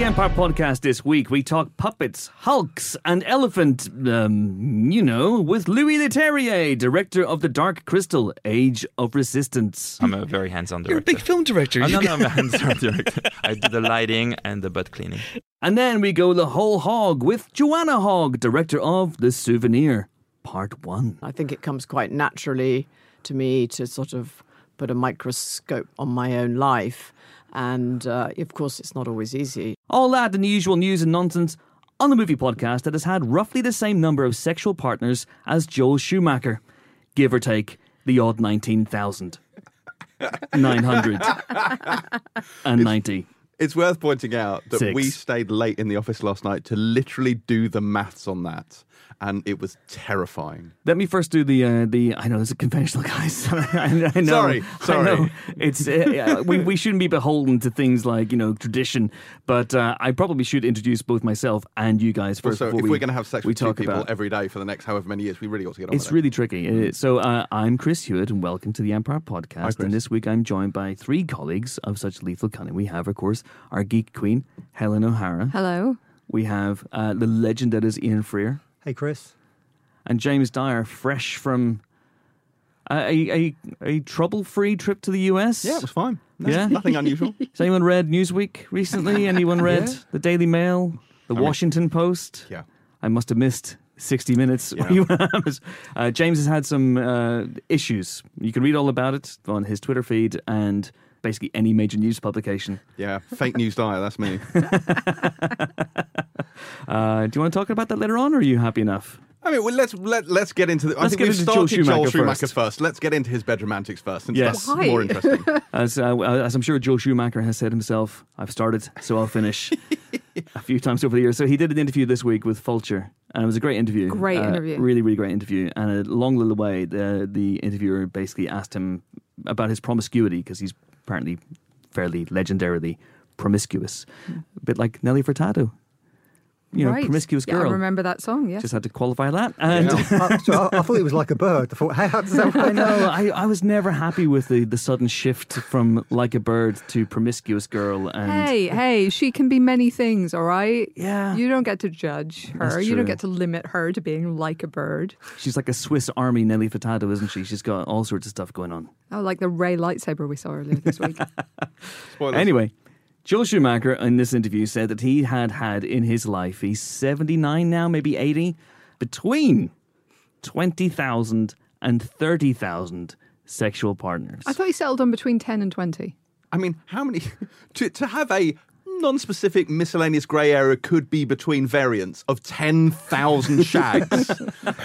the Empire podcast this week, we talk puppets, hulks, and elephant, um, you know, with Louis Leterrier, director of The Dark Crystal, Age of Resistance. I'm a very hands-on director. You're a big film director. Oh, You no, no, I'm a hands-on director. I do the lighting and the butt cleaning. And then we go the whole hog with Joanna Hogg, director of The Souvenir, Part 1. I think it comes quite naturally to me to sort of put a microscope on my own life. And uh, of course, it's not always easy. All that and the usual news and nonsense on the movie podcast that has had roughly the same number of sexual partners as Joel Schumacher, give or take the odd 19,000. 990. It's worth pointing out that Six. we stayed late in the office last night to literally do the maths on that, and it was terrifying. Let me first do the uh, the. I know it's a conventional, guys. I, I know. Sorry, sorry. I know. It's uh, we we shouldn't be beholden to things like you know tradition, but uh, I probably should introduce both myself and you guys first. so before if we, we, are going to have sex we with two talk people about. every day for the next however many years, we really ought to get on It's with really tricky. Uh, So uh, I'm Chris Hewitt, and welcome to the Empire Podcast. Chris. And this week I'm joined by three colleagues of such lethal cunning. We have, of course, our geek queen Helen O'Hara. Hello. We have uh, the legend that is Ian Freer, Hey, Chris. and James Dyer, fresh from a a, a, a trouble-free trip to the US. Yeah, it was fine. No- Yeah? nothing unusual. Has anyone read Newsweek recently? Anyone read Yeah. the Daily Mail, the mean- Washington Post? Yeah. I must have missed 60 minutes. Yeah. uh, James has had some uh, issues. You can read all about it on his Twitter feed and basically any major news publication. Yeah, fake news dyer. That's me. Uh, do you want to talk about that later on, or are you happy enough? I mean, well, let's let, let's get into the. I Let's think we've into Joel started Schumacher Schumacher first. first. Let's get into his bedroom antics first, since Yes. that's Why? more interesting. As, uh, as I'm sure Joe Schumacher has said himself, I've started, so I'll finish a few times over the years. So he did an interview this week with Vulture, and it was a great interview. Great Uh, interview. Really, really great interview. And along the way, the, the interviewer basically asked him about his promiscuity, because he's apparently fairly legendarily promiscuous. A bit like Nelly Furtado. You know, right. promiscuous Yeah, girl. I remember that song, yes. Just had to qualify that. And I, so I, I thought it was like a bird. I thought, hey, how does that I know. I, I was never happy with the, the sudden shift from like a bird to promiscuous girl. And Hey, hey, she can be many things, all right? Yeah. You don't get to judge her. You don't get to limit her to being like a bird. she's like a Swiss Army Nelly Furtado, isn't she? She's got all sorts of stuff going on. Oh, like the Rey lightsaber we saw earlier this week. Spoilers. Anyway, Joel Schumacher in this interview said that he had had in his life, he's 79 now, maybe 80, between 20,000 and 30,000 sexual partners. I thought he settled on between 10 and 20. I mean, how many to to have a non-specific miscellaneous grey area could be between variants of ten thousand shags,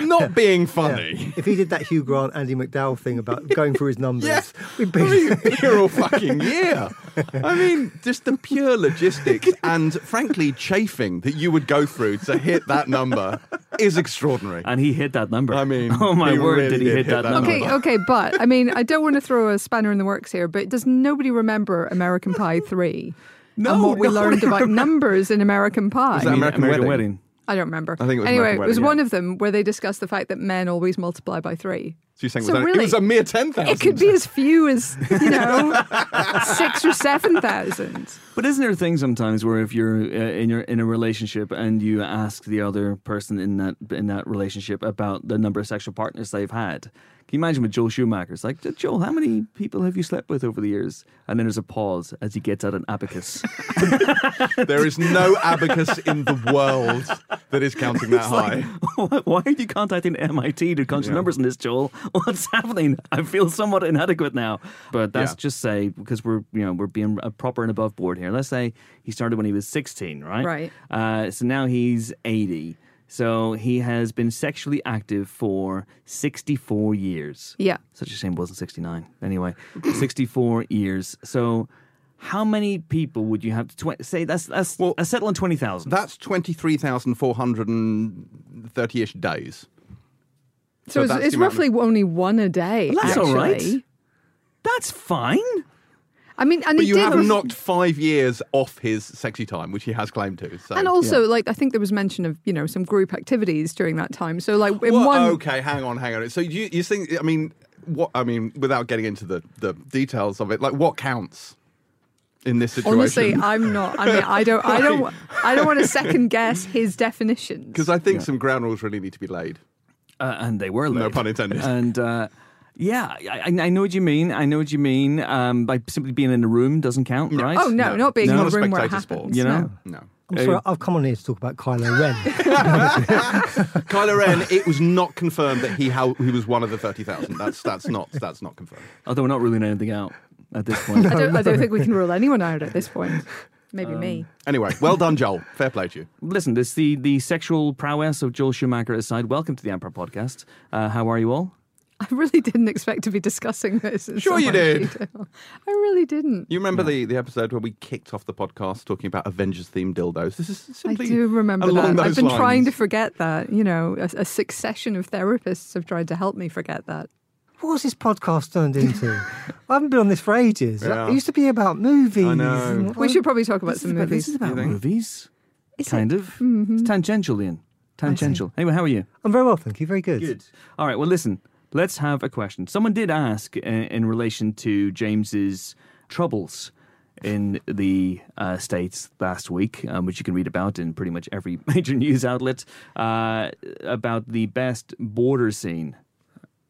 not being funny. If he did that Hugh Grant, Andie MacDowell thing about going through his numbers, Yeah, we'd I be. mean, you're all fucking yeah. I mean, just the pure logistics and, frankly, chafing that you would go through to hit that number is extraordinary. and he hit that number. I mean, oh my word, really did he did hit hit that, that number? Okay, okay, but I mean, I don't want to throw a spanner in the works here, but does nobody remember American Pie 3? No, and what we no learned one about numbers in American Pie. Was that American American Wedding? Wedding. I don't remember. I think it was anyway, American it was Wedding, one of them where they discussed the fact that men always multiply by three. So you're saying it So was, only- really- it was a mere ten thousand? It could be as few as you know six or seven thousand. But isn't there a thing sometimes where if you're uh, in your in a relationship and you ask the other person in that in that relationship about the number of sexual partners they've had? Can you imagine with Joel Schumacher? It's like, Joel, how many people have you slept with over the years? And then there's a pause as he gets out an abacus. There is no abacus in the world that is counting that high. Why are you contacting MIT to crunch the Yeah. numbers on this, Joel? What's happening? I feel somewhat inadequate now. But that's Yeah. just say because we're you know we're being proper and above board here. Let's say he started when he was 16, right? Right. Uh, so now he's 80. So he has been sexually active for 64 years. Yeah. Such a shame it wasn't 69. Anyway, 64 years. So how many people would you have to tw- say that's that's Well, a settle on 20,000? That's twenty three thousand four hundred and thirty ish days. So, So it's, it's the of- roughly only one a day. Well, that's all actually. right. That's fine. I mean, and But you did have ref- knocked five years off his sexy time, which he has claimed to. So. And also, like, I think there was mention of you know some group activities during that time. So, like, in Well, one, okay, hang on, hang on. So you you think? I mean, what? I mean, without getting into the the details of it, like what counts? in this situation. Honestly, I'm not. I mean, I don't. I don't. I don't want to second guess his definitions. because I think some ground rules really need to be laid. Uh, and they were laid. No pun intended. And uh, yeah, I, I I know what you mean. I know what you mean. Um, by simply being in a room doesn't count, right? oh no, not being No. in Not a a room where it happens. sport. You know? No. I'm sorry, I've come on here to talk about Kylo Ren. Kylo Ren, it was not confirmed that he how he was one of the thirty thousand. That's that's not that's not confirmed. Although we're not ruling anything out at this point. I don't. I don't think we can rule anyone out at this point. Maybe me. Anyway, well done, Joel. Fair play to you. Listen, this the the sexual prowess of Joel Schumacher aside. Welcome to the Empire Podcast. Uh, how are you all? I really didn't expect to be discussing this. Sure you did. detail. I really didn't. You remember the, the episode where we kicked off the podcast talking about Avengers themed dildos? This is simply. I do remember along that. I've those been trying to forget that. You know, a, a succession of therapists have tried to help me forget that. What's this podcast turned into? I haven't been on this for ages. Yeah. It used to be about movies. I know. and- We should probably talk about This some is about, movies. this is about movies. Is kind it? of. Mm-hmm. It's tangential, Ian. Tangential. Anyway, how are you? I'm very well, thank you. Very good. good. All right. Well, listen. Let's have a question. Someone did ask uh, in relation to James's troubles in the uh, states last week, um, which you can read about in pretty much every major news outlet, uh, about the best border scene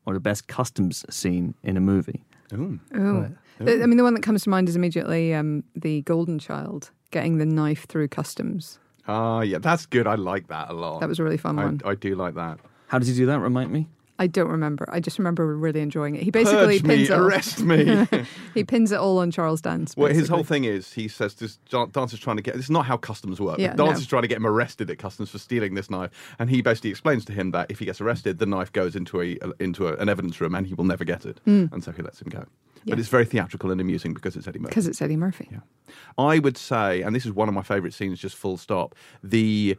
or the best customs scene in a movie. Ooh. Oh, The- I mean, the one that comes to mind is immediately um, the Golden Child getting the knife through customs. Ah, yeah, that's good. I like that a lot. That was a really fun one. I, I do like that. How does he do that? Remind me. I don't remember. I just remember really enjoying it. He basically Purge me, pins it. All, arrest me. he pins it all on Charles Dance. well, his whole thing is he says this Dan- Dancer's trying to get. This is not how customs work. Yeah, Dancer's no. trying to get him arrested at customs for stealing this knife, and he basically explains to him that if he gets arrested, the knife goes into a into a, an evidence room, and he will never get it, hmm. and so he lets him go. Yeah. But it's very theatrical and amusing because it's Eddie Murphy. because it's Eddie Murphy. Yeah. I would say, and this is one of my favourite scenes, just full stop, the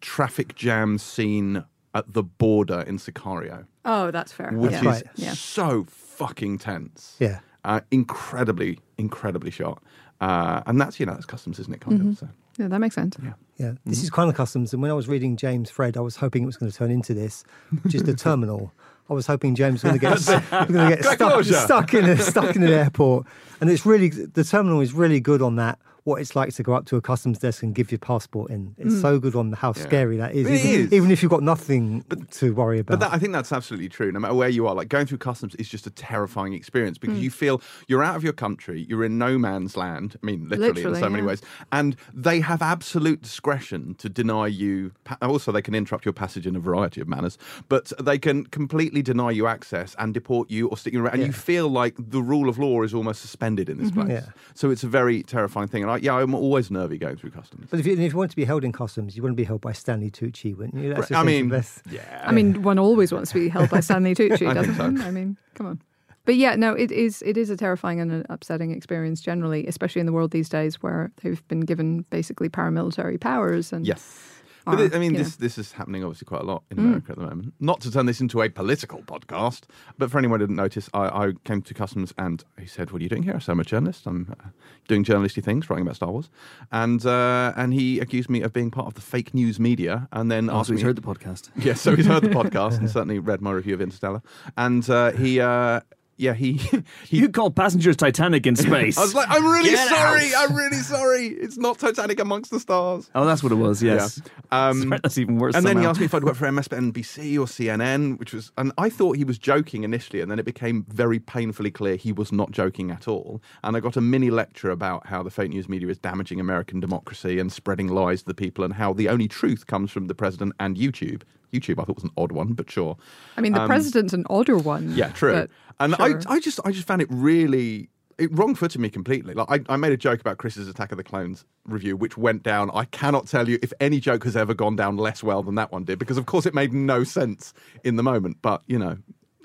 traffic jam scene at the border in Sicario, Oh, that's fair. which yeah. is Right. Yeah. so fucking tense. Yeah. Uh, incredibly, incredibly shot. Uh, and that's, you know, that's customs, isn't it? Kind Mm-hmm. of. So. yeah, that makes sense. Yeah. Yeah, this is kind of customs. And when I was reading James Fred, I was hoping it was going to turn into this, which is the terminal. I was hoping James was going to get going to get stuck, stuck in a, stuck in an airport, and it's really the terminal is really good on that. What it's like to go up to a customs desk and give your passport in. It's so good on how scary that is. It even, is. even if you've got nothing to worry about. But that, I think that's absolutely true. No matter where you are, like going through customs is just a terrifying experience Mm. because you feel you're out of your country, you're in no man's land. I mean, literally, in Literally, so many yeah. ways, and they have absolute discretion to deny you. Also, they can interrupt your passage in a variety of manners, but they can completely deny you access and deport you or stick you around. And you feel like the rule of law is almost suspended in this Mm-hmm. place. Yeah. So it's a very terrifying thing. And I, yeah, I'm always nervy going through customs. But if you, if you want to be held in customs, you want to be held by Stanley Tucci, wouldn't you? That's I mean, best. yeah. I mean, one always wants to be held by Stanley Tucci, doesn't think so. one? I mean, come on. But yeah, no, it is it is a terrifying and an upsetting experience generally, especially in the world these days where they've been given basically paramilitary powers and Yes. But are, it- I mean, this this is happening obviously quite a lot in America at the moment. Not to turn this into a political podcast, but for anyone who didn't notice, I, I came to customs and he said, "What are you doing here?" I said, "I'm a journalist. I'm uh, doing journalisty things, writing about Star Wars." And uh, and he accused me of being part of the fake news media, and then asked Also, me. he's heard the podcast. Yes, so he's heard the podcast and certainly read my review of Interstellar. And uh, he, uh, yeah, he, he You call passengers Titanic in space. I was like, I'm really Get sorry. out. I'm really sorry. It's not Titanic amongst the stars. oh, that's what it was. Yes. Yeah. Um, Sorry, that's even worse. And then he somehow. asked me if I'd worked for MSNBC or CNN, which was, and I thought he was joking initially, and then it became very painfully clear he was not joking at all. And I got a mini lecture about how the fake news media is damaging American democracy and spreading lies to the people, and how the only truth comes from the president and YouTube. YouTube, I thought was an odd one, but sure. I mean, the Um, president's an odder one. Yeah, true. but And sure. I, I just, I just found it really. It wrong-footed me completely. Like I, I made a joke about Chris's Attack of the Clones review, which went down. I cannot tell you if any joke has ever gone down less well than that one did, because of course it made no sense in the moment. But you know,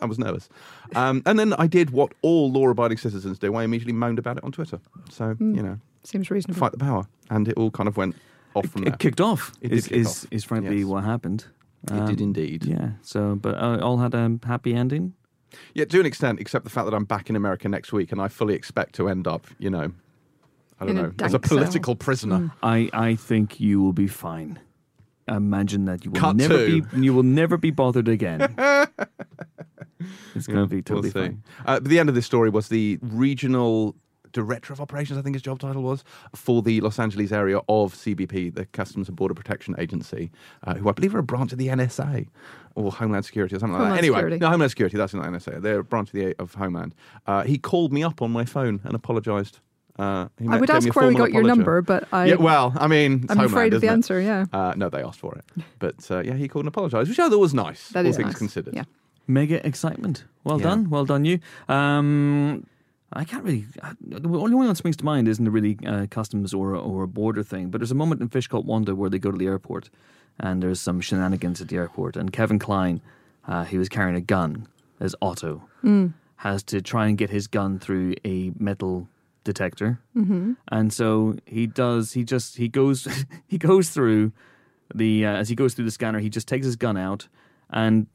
I was nervous. Um, and then I did what all law-abiding citizens do. I immediately moaned about it on Twitter. So Hmm. you know, seems reasonable. fight the power, and it all kind of went off from there. it kicked off. It is, is, kick is, off. is frankly Yes. what happened. It did indeed. Yeah. So, but uh, all had a happy ending. Yeah, to an extent, except the fact that I'm back in America next week, and I fully expect to end up, you know, I don't In a know, as a dank cell. political prisoner. I, I think you will be fine. I Imagine that you will Cut never to. be you will never be bothered again. it's going to be totally We'll fine. Uh, but the end of this story was the regional director of operations, I think his job title was, for the Los Angeles area of CBP, the Customs and Border Protection Agency, uh, who I believe are a branch of the NSA or Homeland Security or something like Homeland that. Anyway, Security. no, Homeland Security, that's not NSA. They're a branch of the of Homeland. Uh, he called me up on my phone and apologised. Uh, he I would ask where we formal got your number, but I, yeah, well, I mean, it's I'm afraid of the it? answer. Yeah, Uh, no, they asked for it. But uh, yeah, he called and apologised, which I thought was nice. That all is things nice. considered. Yeah. Mega excitement. Well Yeah. done. Well done, you. Um, I can't really. The only one that springs to mind isn't a really uh, customs or or a border thing, but there's a moment in Fish Called Wanda where they go to the airport, and there's some shenanigans at the airport, and Kevin Kline, uh, he was carrying a gun as Otto, has to try and get his gun through a metal detector, mm-hmm. and so he does. He just he goes he goes through the uh, as he goes through the scanner, he just takes his gun out and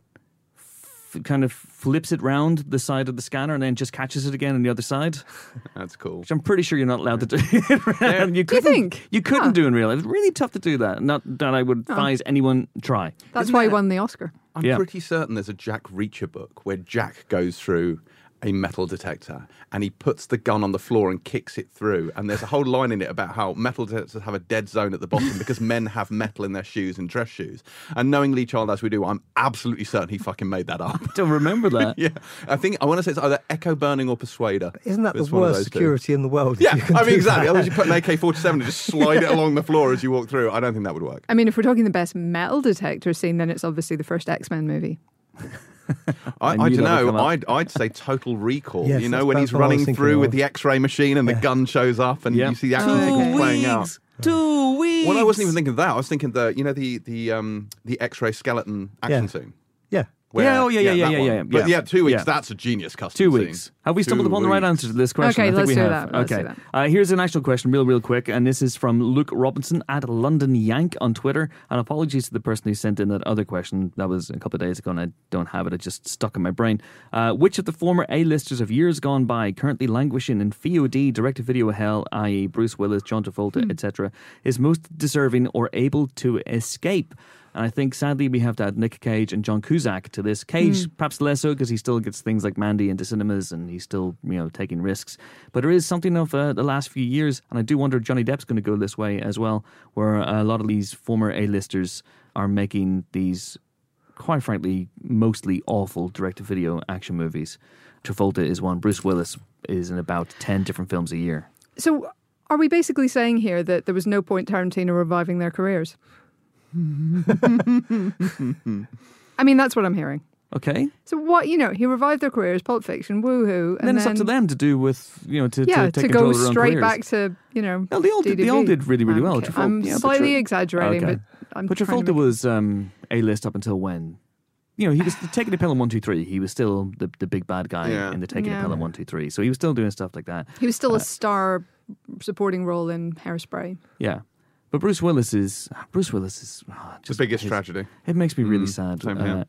f- kind of flips it round the side of the scanner and then just catches it again on the other side. That's cool. Which I'm pretty sure you're not allowed to do. you, Do you couldn't- think? You couldn't Huh. do in real life. It's really tough to do that. Not that I would oh. advise anyone try. that's Isn't why he won the Oscar. I'm Yeah. pretty certain there's a Jack Reacher book where Jack goes through a metal detector and he puts the gun on the floor and kicks it through. And there's a whole line in it about how metal detectors have a dead zone at the bottom because men have metal in their shoes and dress shoes. And knowing Lee Child as we do, I'm absolutely certain he fucking made that up. I Don't remember that. yeah, I think I want to say it's either Echo Burning or Persuader. Isn't that the It's one worst those two. security in the world? Yeah, I mean exactly. that? Otherwise, you put an AK-47 and just slide it along the floor as you walk through. I don't think that would work. I mean, if we're talking the best metal detector scene, then it's obviously the first X Men movie. I, I I, don't that would come know. I'd, I'd say Total Recall. Yes, you know, when he's what I was running thinking through with the X-ray machine and Yeah. the gun shows up and Yeah. you see the action Oh, sequence okay. playing out. Two weeks. Well, I wasn't even thinking of that. I was thinking the, you know, the the um the X-ray skeleton action Yeah. scene. Yeah. Yeah, oh, yeah, yeah, yeah, that yeah, one. yeah, But yeah. yeah, two weeks. Yeah. That's a genius custom. Two scene. weeks. Have we stumbled Two upon the right weeks. answer to this question? Okay, I think let's we do have. that. Let's okay. do that. Uh, here's an actual question, real, real quick. And this is from Luke Robinson at London Yank on Twitter. And apologies to the person who sent in that other question. That was a couple of days ago, and I don't have it. It just stuck in my brain. Uh, which of the former A-listers of years gone by, currently languishing in VOD, direct-to-video hell, i.e., Bruce Willis, John Travolta, etc., is most deserving or able to escape? And I think sadly we have to add Nick Cage and John Cusack to this. Cage perhaps less so because he still gets things like Mandy into cinemas and he's still you know taking risks. But there is something of uh, the last few years, and I do wonder if Johnny Depp's going to go this way as well, where a lot of these former A-listers are making these quite frankly, mostly awful direct to video action movies. Travolta is one. Bruce Willis is in about 10 different films a year. So, are we basically saying here that there was no point Tarantino reviving their careers? I mean, that's what I'm hearing. Okay? So, what, you know, he revived their careers, Pulp Fiction, woohoo. And then, it's up to them to do with, you know, to, Yeah, to take to go their own straight careers. back to, you know. No, they all did, they all DDB. did really, really well. Okay, Trafol- I'm yeah, slightly Tra- exaggerating, Okay. but I'm But trying to Travolta make- was um, A list up until when? You know, he was taking the pill in one, two, three. He was still the, the big bad guy Yeah. in the taking Yeah. the pill in one, two, three. So he was still doing stuff like that. He was still Uh, a star supporting role in Hairspray. Yeah. But Bruce Willis is Bruce Willis is oh, The biggest his- tragedy. It makes me really Mm, sad. same here.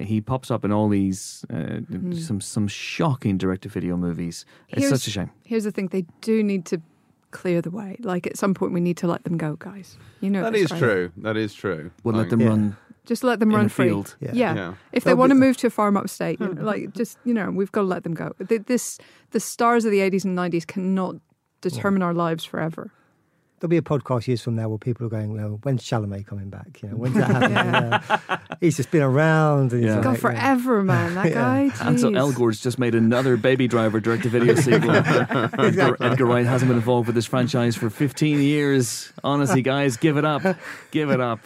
Uh, he pops up in all these uh, Hmm. some some shocking direct to video movies. It's Here's- such a shame. Here's the thing: they do need to clear the way. Like at some point, we need to let them go, guys. You know that is right? true. That is true. We'll Like- let them Yeah. run Just let them in run a free. field. Yeah. Yeah. Yeah. If they They'll want to move to a farm upstate, you know, like just you know, we've got to let them go. Th- This the stars of the '80s and '90s cannot determine our lives forever. There'll be a podcast years from now where people are going, well, when's Chalamet coming back? You know, when's that happening? Yeah. He's just been around. And he's Yeah. like, God, yeah. forever, man. That Yeah. guy. Ansel jeez. Elgort's just made another Baby Driver direct to video sequel. Edgar, Edgar Wright hasn't been involved with this franchise for 15 years. Honestly, guys, give it up. Give it up.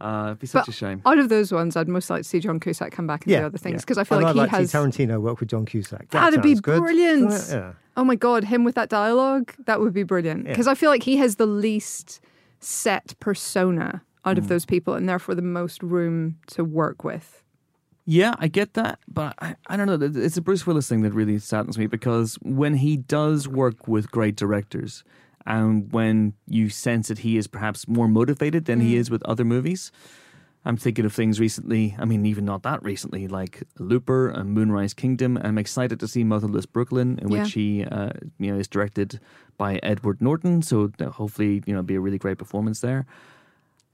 Uh, it'd be such But a shame. Out of those ones, I'd most like to see John Cusack come back and Yeah, do other things yeah. because I feel And like I'd he like has. to see Tarantino work with John Cusack. That That'd be good, brilliant. doesn't? Yeah. Oh my god, him with that dialogue, that would be brilliant. Yeah. Because I feel like he has the least set persona out Mm. of those people and therefore the most room to work with. Yeah, I get that, but I, I don't know. It's a Bruce Willis thing that really saddens me because when he does work with great directors, and when you sense that he is perhaps more motivated than he is with other movies, I'm thinking of things recently. I mean, even not that recently, like Looper and Moonrise Kingdom. I'm excited to see Motherless Brooklyn, in which he, uh, you know, is directed by Edward Norton. So uh, hopefully, you know, be a really great performance there.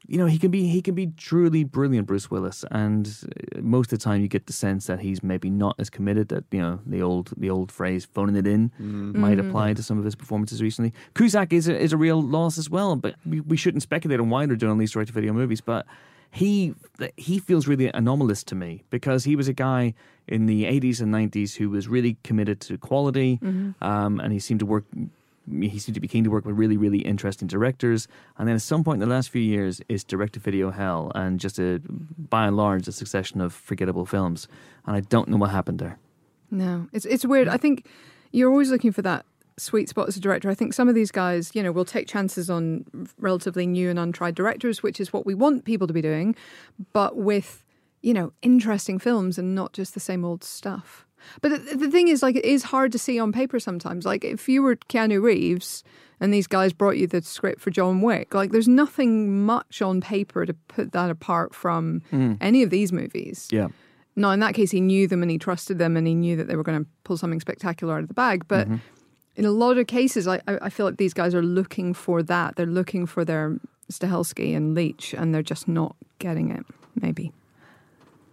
You know, he can be he can be truly brilliant, Bruce Willis, and uh, most of the time you get the sense that he's maybe not as committed. That you know the old the old phrase "phoning it in" might apply to some of his performances recently. Cusack is a, is a real loss as well, but we, we shouldn't speculate on why they're doing these direct to video movies. But he he feels really anomalous to me because he was a guy in the 80s and 90s who was really committed to quality, um, and he seemed to work he seemed to be keen to work with really, really interesting directors. And then at some point in the last few years, it's direct to video hell and just a, by and large, a succession of forgettable films. And I don't know what happened there. No, it's it's weird. I think you're always looking for that sweet spot as a director. I think some of these guys, you know, will take chances on relatively new and untried directors, which is what we want people to be doing, but with you know interesting films and not just the same old stuff. But the, the thing is, like, it is hard to see on paper sometimes. Like, if you were Keanu Reeves and these guys brought you the script for John Wick, like, there's nothing much on paper to put that apart from mm. any of these movies. Yeah. No, in that case, he knew them and he trusted them and he knew that they were going to pull something spectacular out of the bag. But mm-hmm. in a lot of cases, I, I I feel like these guys are looking for that. They're looking for their Stahelski and Leitch, and they're just not getting it. Maybe.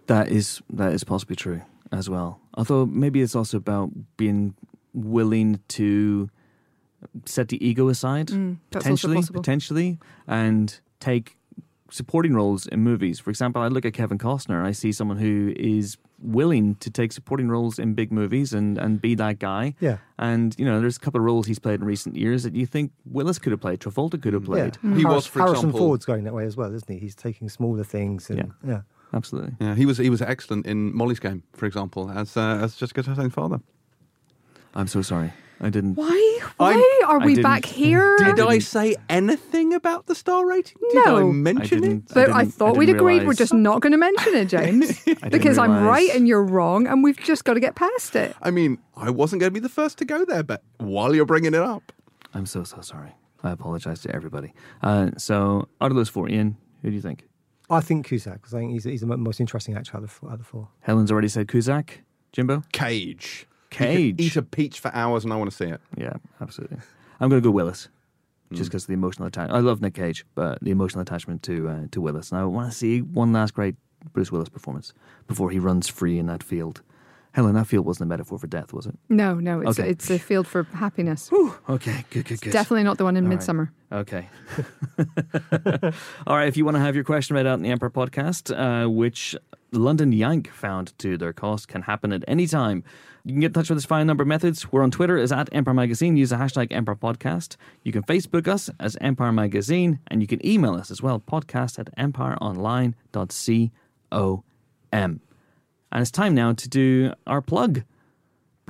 That is that is possibly true as well. Although maybe it's also about being willing to set the ego aside, Mm, that's potentially, possible. potentially, and take supporting roles in movies. For example, I look at Kevin Costner. I see someone who is willing to take supporting roles in big movies and and be that guy. Yeah. And you know, there's a couple of roles he's played in recent years that you think Willis could have played, Travolta could have played. Yeah. He Harris- was, for Harrison example- Ford's going that way as well, isn't he? He's taking smaller things and Yeah. yeah. Absolutely. Yeah, he was he was excellent in Molly's Game, for example, as uh, as Jessica Chastain's father. I'm so sorry. I didn't. Why? Why I'm- are I we didn't- back here? Did I say anything about the star rating? Did I No. mention I didn't. it? But I, didn't- thought didn't we'd agreed we're realise- just not going to mention it, James. didn't because I'm realise. right and you're wrong, and we've just got to get past it. I mean, I wasn't going to be the first to go there, but while you're bringing it up, I'm so so sorry. I apologize to everybody. Uh, so, out of those four, Ian, who do you think? I think Cusack because I think he's, he's the most interesting actor out of, the- out of the four. Helen's already said Cusack. Jimbo? Cage. Cage. eat a peach for hours, and I want to see it. Yeah, absolutely. I'm going to go Willis, Hmm. just because of the emotional attachment. I love Nick Cage, but the emotional attachment to uh, to Willis, and I want to see one last great Bruce Willis performance before he runs free in that field. Helen, that field wasn't a metaphor for death, was it? No, no, it's Okay. it's a field for happiness. Okay, good, good, good. Definitely not the one in All right. Midsummer. Okay. All right. If you want to have your question read out in the Empire podcast, uh, which London Yank found to their cost, can happen at any time. You can get in touch with us via a number of methods. We're on Twitter as at Empire Magazine. Use the hashtag Empire Podcast. You can Facebook us as Empire Magazine, and you can email us as well, podcast at empireonline.com. And it's time now to do our plug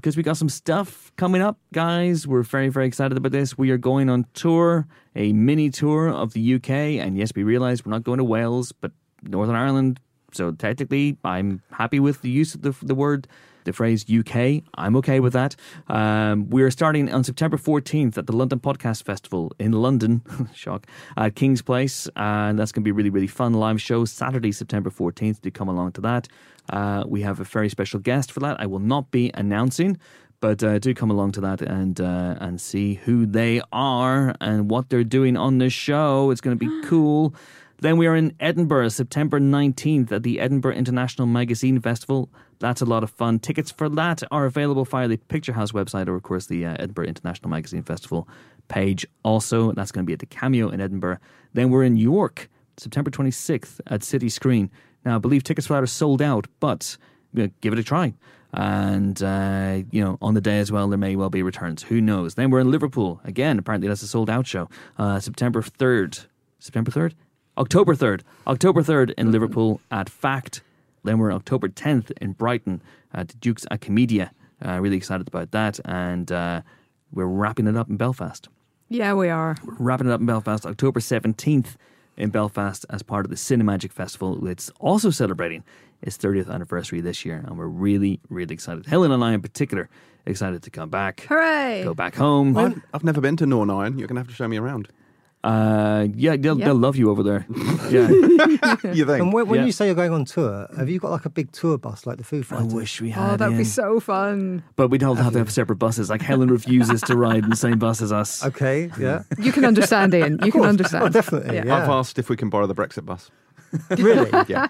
because we got some stuff coming up, guys. We're very, very excited about this. We are going on tour, a mini tour of the UK. And yes, we realize we're not going to Wales, but Northern Ireland. So technically, I'm happy with the use of the, the word, the phrase UK. I'm okay with that. Um, we're starting on September 14th at the London Podcast Festival in London. Shock. At King's Place. And that's going to be a really, really fun live show. Saturday, September 14th. Do come along to that. Uh, we have a very special guest for that. I will not be announcing, but uh, do come along to that and uh, and see who they are and what they're doing on the show. It's going to be cool. Then we are in Edinburgh, September 19th at the Edinburgh International Magazine Festival. That's a lot of fun. Tickets for that are available via the Picture House website or, of course, the uh, Edinburgh International Magazine Festival page. Also, that's going to be at the Cameo in Edinburgh. Then we're in York, September 26th at City Screen. Now, I believe tickets for that are sold out, but you know, give it a try. And, uh, you know, on the day as well, there may well be returns. Who knows? Then we're in Liverpool. Again, apparently that's a sold out show. Uh, September 3rd. September 3rd? October 3rd. October 3rd in Liverpool at Fact. Then we're October 10th in Brighton at Duke's Acamedia. Uh, really excited about that. And uh, we're wrapping it up in Belfast Yeah, we are. wrapping it up in Belfast, October 17th in Belfast as part of the Cinemagic Festival. It's also celebrating its 30th anniversary this year, and we're really, really excited. Helen and I, in particular, excited to come back, Hooray! go back home. I've, I've never been to Northern Iron. You're going to have to show me around. Uh, yeah, they'll, Yeah. they'll love you over there. Yeah, You think? And when, when Yeah. you say you're going on tour, have you got like a big tour bus like the Foo I wish we had. Oh, that'd be so fun. But we'd all have to have separate buses. Like Helen refuses to ride in the same bus as us. Okay, yeah. You can understand, Ian. You can understand. Oh, definitely. Yeah. Yeah. I've asked if we can borrow the Brexit bus. Really? Yeah.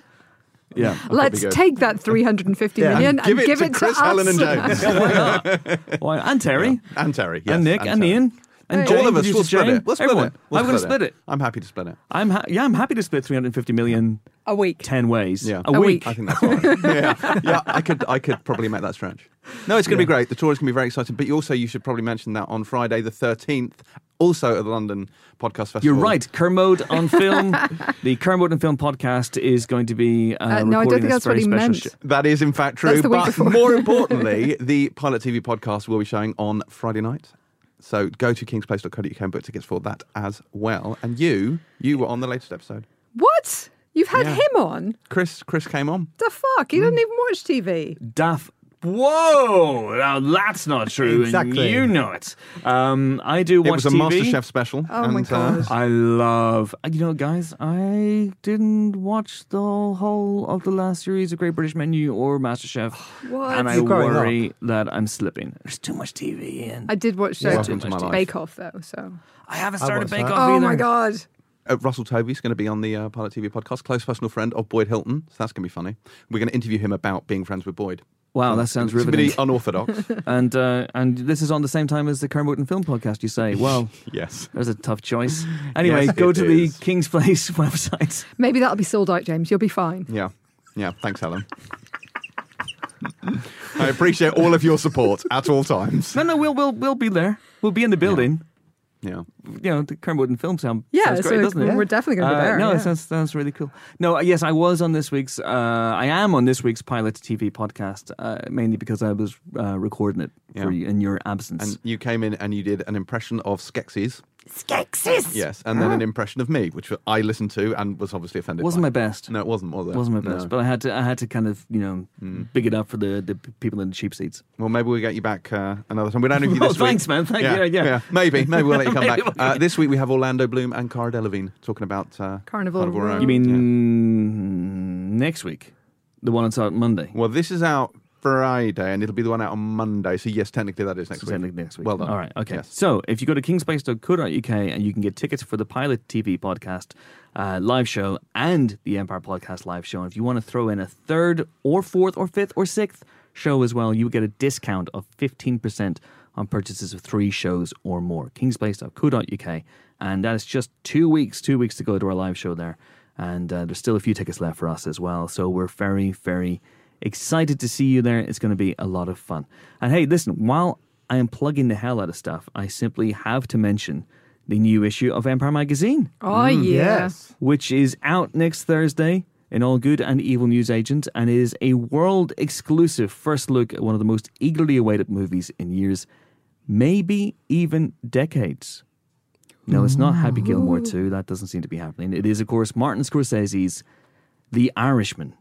Yeah. that'd Let's take that 350 Yeah. million And and give it give to it to Chris, us. Helen, and James. Why not? Why? And Terry. And Terry. Yes, and Nick and, Terry. Ian and Hey. Jane, All of us. We'll split Jane, it. We'll split everyone. it. We'll I'm going to split it. I'm happy to split it. I'm ha- yeah, I'm happy to split 350 million A week. 10 ways. Yeah. A, A week. week. I think that's fine. yeah, yeah. I could, I could probably make that stretch. No, it's going to be great. The tour is going to be very exciting. But you also, you should probably mention that on Friday the thirteenth, also at the London Podcast Festival. You're right. Kermode on film. the Kermode on film podcast is going to be uh, Uh, no, I don't think this that's what very he special meant. sh- That is in fact true. That's the week but before. more importantly, the Pilot TV podcast will be showing on Friday night. So go to kingsplace.co.uk and book tickets for that as well. And you, you were on the latest episode. What? You've had Yeah. him on? Chris, Chris came on. The fuck? He Mm. doesn't even watch TV. Daff. Whoa! Now that's not true. Exactly. And you know it. Um, I do watch it was a TV. MasterChef special. Oh my and, uh, God. I love, uh, you know, guys. I didn't watch the whole of the last series of Great British Menu or MasterChef, What? and I You're growing worry that I'm slipping. There's too much TV in. I did watch Yeah. uh, Welcome to my life. Bake Off though, so. I haven't I started watched Bake that. Off Oh either. my god. Uh, Russell Tovey's going to be on the uh, Pilot TV podcast, close personal friend of Boyd Hilton. So that's going to be funny. We're going to interview him about being friends with Boyd. Wow, that sounds It's riveting. really unorthodox. and uh, and this is on the same time as the Kermode and Film podcast. You say, well, yes. there's a tough choice. Anyway, Yes, go it to the. King's Place website. Maybe that'll be sold out, James. You'll be fine. Yeah. Yeah. Thanks, Helen. I appreciate all of your support at all times. No, no, we'll we'll we'll be there. We'll be in the building. Yeah. You know, the Kermode and Film sound Yeah, sounds great, so doesn't it? we're definitely going to be Uh, there. no, yeah. it sounds, sounds really cool. No, uh, yes, I was on this week's. Uh, I am on this week's Pilot TV podcast, uh, mainly because I was uh, recording it for you in your absence. And you came in and you did an impression of Skeksis. Skeksis. Yes. And then an impression of me, which I listened to and was obviously offended by wasn't by. my best. No, it wasn't, was it? wasn't my best, No. but I had to. I had to kind of, you know, Mm. big it up for the, the people in the cheap seats. Well, maybe we'll get you back uh, another time. We don't know if you Oh, this week. thanks, man. Thank you. Yeah, yeah. Maybe, maybe we'll let you come back. we'll Uh, this week we have Orlando Bloom and Cara Delevingne talking about uh, Carnival Row. You mean Yeah. next week, the one that's out Monday. Well, this is out Friday, and it'll be the one out on Monday. So yes, technically that is next So week. technically next week. Well done. All right. Okay. Yes. So if you go to kingsplace.co.uk and you can get tickets for the Pilot TV podcast uh, live show and the Empire podcast live show, and if you want to throw in a third or fourth or fifth or sixth show as well, you get a discount of 15% on purchases of three shows or more. kingsplace.co.uk. And that is just two weeks, two weeks to go to our live show there. And uh, there's still a few tickets left for us as well. So we're very, very excited to see you there. It's going to be a lot of fun. And hey, listen, while I am plugging the hell out of stuff, I simply have to mention the new issue of Empire Magazine, Oh mm, yeah. Yes. which is out next Thursday in all good and evil news agent, and is a world exclusive first look at one of the most eagerly awaited movies in years, maybe even decades. No, it's not Happy Gilmore 2. That doesn't seem to be happening. It is, of course, Martin Scorsese's The Irishman.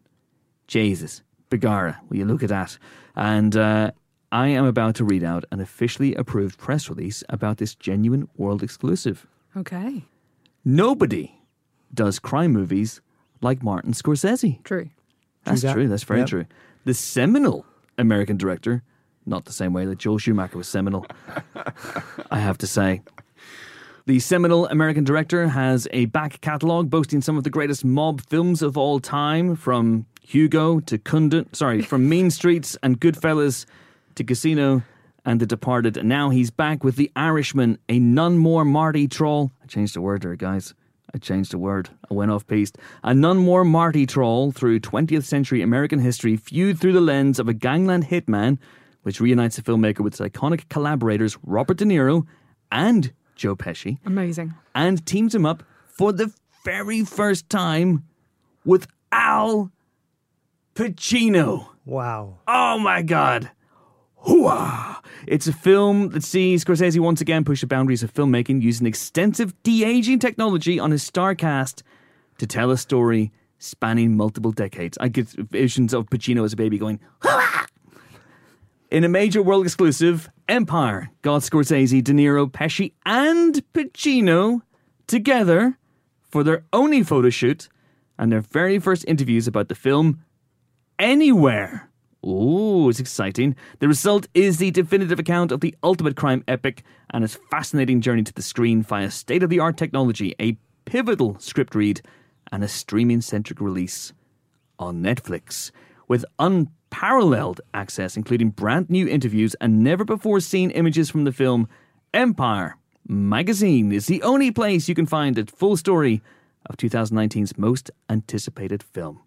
Jesus, Begara, will you look at that? And uh, I am about to read out an officially approved press release about this genuine world exclusive. Okay. Nobody does crime movies like Martin Scorsese. True. That's that. true. That's very Yep. true. The seminal American director, not the same way that Joel Schumacher was seminal, I have to say. The seminal American director has a back catalogue boasting some of the greatest mob films of all time, from Hugo to Kundun, sorry, from Mean Streets and Goodfellas to Casino and The Departed. And now he's back with The Irishman, a none more Marty Troll. I changed the word there, guys. I changed the word. I went off piste. A none more Marty Troll through 20th century American history, viewed through the lens of a gangland hitman, which reunites the filmmaker with his iconic collaborators Robert De Niro and Joe Pesci Amazing. and teams him up for the very first time with Al Pacino. Wow. Oh my God. Hooah! It's a film that sees Scorsese once again push the boundaries of filmmaking using extensive de aging technology on his star cast to tell a story spanning multiple decades. I get visions of Pacino as a baby going, Hooah! In a major world exclusive, Empire got Scorsese, De Niro, Pesci, and Pacino together for their only photo shoot and their very first interviews about the film Anywhere. Ooh, it's exciting. The result is the definitive account of the ultimate crime epic and its fascinating journey to the screen via state of the art technology, a pivotal script read, and a streaming centric release on Netflix. With unparalleled access, including brand new interviews and never before seen images from the film, Empire Magazine is the only place you can find the full story of 2019's most anticipated film.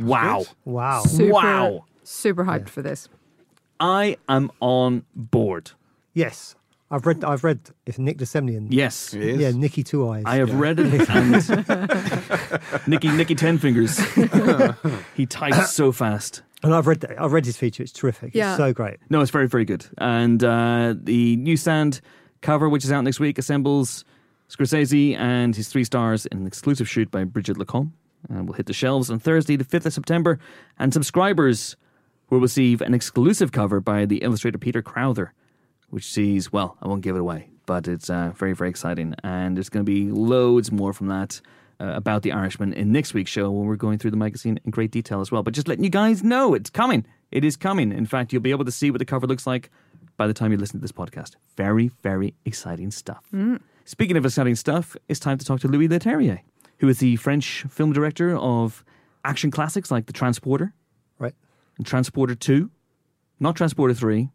Wow. Wow. Super, Wow. Super hyped for this. I am on board. Yes. I've read. I've read. It's Nick de Semlyen. Yes. It is. Yeah, Nicky Two Eyes. I have read it and Nicky Nicky Ten Fingers. he types so fast. and I've read. that- I've read his feature. It's terrific. Yeah. It's so great. No, it's very, very good. And uh, the newsstand cover, which is out next week, assembles Scorsese and his three stars in an exclusive shoot by Brigitte Lacombe. And will hit the shelves on Thursday, the 5th of September. And subscribers will receive an exclusive cover by the illustrator Peter Crowther, which sees, well, I won't give it away, but it's uh, very, very exciting. And there's going to be loads more from that uh, about The Irishman in next week's show when we're going through the magazine in great detail as well. But just letting you guys know, it's coming. It is coming. In fact, you'll be able to see what the cover looks like by the time you listen to this podcast. Very, very exciting stuff. Speaking of exciting stuff, it's time to talk to Louis Leterrier, who is the French film director of action classics like The Transporter Right. and Transporter 2, not Transporter 3.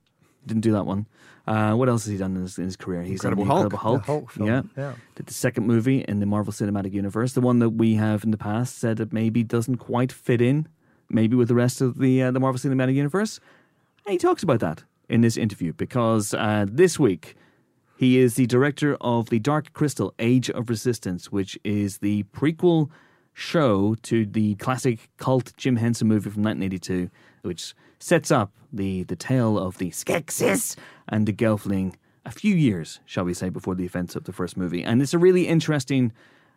Didn't do that one. Uh, what else has he done in his, in his career? He's Incredible done the Hulk. Incredible Hulk. The Hulk film. Yeah. Yeah. Did the second movie in the Marvel Cinematic Universe, the one that we have in the past said that maybe doesn't quite fit in, maybe with the rest of the uh, the Marvel Cinematic Universe. And he talks about that in this interview because uh, this week he is the director of the Dark Crystal: Age of Resistance, which is the prequel show to the classic cult Jim Henson movie from 1982, which sets up the the tale of the Skeksis and the Gelfling a few years, shall we say, before the events of the first movie. And it's a really interesting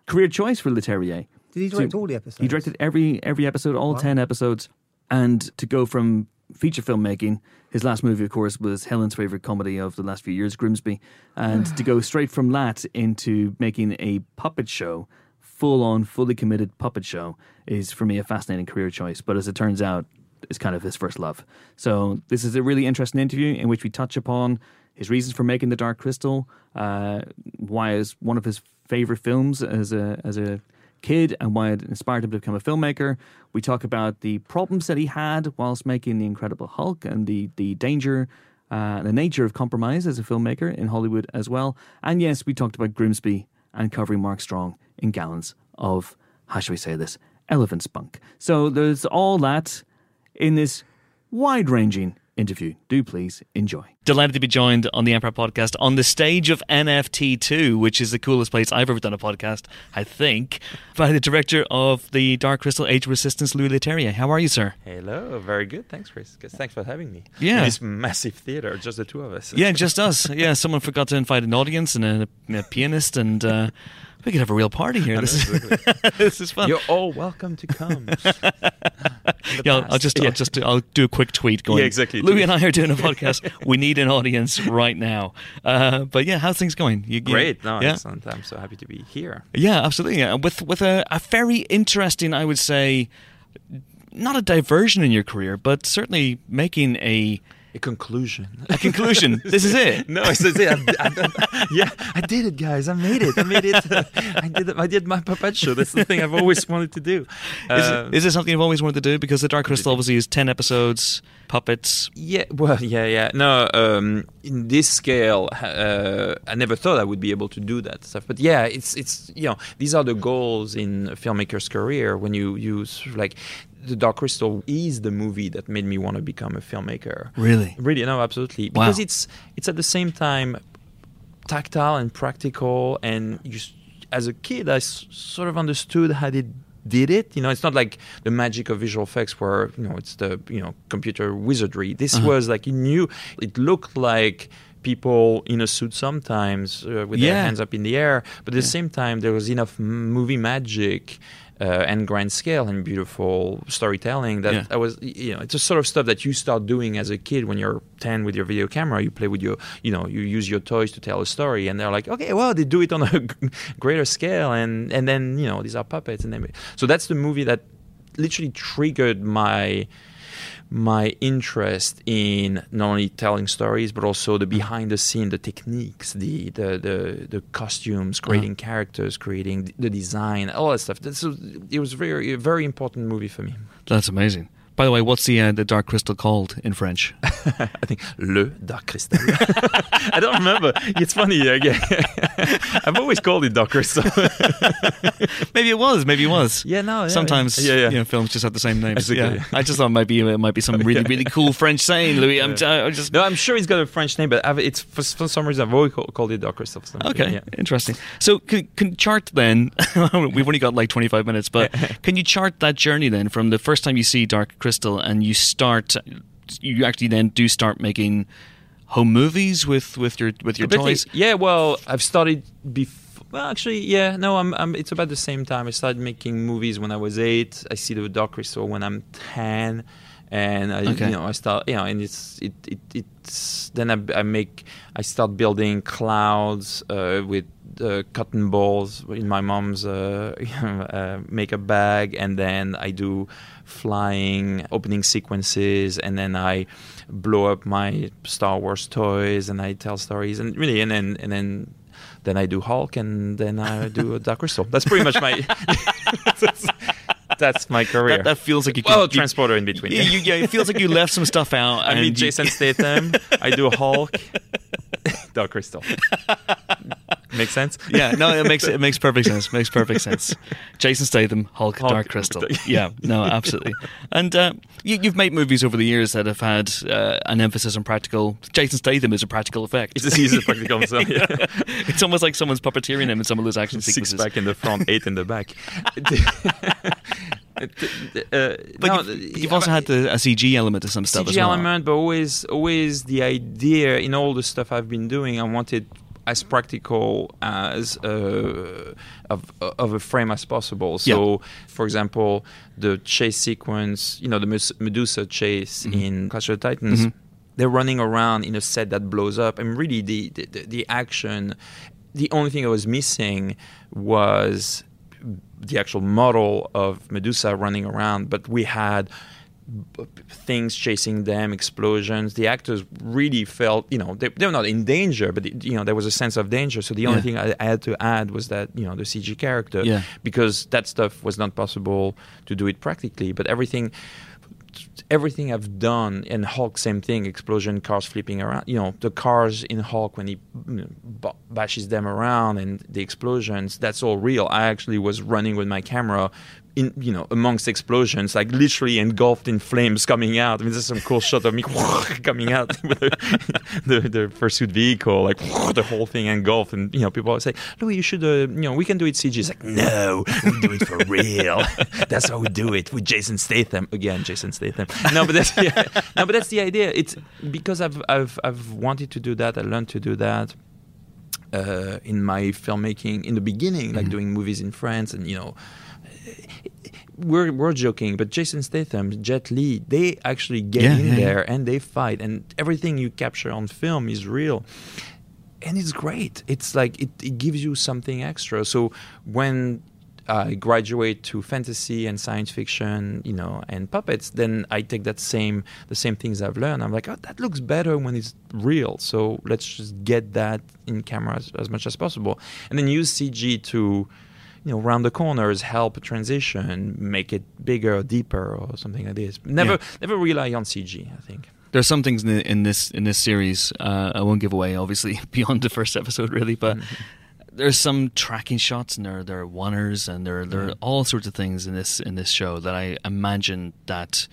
career choice for Leterrier. Did he So direct all the episodes? He directed every every episode, all ten episodes, and to go from feature filmmaking. His last movie, of course, was Helen's favorite comedy of the last few years, Grimsby, and to go straight from that into making a puppet show, full on, fully committed puppet show, is for me a fascinating career choice. But as it turns out, is kind of his first love. So this is a really interesting interview in which we touch upon his reasons for making the Dark Crystal, uh, why it's one of his favorite films as a as a kid, and why it inspired him to become a filmmaker. We talk about the problems that he had whilst making the Incredible Hulk and the the danger. Uh, the nature of compromise as a filmmaker in Hollywood as well. And yes, we talked about Grimsby and covering Mark Strong in gallons of, how should we say this, elephant spunk. So there's all that in this wide ranging interview. Do please enjoy. Delighted to be joined on the Empire podcast on the stage of NFT2, which is the coolest place I've ever done a podcast, I think, by the director of the Dark Crystal Age Resistance, Louis Leterrier. How are you, sir? Hello, very good. Thanks, Chris. Thanks for having me. Yeah. In this massive theater, just the two of us. Yeah, just us. Yeah, someone forgot to invite an audience and a, a pianist, and uh, we could have a real party here. This is, this is fun. You're all welcome to come. Yeah, I'll, I'll just, I'll just, do, I'll do a quick tweet going. Yeah, exactly. Louis and I are doing a podcast. we need an audience right now. Uh, but yeah, how's things going? You, you- Great. No, yeah, excellent. I'm so happy to be here. yeah, absolutely. Yeah. With with a, a very interesting, I would say, not a diversion in your career, but certainly making a A conclusion. a conclusion. this is it. No, it's it. I, I, yeah, I did it, guys. I made it. I made it. I did. it. I did my puppet show. That's the thing I've always wanted to do. Is, it, is it something you've always wanted to do? Because the Dark Crystal obviously is ten episodes, puppets. Yeah, well, yeah, yeah. No, um, in this scale, uh, I never thought I would be able to do that stuff. But yeah, it's it's you know these are the goals in a filmmaker's career when you you sort of like the Dark Crystal is the movie that made me want to become a filmmaker. Really? Really, no, absolutely. Wow. Because it's it's at the same time tactile and practical, and you, as a kid, I s- sort of understood how they did it. You know, it's not like the magic of visual effects, where you know it's the you know computer wizardry. This Uh-huh. was like you knew it looked like people in a suit sometimes uh, with Yeah. their hands up in the air but at the same time there was enough movie magic uh, and grand scale and beautiful storytelling that Yeah. I was you know it's the sort of stuff that you start doing as a kid when you're 10 with your video camera you play with your you know you use your toys to tell a story and they're like okay well they do it on a greater scale and and then you know these are puppets and then so that's the movie that literally triggered my my interest in not only telling stories but also the mm-hmm. behind the scene the techniques the the the, the costumes creating mm-hmm. characters creating the design all that stuff. This was, it was very a very important movie for me. That's amazing. By the way, what's the uh, the Dark Crystal called in French? I think Le Dark Crystal. I don't remember. It's funny. Again. I've always called it Dark Crystal. maybe it was. Maybe it was. yeah, no. Yeah, Sometimes Yeah, yeah. You know, films just have the same names. Exactly. Yeah. I just thought maybe it might be some really really cool French saying, Louis. I'm, I just No, I'm sure it's got a French name, but I've, it's for, for some reason I've always called, it Dark Crystal. Okay, Yeah. interesting. So, can, can chart then? we've only got like twenty five minutes, but can you chart that journey then from the first time you see Dark Crystal and you start, you actually then do start making home movies with with your with your toys? Yeah, well, I've started before. Well, actually, yeah, no, I'm, I'm. It's about the same time. I started making movies when I was eight. I see the Dark Crystal when I'm ten, and I, Okay. you know, I start, you know, and it's it, it it's then I, I make I start building clouds uh, with uh, cotton balls in my mom's uh, uh, makeup bag, and then I do flying opening sequences, and then I blow up my Star Wars toys, and I tell stories, and really, and then and then then I do Hulk, and then I do a Dark Crystal. That's pretty much my. that's, my career. That, that feels like you. well, could- you- transporter in between. Yeah, you, yeah, it feels like you left some stuff out. I you- Jason Statham. I do Hulk. Dark Crystal. Make sense? Yeah, no, it makes it makes perfect sense. Makes perfect sense. Jason Statham, Hulk, Hulk. Dark Crystal. Yeah, no, absolutely. And uh, you, you've made movies over the years that have had uh, an emphasis on practical. Jason Statham is a practical effect. It's he's a practical himself. Yeah. It's almost like someone's puppeteering him in some of those action Six sequences. pack in the front, eight in the back. Uh, But no, you've, you've also had the, a CG element to some stuff CG as well. element, but always, always the idea in all the stuff I've been doing, I wanted as practical as uh, of of a frame as possible. So, for example, the chase sequence, you know, the Medusa chase Mm-hmm. in Clash of the Titans. They're running around in a set that blows up, and really the the the action. The only thing I was missing was the actual model of Medusa running around, but we had things chasing them, explosions. The actors really felt, you know, they, they were not in danger, but you know there was a sense of danger. So the only Yeah. thing I, I had to add was that you know the CG character, Yeah. because that stuff was not possible to do it practically. But everything. Everything I've done in Hulk, same thing. Explosion, cars flipping around. You know, the cars in Hulk when he bashes them around, and the explosions. That's all real. I actually was running with my camera, in you know, amongst explosions, like literally engulfed in flames coming out. I mean, there's some cool shot of me coming out with the, the, the pursuit vehicle, like the whole thing engulfed. And you know, people always say, "Louis, you should, uh, you know, we can do it CG." It's like, no, we do it for real. that's how we do it with Jason Statham again. Jason Statham. No, but that's yeah, no, but that's the idea. It's because I've I've I've wanted to do that. I learned to do that. Uh, in my filmmaking in the beginning, Mm-hmm. like doing movies in France, and you know, we're we're joking, but Jason Statham, Jet Li, they actually get Yeah, in yeah, yeah. there and they fight, and everything you capture on film is real, and it's great. It's like it, it gives you something extra. So when I graduate to fantasy and science fiction, you know, and puppets, then I take that same the same things I've learned. I'm like, oh, that looks better when it's real. So let's just get that in camera as, as much as possible, and then use CG to you know, round the corners, help transition, make it bigger, or deeper, or something like this. Never, Yeah. never rely on CG. I think. There's some things in, the, in this in this series uh, I won't give away, obviously, beyond the first episode, really. But mm-hmm. there's some tracking shots, and there there are oneers, and there there are mm-hmm. all sorts of things in this in this show that I imagine that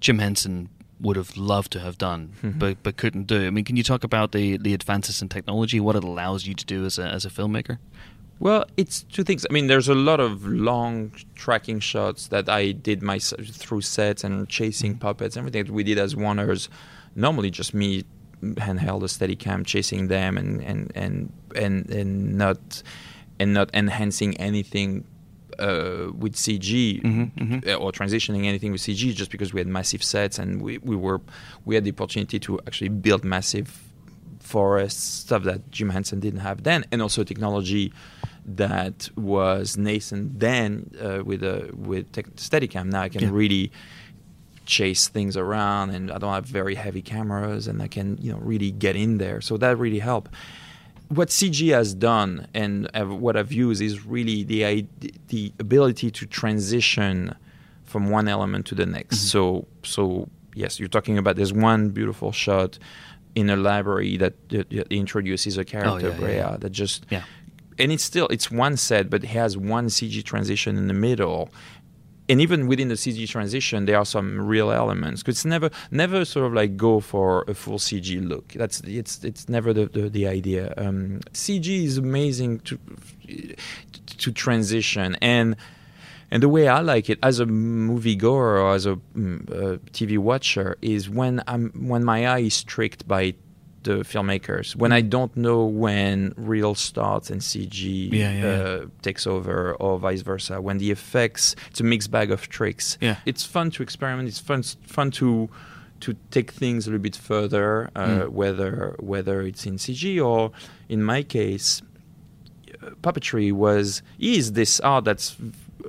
Jim Henson would have loved to have done, mm-hmm. but but couldn't do. I mean, can you talk about the the advances in technology, what it allows you to do as a as a filmmaker? Well, it's two things. I mean, there's a lot of long tracking shots that I did myself through sets and chasing puppets, and everything that we did as oneers. Normally, just me handheld a Steadicam chasing them and and and and, and not and not enhancing anything uh, with CG uh, or transitioning anything with CG, just because we had massive sets and we, we were we had the opportunity to actually build massive forests, stuff that Jim Henson didn't have then, and also technology that was nascent then uh, with a with tech, Steadicam. Now I can Yeah. really chase things around, and I don't have very heavy cameras, and I can you know really get in there. So that really helped. What CG has done, and uh, what I've used, is really the the ability to transition from one element to the next. So so yes, you're talking about there's one beautiful shot in a library that, that, that introduces a character, yeah, yeah, Brea, yeah. that just Yeah. and it's still it's one set, but it has one CG transition in the middle. And even within the CG transition, there are some real elements. it's never, never sort of like go for a full CG look. That's it's it's never the the, the idea. Um, CG is amazing to to transition and. And the way I like it as a moviegoer or as a mm, uh, TV watcher is when I'm when my eye is tricked by the filmmakers. When I don't know when real starts and CG Yeah, yeah, uh, takes over or vice versa. When the effects, it's a mixed bag of tricks. Yeah. It's fun to experiment. It's fun fun to to take things a little bit further, uh, Mm. whether whether it's in CG or in my case, puppetry was is this art that's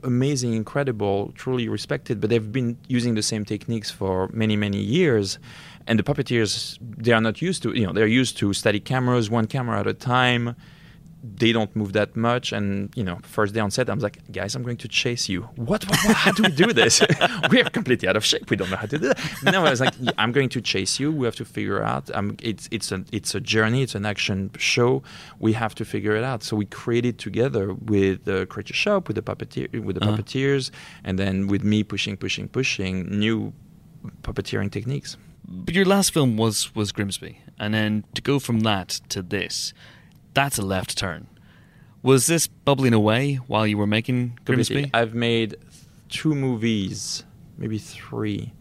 amazing, incredible, truly respected, but they've been using the same techniques for many, many years. And the puppeteers, they are not used to, you know, they're used to static cameras, one camera at a time. They don't move that much. And, you know, first day on set, I'm like, guys, I'm going to chase you. What? what, how do we do this? We're completely out of shape. We don't know how to do that. No, I was like, "Yeah, I'm going to chase you. We have to figure out. Um, it's, it's, a, it's a journey, it's an action show. We have to figure it out. So we created together with the creature shop, with the puppeteer, with the Uh-huh. puppeteers, and then with me pushing, pushing, pushing new puppeteering techniques. But your last film was was Grimsby, and then to go from that to this, that's a left turn. Was this bubbling away while you were making Grimsby? I've made two movies, maybe three,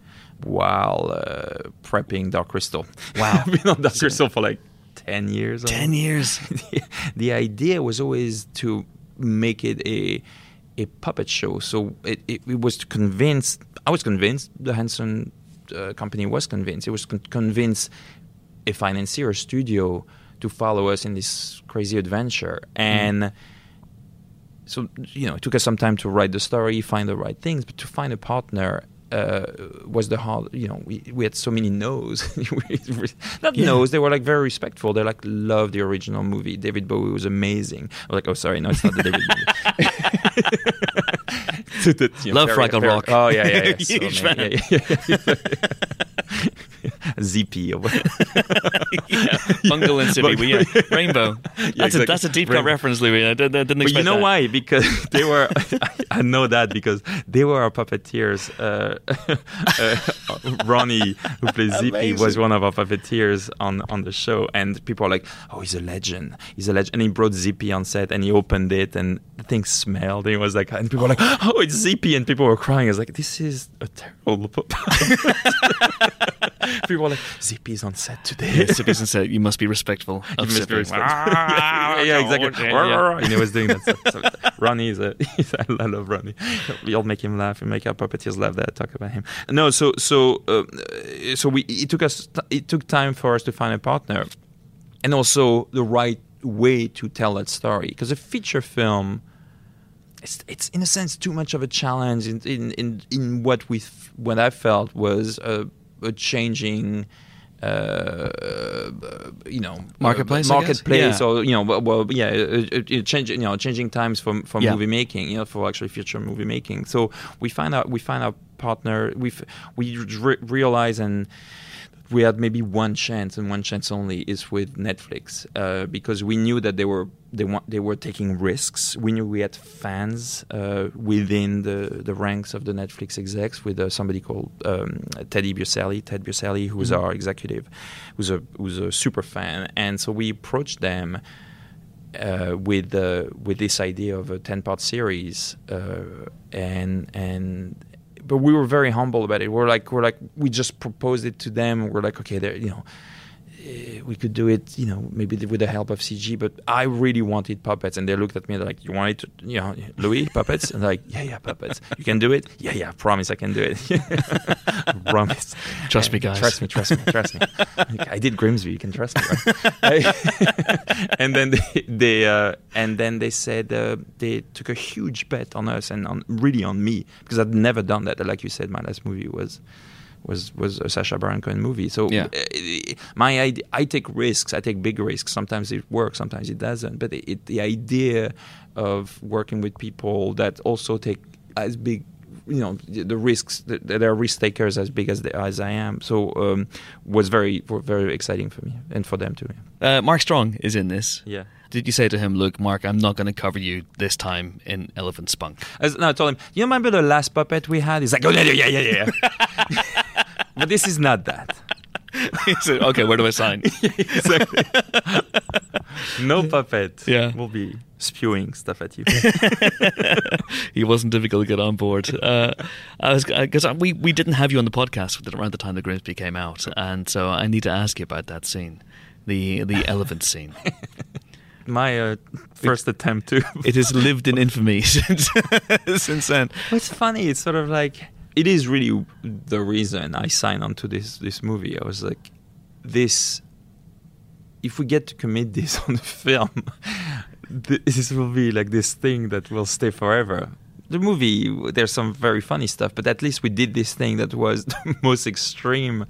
while uh, prepping Dark Crystal. Wow. I've been on Dark Crystal for like 10 years. Ten years. the, the idea was always to make it a a puppet show. So it, it, it was to convince. I was convinced. The Henson uh, company was convinced. It was con- convince a financier, a studio, to follow us in this crazy adventure. And so you know, it took us some time to write the story, find the right things, but to find a partner. Uh, was the hard, you know, we, we had so many no's. Not Yeah. no's, they were like very respectful. They like loved the original movie. David Bowie was amazing. I was like, oh, sorry, no, it's not the David Bowie. To the, you Love very- Fraggle very- Rock. Oh, yeah, yeah, yeah. So Huge many- fan. yeah, yeah, yeah. ZP or whatever. yeah. Bungle and Zippy. We, uh, Rainbow. That's, a, exactly. that's a deep cut reference, Louis. I didn't, I didn't But you know that. why? Because they were. I know that because they were our puppeteers. Uh, uh, Ronnie, who plays Zippy, was one of our puppeteers on on the show, and people are like, "Oh, he's a legend! He's a legend!" And he brought Zippy on set, and he opened it, and the thing smelled. And it was like, and people were like, "Oh, it's Zippy!" And people were crying. I was like, "This is a terrible." puppet." people were like, "Zippy's on set today." Yeah, Zippy's and said, you must be respectful You must be respectful. yeah, yeah, exactly. Yeah. And he was doing that. So, so Ronnie is a, I love Ronnie. We all make him laugh. We make our puppeteers laugh. That talk about him. No, so so uh, so we it took us it took time for us to find a partner, and also the right way to tell that story because a feature film. It's, it's in a sense too much of a challenge in in, in, in what we what I felt was a, a changing uh, you know Marketplace, uh, marketplace Yeah. or you know well, well yeah uh, uh, uh, change you know changing times for for Yeah. movie making you know for actually future movie making so we find out we find our partner we we re- realize and we had maybe one chance and one chance only is with Netflix uh, because we knew that they were they they were taking risks. We knew we had fans uh, within the, the ranks of the Netflix execs with uh, somebody called um, Teddy Biaselli, Ted Biaselli, who's our executive, who's a who's a super fan, and so we approached them uh, with uh, with this idea of a ten part series, uh, and and but we were very humble about it. We're like we're like we just proposed it to them. We're like okay, there you know. Eh, we could do it, you know, maybe with the help of CG. But I really wanted puppets, and they looked at me like, "You want it, to, you know, Louis puppets?" And like, "Yeah, yeah, puppets. You can do it. Yeah, yeah. Promise, I can do it. promise. Trust me, guys. Trust me. Trust me. Trust me. I did Grimsby. You can trust me." Right? and then they, they uh, and then they said uh, they took a huge bet on us and on really on me because I'd never done that. Like you said, my last movie was was was a Sacha Baron Cohen movie. So Yeah. uh, my idea, I take risks. I take big risks. Sometimes it works, sometimes it doesn't. But it, it, the idea of working with people that also take as big, you know, the, risks. that that They're risk takers as big as they, as I am. So um, was very very exciting for me and for them too. Uh, Mark Strong is in this. Yeah. Did you say to him, "Look, Mark, I'm not going to cover you this time in Elephant Spunk"? As, no, I told him, you remember the last puppet we had? He's like, oh, yeah, yeah, yeah, yeah. yeah." but this is not that. "Okay, where do I sign?" exactly. no puppet Yeah. will be spewing stuff at you. he wasn't difficult to get on board. Uh, I was because we we didn't have you on the podcast around the time the Grimsby came out, and so I need to ask you about that scene, the the elephant scene. My uh, first attempt to. It has lived in infamy since since then. What's funny, it's sort of like it is really the reason I signed on to this this movie. I was like, this. If we get to commit this on the film, this will be like this thing that will stay forever. The movie, there's some very funny stuff, but at least we did this thing that was the most extreme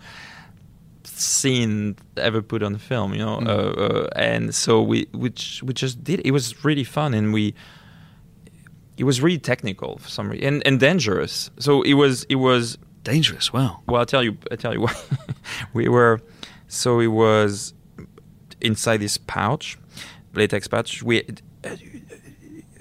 scene ever put on film, you know. Uh, uh, and so we, which we just did. It was really fun, and we it was really technical for some reason and, and dangerous. So it was it was Dangerous. Wow. well. I'll tell you. I tell you what. we were so it was inside this pouch, latex pouch. We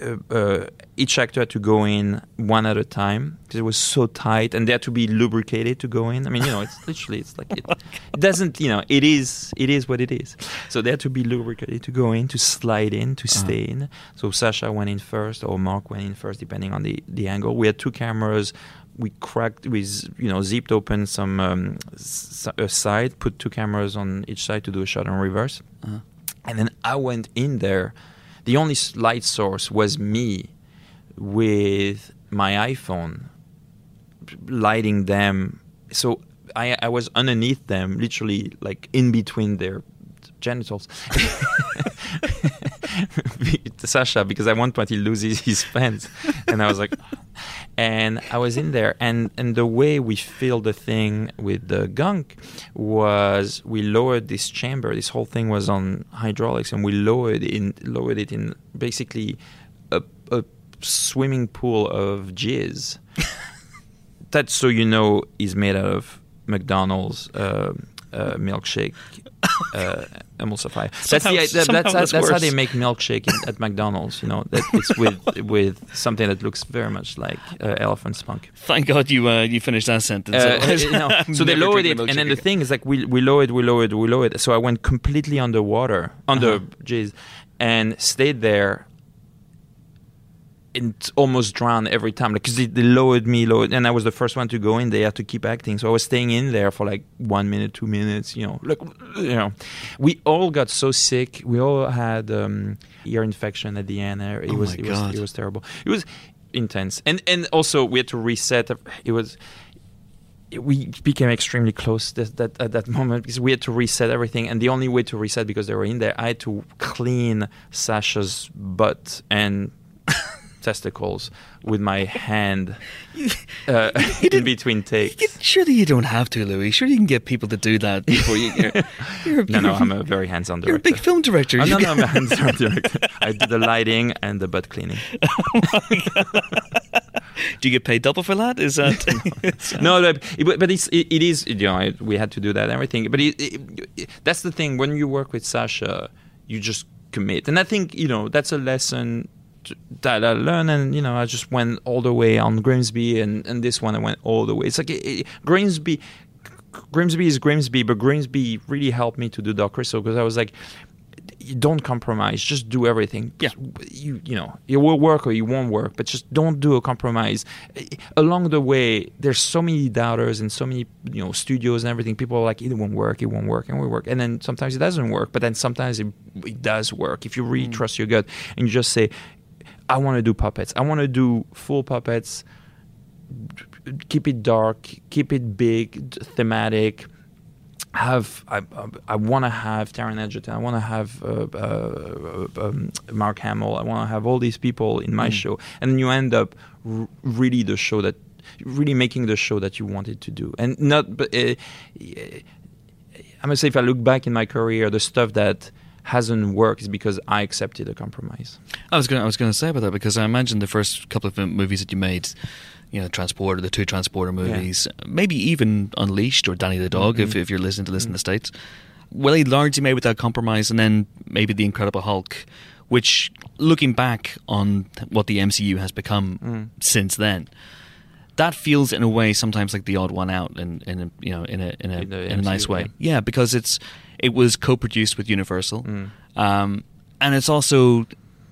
uh, uh, each actor had to go in one at a time because it was so tight, and they had to be lubricated to go in. I mean, you know, it's literally it's like it, it doesn't. You know, it is it is what it is. So they had to be lubricated to go in, to slide in, to stay in. So Sacha went in first, or Mark went in first, depending on the the angle. We had two cameras. We cracked, we you know zipped open some um, s- a side, put two cameras on each side to do a shot in reverse, and then I went in there. The only light source was me with my iPhone lighting them. So I, I was underneath them, literally like in between their genitals. Sacha, because I want he loses his pants, and I was like, and I was in there, and and the way we filled the thing with the gunk was we lowered this chamber. This whole thing was on hydraulics, and we lowered in lowered it in basically a, a swimming pool of jizz. that, so you know, is made out of McDonald's uh, uh, milkshake. Uh, emulsifier. That's, Somehow- the, that, that's, that's that's how they make milkshake in, at McDonald's. You know, that it's with with something that looks very much like uh, elephant spunk. Thank God you uh, you finished that sentence. Uh, you so they lowered it, and then the thing is like we we lowered, we lowered, we lowered. So I went completely underwater, under Uh-huh. and stayed there. And almost drowned every time, like because they, they lowered me, lowered, and I was the first one to go in. They had to keep acting, so I was staying in there for like one minute, two minutes. You know, like you know, we all got so sick. We all had um, ear infection at the end. It Oh was it was it was terrible. It was intense, and and also we had to reset. It was we became extremely close that, that, at that moment because we had to reset everything and the only way to reset because they were in there i had to clean Sacha's butt and testicles with my hand uh, in between takes You- Surely you don't have to, Louis. Surely you can get people to do that before you. You're, you're, no no i'm a very hands-on You're a director big film director. Oh, no, no, I'm a hands-on director. I do the lighting and the butt cleaning. Do you get paid double for that? Is that no, but, but but it's it, it is you know we had to do that and everything. But it, it, that's the thing when you work with Sacha, you just commit, and I think you know that's a lesson that I learned, and you know I just went all the way on Grimsby, and and this one I went all the way. It's like it, it- Grimsby. Grimsby is Grimsby, but Grimsby really helped me to do Dark Crystal because I was like, you don't compromise. Just do everything. Yeah. You you know it will work or it won't work, but just don't do a compromise. Along the way, there's so many doubters and so many you know studios and everything. People are like it won't work, it won't work, and it won't work. And then sometimes it doesn't work, but then sometimes it, it does work if you really mm. trust your gut and you just say, I want to do puppets. I want to do full puppets. Keep it dark. Keep it big, thematic have I, I want to have Taron Egerton. I want to have uh, uh, um, Mark Hamill. I want to have all these people in my show, and you end up r- really the show that really making the show that you wanted to do, and not. But uh, I must say, if I look back in my career, the stuff that hasn't worked is because I accepted a compromise. I was going. I was going to say about that because I imagine the first couple of movies that you made, you know, Transporter, the two Transporter movies, maybe even Unleashed or Danny the Dog, if, mm-hmm. if you're listening to this in the mm-hmm. states, well, they largely made without compromise, and then maybe the Incredible Hulk, which, looking back on what the MCU has become mm. since then. That feels, in a way, sometimes like the odd one out, in, in a, you know, in a in a, In in a nice way. yeah. Yeah, because it's it was co-produced with Universal, um, and it's also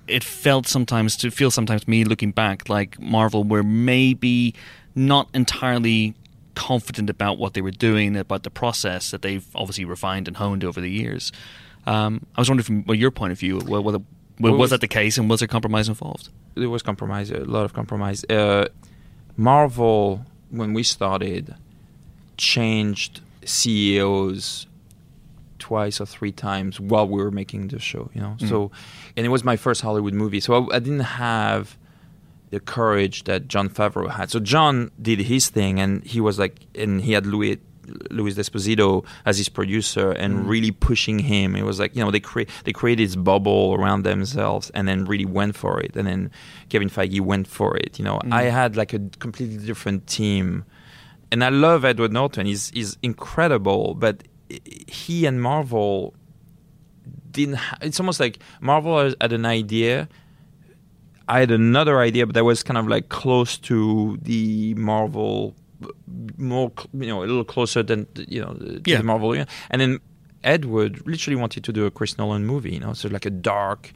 it felt sometimes to feel sometimes me looking back like Marvel were maybe not entirely confident about what they were doing about the process that they've obviously refined and honed over the years. Um, I was wondering from well, your point of view, well, whether, well, Well, was that the case, and was there compromise involved? there was compromise, a lot of compromise. Uh, Marvel, when we started, changed CEOs twice or three times while we were making the show. You know, so mm. and it was my first Hollywood movie, so I, I didn't have the courage that Jon Favreau had. So Jon did his thing, and he was like, and he had Louis. Louis D'Esposito as his producer and mm. really pushing him. It was like you know they create they created this bubble around themselves and then really went for it. And then Kevin Feige went for it. You know, mm. I had like a completely different team, and I love Edward Norton. He's he's incredible, but he and Marvel didn't. Ha- it's almost like Marvel had an idea. I had another idea, but that was kind of like close to the Marvel, more you know, a little closer than you know to Yeah. the Marvel. And then Edward literally wanted to do a Chris Nolan movie, you know, so like a dark,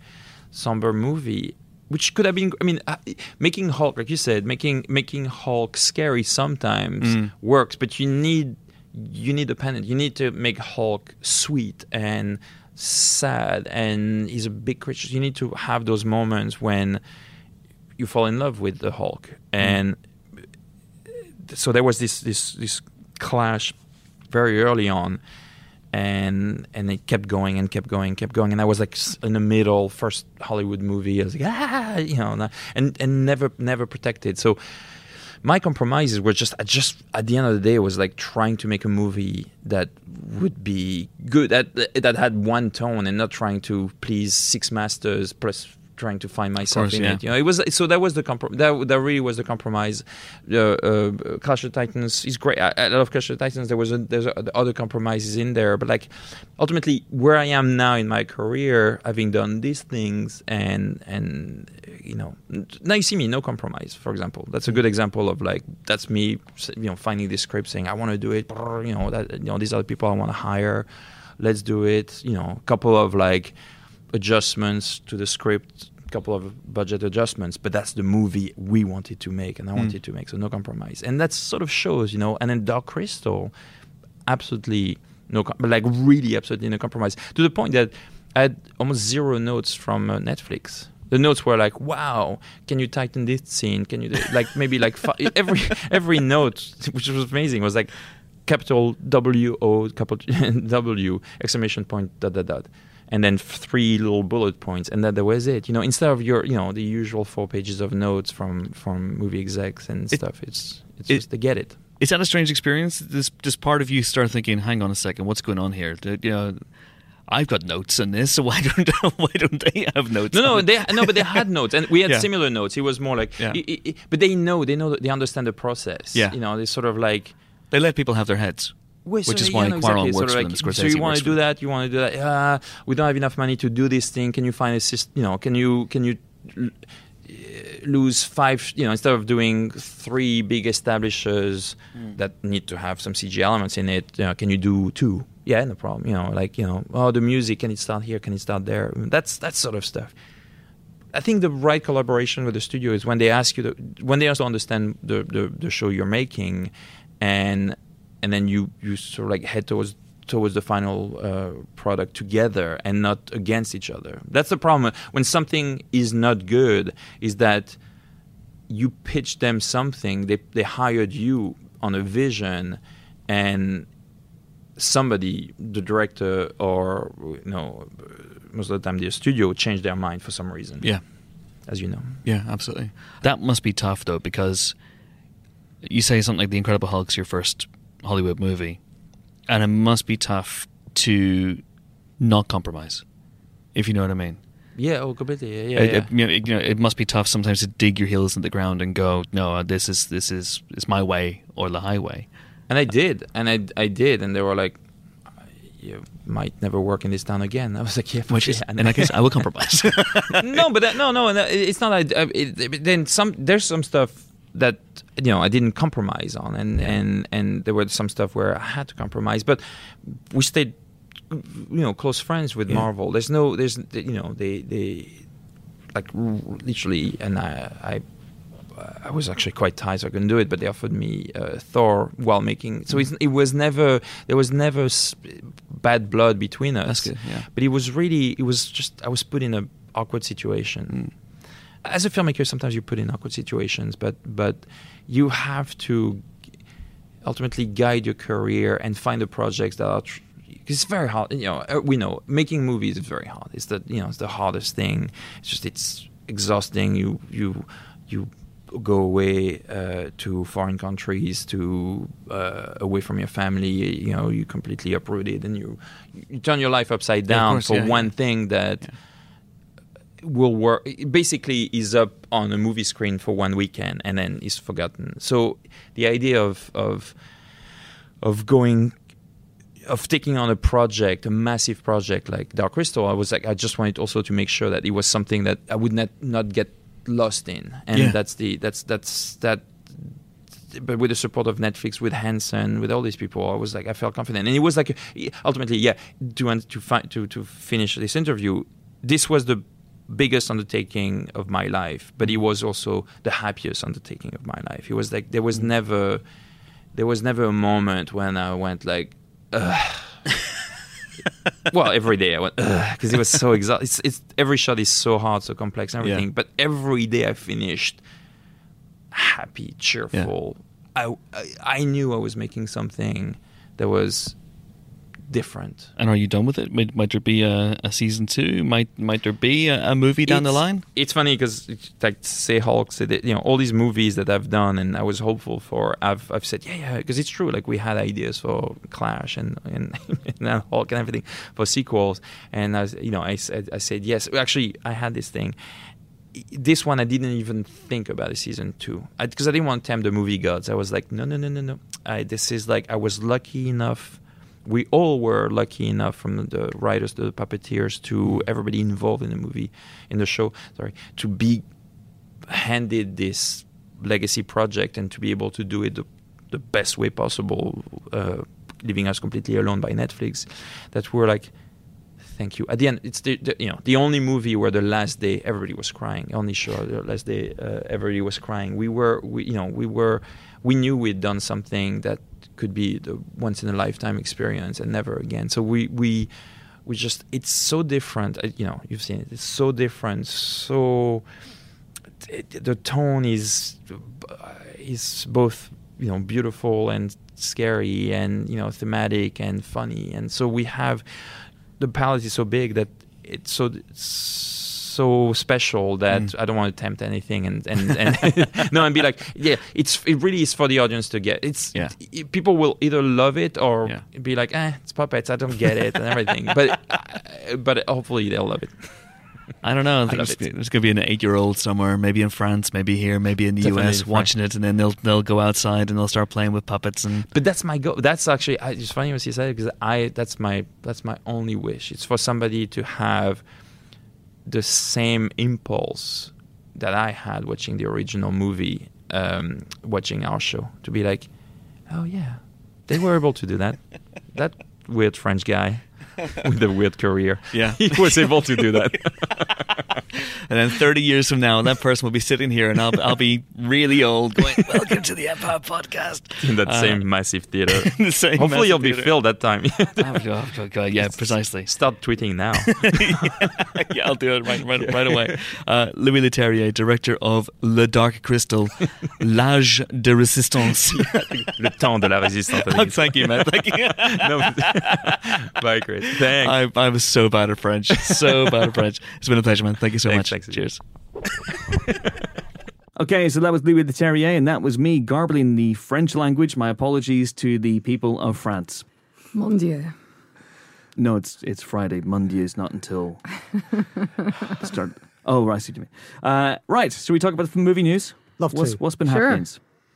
somber movie, which could have been. I mean, uh, making Hulk, like you said, making making Hulk scary sometimes works, but you need you need a penance. You need to make Hulk sweet and sad, and he's a big creature. You need to have those moments when you fall in love with the Hulk, and so there was this this this clash very early on, and and it kept going and kept going, kept going, and I was like in the middle, first Hollywood movie. I was like ah, you know, and and never never protected. So my compromises were just I just at the end of the day it was like trying to make a movie that would be good that that had one tone and not trying to please six masters plus trying to find myself course, in yeah. it you know? It was so that was the comprom- that, that really was the compromise. Uh, uh, Clash of Titans is great. I, I love Clash of Titans there was a, there's a, other compromises in there but like ultimately where I am now in my career having done these things and and you know now you see me no compromise for example. That's a good example of like that's me you know finding this script saying I want to do it you know that you know these are the people I want to hire let's do it you know a couple of like adjustments to the script a couple of budget adjustments but that's the movie we wanted to make and I wanted to make so no compromise. And that sort of shows you know and then Dark Crystal absolutely no com- like really absolutely no compromise to the point that I had almost zero notes from uh, Netflix. The notes were like wow can you tighten this scene? Can you do like maybe like fi- every every note which was amazing was like capital W O capital W exclamation point dot dot dot and then three little bullet points and that, that was it you know instead of your you know the usual four pages of notes from from movie execs and It- stuff it's it's it- just to get it Is that a strange experience? Does, does part of you start thinking, "Hang on a second, what's going on here?" You know, I've got notes on this, so why don't why don't they have notes? No, no, it? they no, but they had notes, and we had Yeah. similar notes. It was more like, Yeah. i- i- i- but they know, they know, they understand the process. Yeah. you know, they sort of like, they let people have their heads. Well, Which so, is why no, Cuarón exactly. works Sort for of them, like, Scorsese So you want to do them. that? You want to do that? Uh, we don't have enough money to do this thing. Can you find a system? You know, can you can you l- uh, lose five? You know, instead of doing three big establishers Hmm. that need to have some CG elements in it, you know, can you do two? yeah, no problem. You know, like you know, oh, the music can it start here? Can it start there? That's that sort of stuff. I think the right collaboration with the studio is when they ask you, to, when they also understand the, the, the show you're making, and and then you you sort of like head towards towards the final uh, product together and not against each other. That's the problem when something is not good. Is that you pitch them something, they they hired you on a vision, and somebody, the director or you know most of the time the studio changed their mind for some reason. Yeah. As you know. Yeah, absolutely. That must be tough though, because you say something like The Incredible Hulk's your first Hollywood movie, and it must be tough to not compromise, if you know what I mean. Yeah, oh, completely. Yeah, yeah. It, yeah. it- you, know, it- you know, it must be tough sometimes to dig your heels in the ground and go, "No, this is this is it's my way or the highway." and I did, and I I did, and they were like, "You might never work in this town again." I was like, "Yeah, Which is, yeah. in that case, I will compromise. no, but that, no, no, and it's not. like- uh, it, then some there's some stuff that you know I didn't compromise on, and and and there were some stuff where I had to compromise, but we stayed, you know, close friends with Yeah. Marvel. There's no, there's you know, they they like literally, and I I. I was actually quite tired, so I couldn't do it. But they offered me uh, Thor while making. So it's, it was never there was never bad blood between us. Good, yeah. But it was really it was just I was put in a awkward situation. Mm. As a filmmaker, sometimes you're put in awkward situations, but but you have to ultimately guide your career and find the projects that are. Tr- it's very hard, you know. uh, We know making movies is very hard. It's the you know it's the hardest thing. It's just it's exhausting. You you you go away uh, to foreign countries, to uh, away from your family. You know, you completely uprooted, and you you turn your life upside Yeah, down course, for yeah, one yeah. thing that Yeah. Will work. Basically, is up on a movie screen for one weekend and then is forgotten. So the idea of of of going of taking on a project, a massive project like Dark Crystal, I was like, I just wanted also to make sure that it was something that I would not not get lost in, and Yeah. that's the that's that's that. But with the support of Netflix, with Henson, with all these people, I was like, I felt confident, and it was like, ultimately, yeah, to to fi- to to finish this interview, this was the biggest undertaking of my life, but it mm. was also the happiest undertaking of my life. It was like there was mm. never, there was never a moment when I went like, Ugh. well, every day I went because it was so exhausting. It's, it's every shot is so hard, so complex, and Yeah. everything. But every day I finished happy, cheerful. I, I I knew I was making something that was different. and are you done with it? Might, might there be a, a season two? Might might there be a, a movie down the line? It's funny because, like, say Hulk, say that, you know, all these movies that I've done and I was hopeful for, I've I've said, yeah, yeah, because it's true. Like, we had ideas for Clash and and, and Hulk and everything for sequels, and I, was, you know, I said I said yes. Actually, I had this thing. This one I didn't even think about a season two because I, didn't want to tempt the movie gods. I was like, no, no, no, no, no. I, this is like I was lucky enough we all were lucky enough from the writers to the puppeteers to everybody involved in the movie in the show sorry to be handed this legacy project and to be able to do it the, the best way possible uh, leaving us completely alone by netflix that we're like thank you. At the end it's the, the you know the only movie where the last day everybody was crying only show the last day uh, everybody was crying. We were we you know we were we knew we'd done something that could be the once in a lifetime experience and never again. So we we we just it's so different uh, you know you've seen it it's so different so the tone is is both you know beautiful and scary and you know thematic and funny. And so we have the palette is so big that it's so so special that Mm. I don't want to tempt anything and and, and no and be like yeah it's it really is for the audience to get it's Yeah. i- people will either love it or Yeah. be like eh it's puppets I don't get it and everything but uh, but hopefully they'll love it I don't know. I I think love there's, going to be an eight-year-old somewhere, maybe in France, maybe here, maybe in the Definitely US, watching it, and then they'll they'll go outside and they'll start playing with puppets and But that's my goal. That's actually I, it's funny what you said because I that's my that's my only wish. It's for somebody to have the same impulse that I had watching the original movie, um, watching our show, to be like, oh yeah, they were able to do that. that weird French guy with a weird career. Yeah. he was able to do that. And then 30 years from now, that person will be sitting here and I'll, I'll be really old going, Welcome to the Empire Podcast. in that Uh, same massive theater. the same Hopefully, you'll be filled that time. Oh, God, God, yeah, precisely. Start tweeting now. yeah, I'll do it right, right, right away. Uh, Louis Leterrier, director of Le Dark Crystal, L'Age de Resistance. Le temps de la résistance. Oh, thank you, man. Thank you. no, bye, Chris. Thanks. I, I was so bad at French. So bad at French. It's been a pleasure, man. Thank you so Thanks, much. thanks. Cheers. Okay, so that was Louis Leterrier, and that was me garbling the French language. My apologies to the people of France. Mon Dieu. No, it's it's Friday. Monday is not until start. Oh, right, I see what you mean. Uh, right, so we talk about the movie news. Love What's, to. what's been Sure. happening?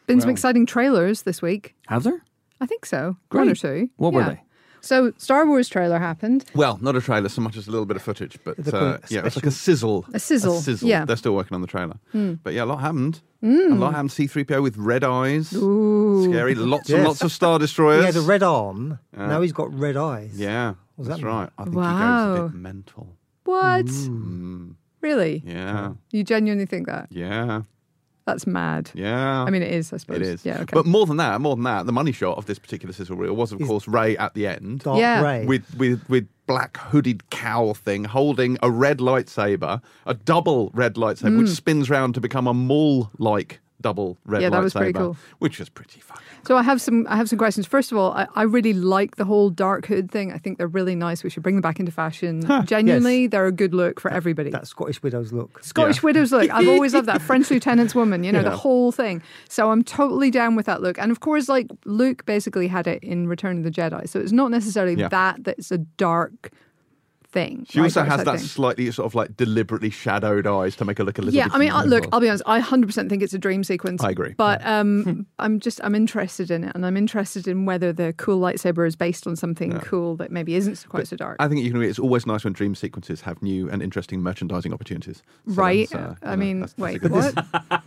Been some exciting trailers this week. Have there? I think so. One or two. What were they? So, Star Wars trailer happened. Well, not a trailer so much as a little bit of footage, but uh, yeah, it's like a sizzle. A sizzle, A sizzle. yeah. They're still working on the trailer. But yeah, a lot happened. A lot happened. C3PO with red eyes. Ooh. Scary. Lots and lots of Star Destroyers. He Destroyers. had a red arm. Yeah. Now he's got red eyes. Yeah, What's that's that mean? right. I think he Wow. goes a bit mental. What? Mm, Really? yeah, You genuinely think that? yeah, That's mad. yeah. I mean, it is, I suppose. it is. Yeah, okay. But more than that, more than that, the money shot of this particular sizzle reel was, of Is- course, Rey at the end. Dark Yeah. grey. with with with black hooded cowl thing holding a red lightsaber, a double red lightsaber, which spins round to become a maul like double red Mm. Yeah, lightsaber, that was pretty cool. which was pretty fun. So I have some I have some questions. First of all, I, I really like the whole dark hood thing. I think they're really nice. We should bring them back into fashion. Genuinely, they're a good look for everybody. that Scottish widow's look. Scottish Yeah. widows look. I've always loved that French lieutenant's woman. You know Yeah. the whole thing. So I'm totally down with that look. And of course, like Luke basically had it in Return of the Jedi. So it's not necessarily Yeah. that that's a dark thing. She right? also has that thing. slightly sort of like deliberately shadowed eyes to make her look a little Yeah, bit I mean, I- look, I'll be honest. I 100% think it's a dream sequence. I agree. But um, I'm just I'm interested in it, and I'm interested in whether the cool lightsaber is based on something cool that maybe isn't quite so dark. I think you can. It's always nice when dream sequences have new and interesting merchandising opportunities. So right? uh, I you know, mean, that's- that's wait, good what?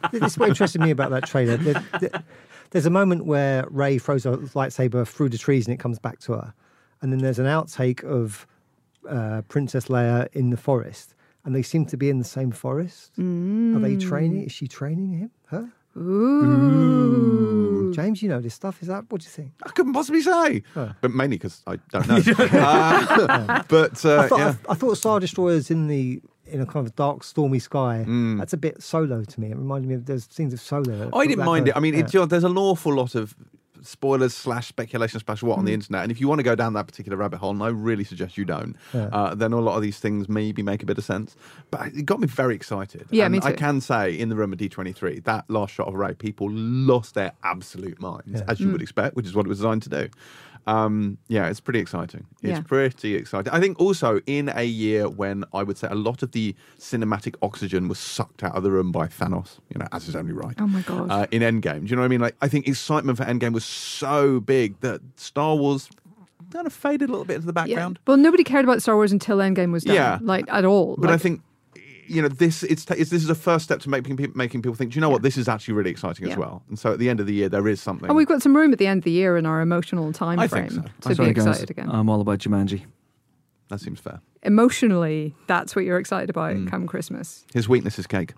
this is what interested me about that trailer. There- there- There's a moment where Rey throws a lightsaber through the trees and it comes back to her. And then there's an outtake of uh, Princess Leia in the forest. And they seem to be in the same forest. Are they training? Is she training him? Her? Ooh. James, you know this stuff. Is that what do you think? I couldn't possibly say, but mainly because I don't know. uh, but uh, I thought, yeah. I, I thought Star Destroyers in the in a kind of dark, stormy sky. Mm. That's a bit solo to me. It reminded me of there's scenes of solo. I didn't mind kind it. I mean, yeah. it's, you know, there's an awful lot of spoilers slash speculation slash what on Mm. the internet, and if you want to go down that particular rabbit hole, and I really suggest you don't, Yeah. uh, then a lot of these things maybe make a bit of sense. But it got me very excited. Yeah, and me I can say in the room at D23, that last shot of Rey, people lost their absolute minds, Yeah. as you Mm. would expect, which is what it was designed to do. Um, yeah, it's pretty exciting. It's Yeah. pretty exciting. I think also in a year when I would say a lot of the cinematic oxygen was sucked out of the room by Thanos, you know, as is only right Oh my god. uh, in Endgame. Do you know what I mean? Like, I think excitement for Endgame was so big that Star Wars kind of faded a little bit into the yeah. background. Well, nobody cared about Star Wars until Endgame was done. Yeah. Like at all. But I think, you know, this it's, it's this is a first step to making people, making people think. Do you know what? This is actually really exciting Yeah. as well. And so at the end of the year, there is something. And we've got some room at the end of the year in our emotional time I frame think so. to be Sorry, guys. excited again. I'm all about Jumanji. that seems fair. Emotionally, that's what you're excited about Mm. come Christmas. His weakness is cake.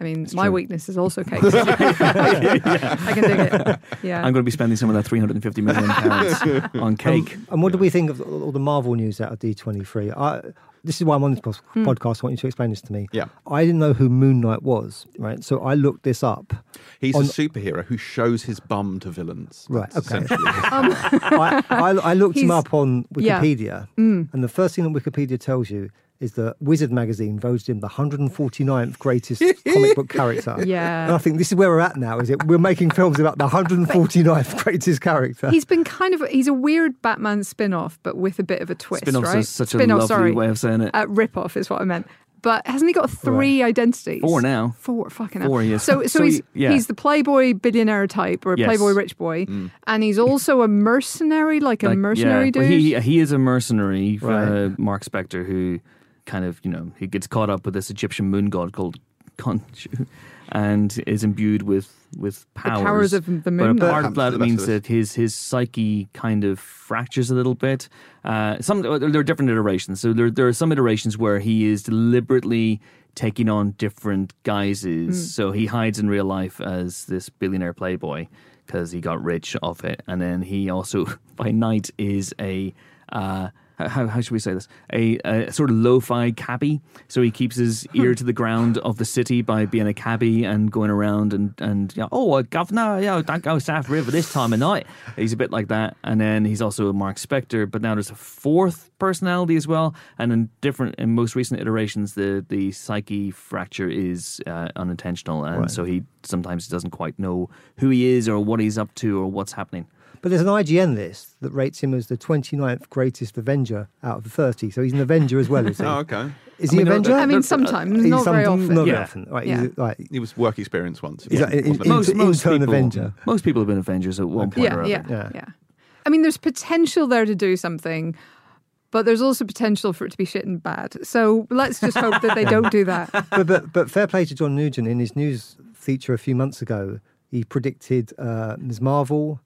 I mean, It's my true. weakness is also cake. I can dig it. Yeah. I'm going to be spending some of that 350 million pounds on cake. Um, and what do we think of all the Marvel news out of D23? I, this is why I'm on this pos- Hmm. podcast. I want you to explain this to me. Yeah. I didn't know who Moon Knight was, right? So I looked this up. He's On- a superhero who shows his bum to villains. Right, That's okay. Um, I, I, I looked him up on yeah. Wikipedia, Mm. and the first thing that Wikipedia tells you is that Wizard magazine voted him the 149th greatest comic book character. Yeah. And I think this is where we're at now. Is it? We're making films about the 149th greatest character. He's been kind of he's a weird Batman spin-off, but with a bit of a twist, Spin-off's right? is such a Spin-off, lovely sorry. way of saying it. Uh, rip-off is what I meant. But hasn't he got three identities? Four now. Four, fucking Four, hell. yes. So, so, So he's he- yeah. he's the playboy billionaire type or Yes. playboy rich boy, Mm. and he's also a mercenary, like a mercenary yeah, dude. well, He he is a mercenary, uh, Mark Spector, who kind of you know he gets caught up with this Egyptian moon god called Khonshu, and is imbued with with The powers. powers of the But moon. a Knight. part of that the means that his his psyche kind of fractures a little bit. Uh, some there are different iterations. So there there are some iterations where he is deliberately taking on different guises. So he hides in real life as this billionaire playboy because he got rich off it, and then he also by night is a. Uh, how, how should we say this? A, a sort of lo-fi cabbie. So he keeps his ear to the ground of the city by being a cabbie and going around and and you know, oh, uh, governor, yeah, don't go South River this time of night. He's a bit like that. And then he's also a Mark Spector. But now there's a fourth personality as well. And in different, in most recent iterations, the the psyche fracture is uh, unintentional, and Right. so he sometimes doesn't quite know who he is or what he's up to or what's happening. But there's an IGN list that rates him as the 29th greatest Avenger out of the 30. So he's an Avenger as well, is he? Oh, okay. Is I he mean, Avenger? I mean, sometimes, He's not very some- often. Not Yeah. very often. Right. Yeah. He's, like, He was work experience once. He's like, in- wasn't it? in- most, most people, Avenger. most people have been Avengers at one point yeah, or yeah, other. yeah, Yeah. I mean, there's potential there to do something, but there's also potential for it to be shit and bad. So let's just hope that they don't do that. but, but, but fair play to John Nugent in his news feature a few months ago. He predicted uh, Ms. Marvel.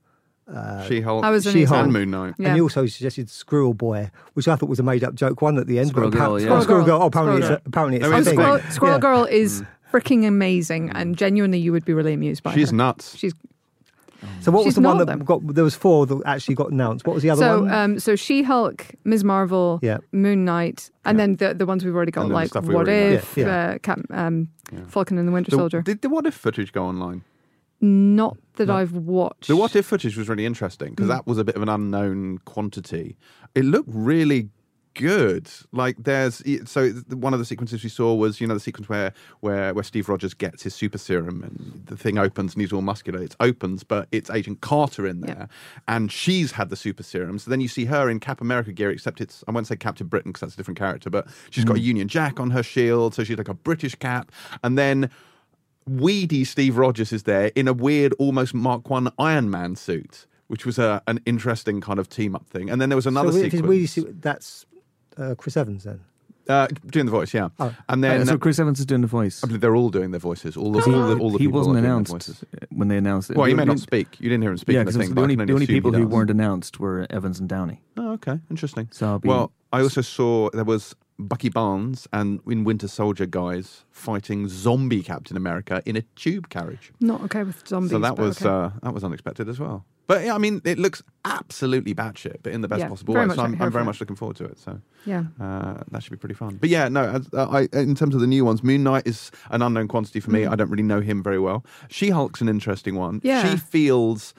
She-Hulk I was She-Hulk. and. Moon Knight. Yeah. And he also suggested Squirrel Boy, which I thought was a made up joke one at the end. Squirrel but appa- Girl, yeah. Squirrel, Squirrel Girl. Girl. Oh, apparently, Squirrel it's, apparently it's a thing. Squirrel, Squirrel Yeah. Girl is freaking amazing, and genuinely, you would be really amused by She's her. nuts. She's So what was the one that them. got? There was four that actually got announced. What was the other so one? um, so She Hulk, Ms Marvel, Yeah. Moon Knight, and then the the ones we've already got And then the like What. If, Yeah, yeah. Uh, Cap, um, Falcon and the Winter The- Soldier. Did the What If footage go online? Not that I've watched. The What If footage was really interesting Mm. because that was a bit of an unknown quantity. It looked really good. Like there's so one of the sequences we saw was you know the sequence where where where Steve Rogers gets his super serum and the thing opens and he's all muscular. It opens, but it's Agent Carter in there, and she's had the super serum. So then you see her in Cap America gear, except it's I won't say Captain Britain because that's a different character, but she's got a Union Jack on her shield, so she's like a British cap, and then weedy Steve Rogers is there in a weird, almost Mark One Iron Man suit, which was a, an interesting kind of team up thing. And then there was another so if it's sequence really, see- that's uh, Chris Evans then. uh, doing the voice, yeah. Oh. And then Uh, so Chris Evans is doing the voice. I believe they're all doing their voices. All the, He, all the, all the he people wasn't are doing their announced when they announced it. Well, he may not speak. You didn't hear him speak Yeah, the because thing. the only, the only people who weren't announced were Evans and Downey. Oh, okay, interesting. So I'll be, Well, I also saw there was Bucky Barnes and in Winter Soldier guys fighting zombie Captain America in a tube carriage. Not okay with zombies. so that was okay. uh, that was unexpected as well. But yeah, I mean, it looks absolutely batshit, but in the best Yeah, possible way. So I'm, I'm very much looking forward to it. So yeah. uh, that should be pretty fun. But yeah, no, uh, I, in terms of the new ones, Moon Knight is an unknown quantity for me. I don't really know him very well. She Hulk's an interesting one. Yeah. She feels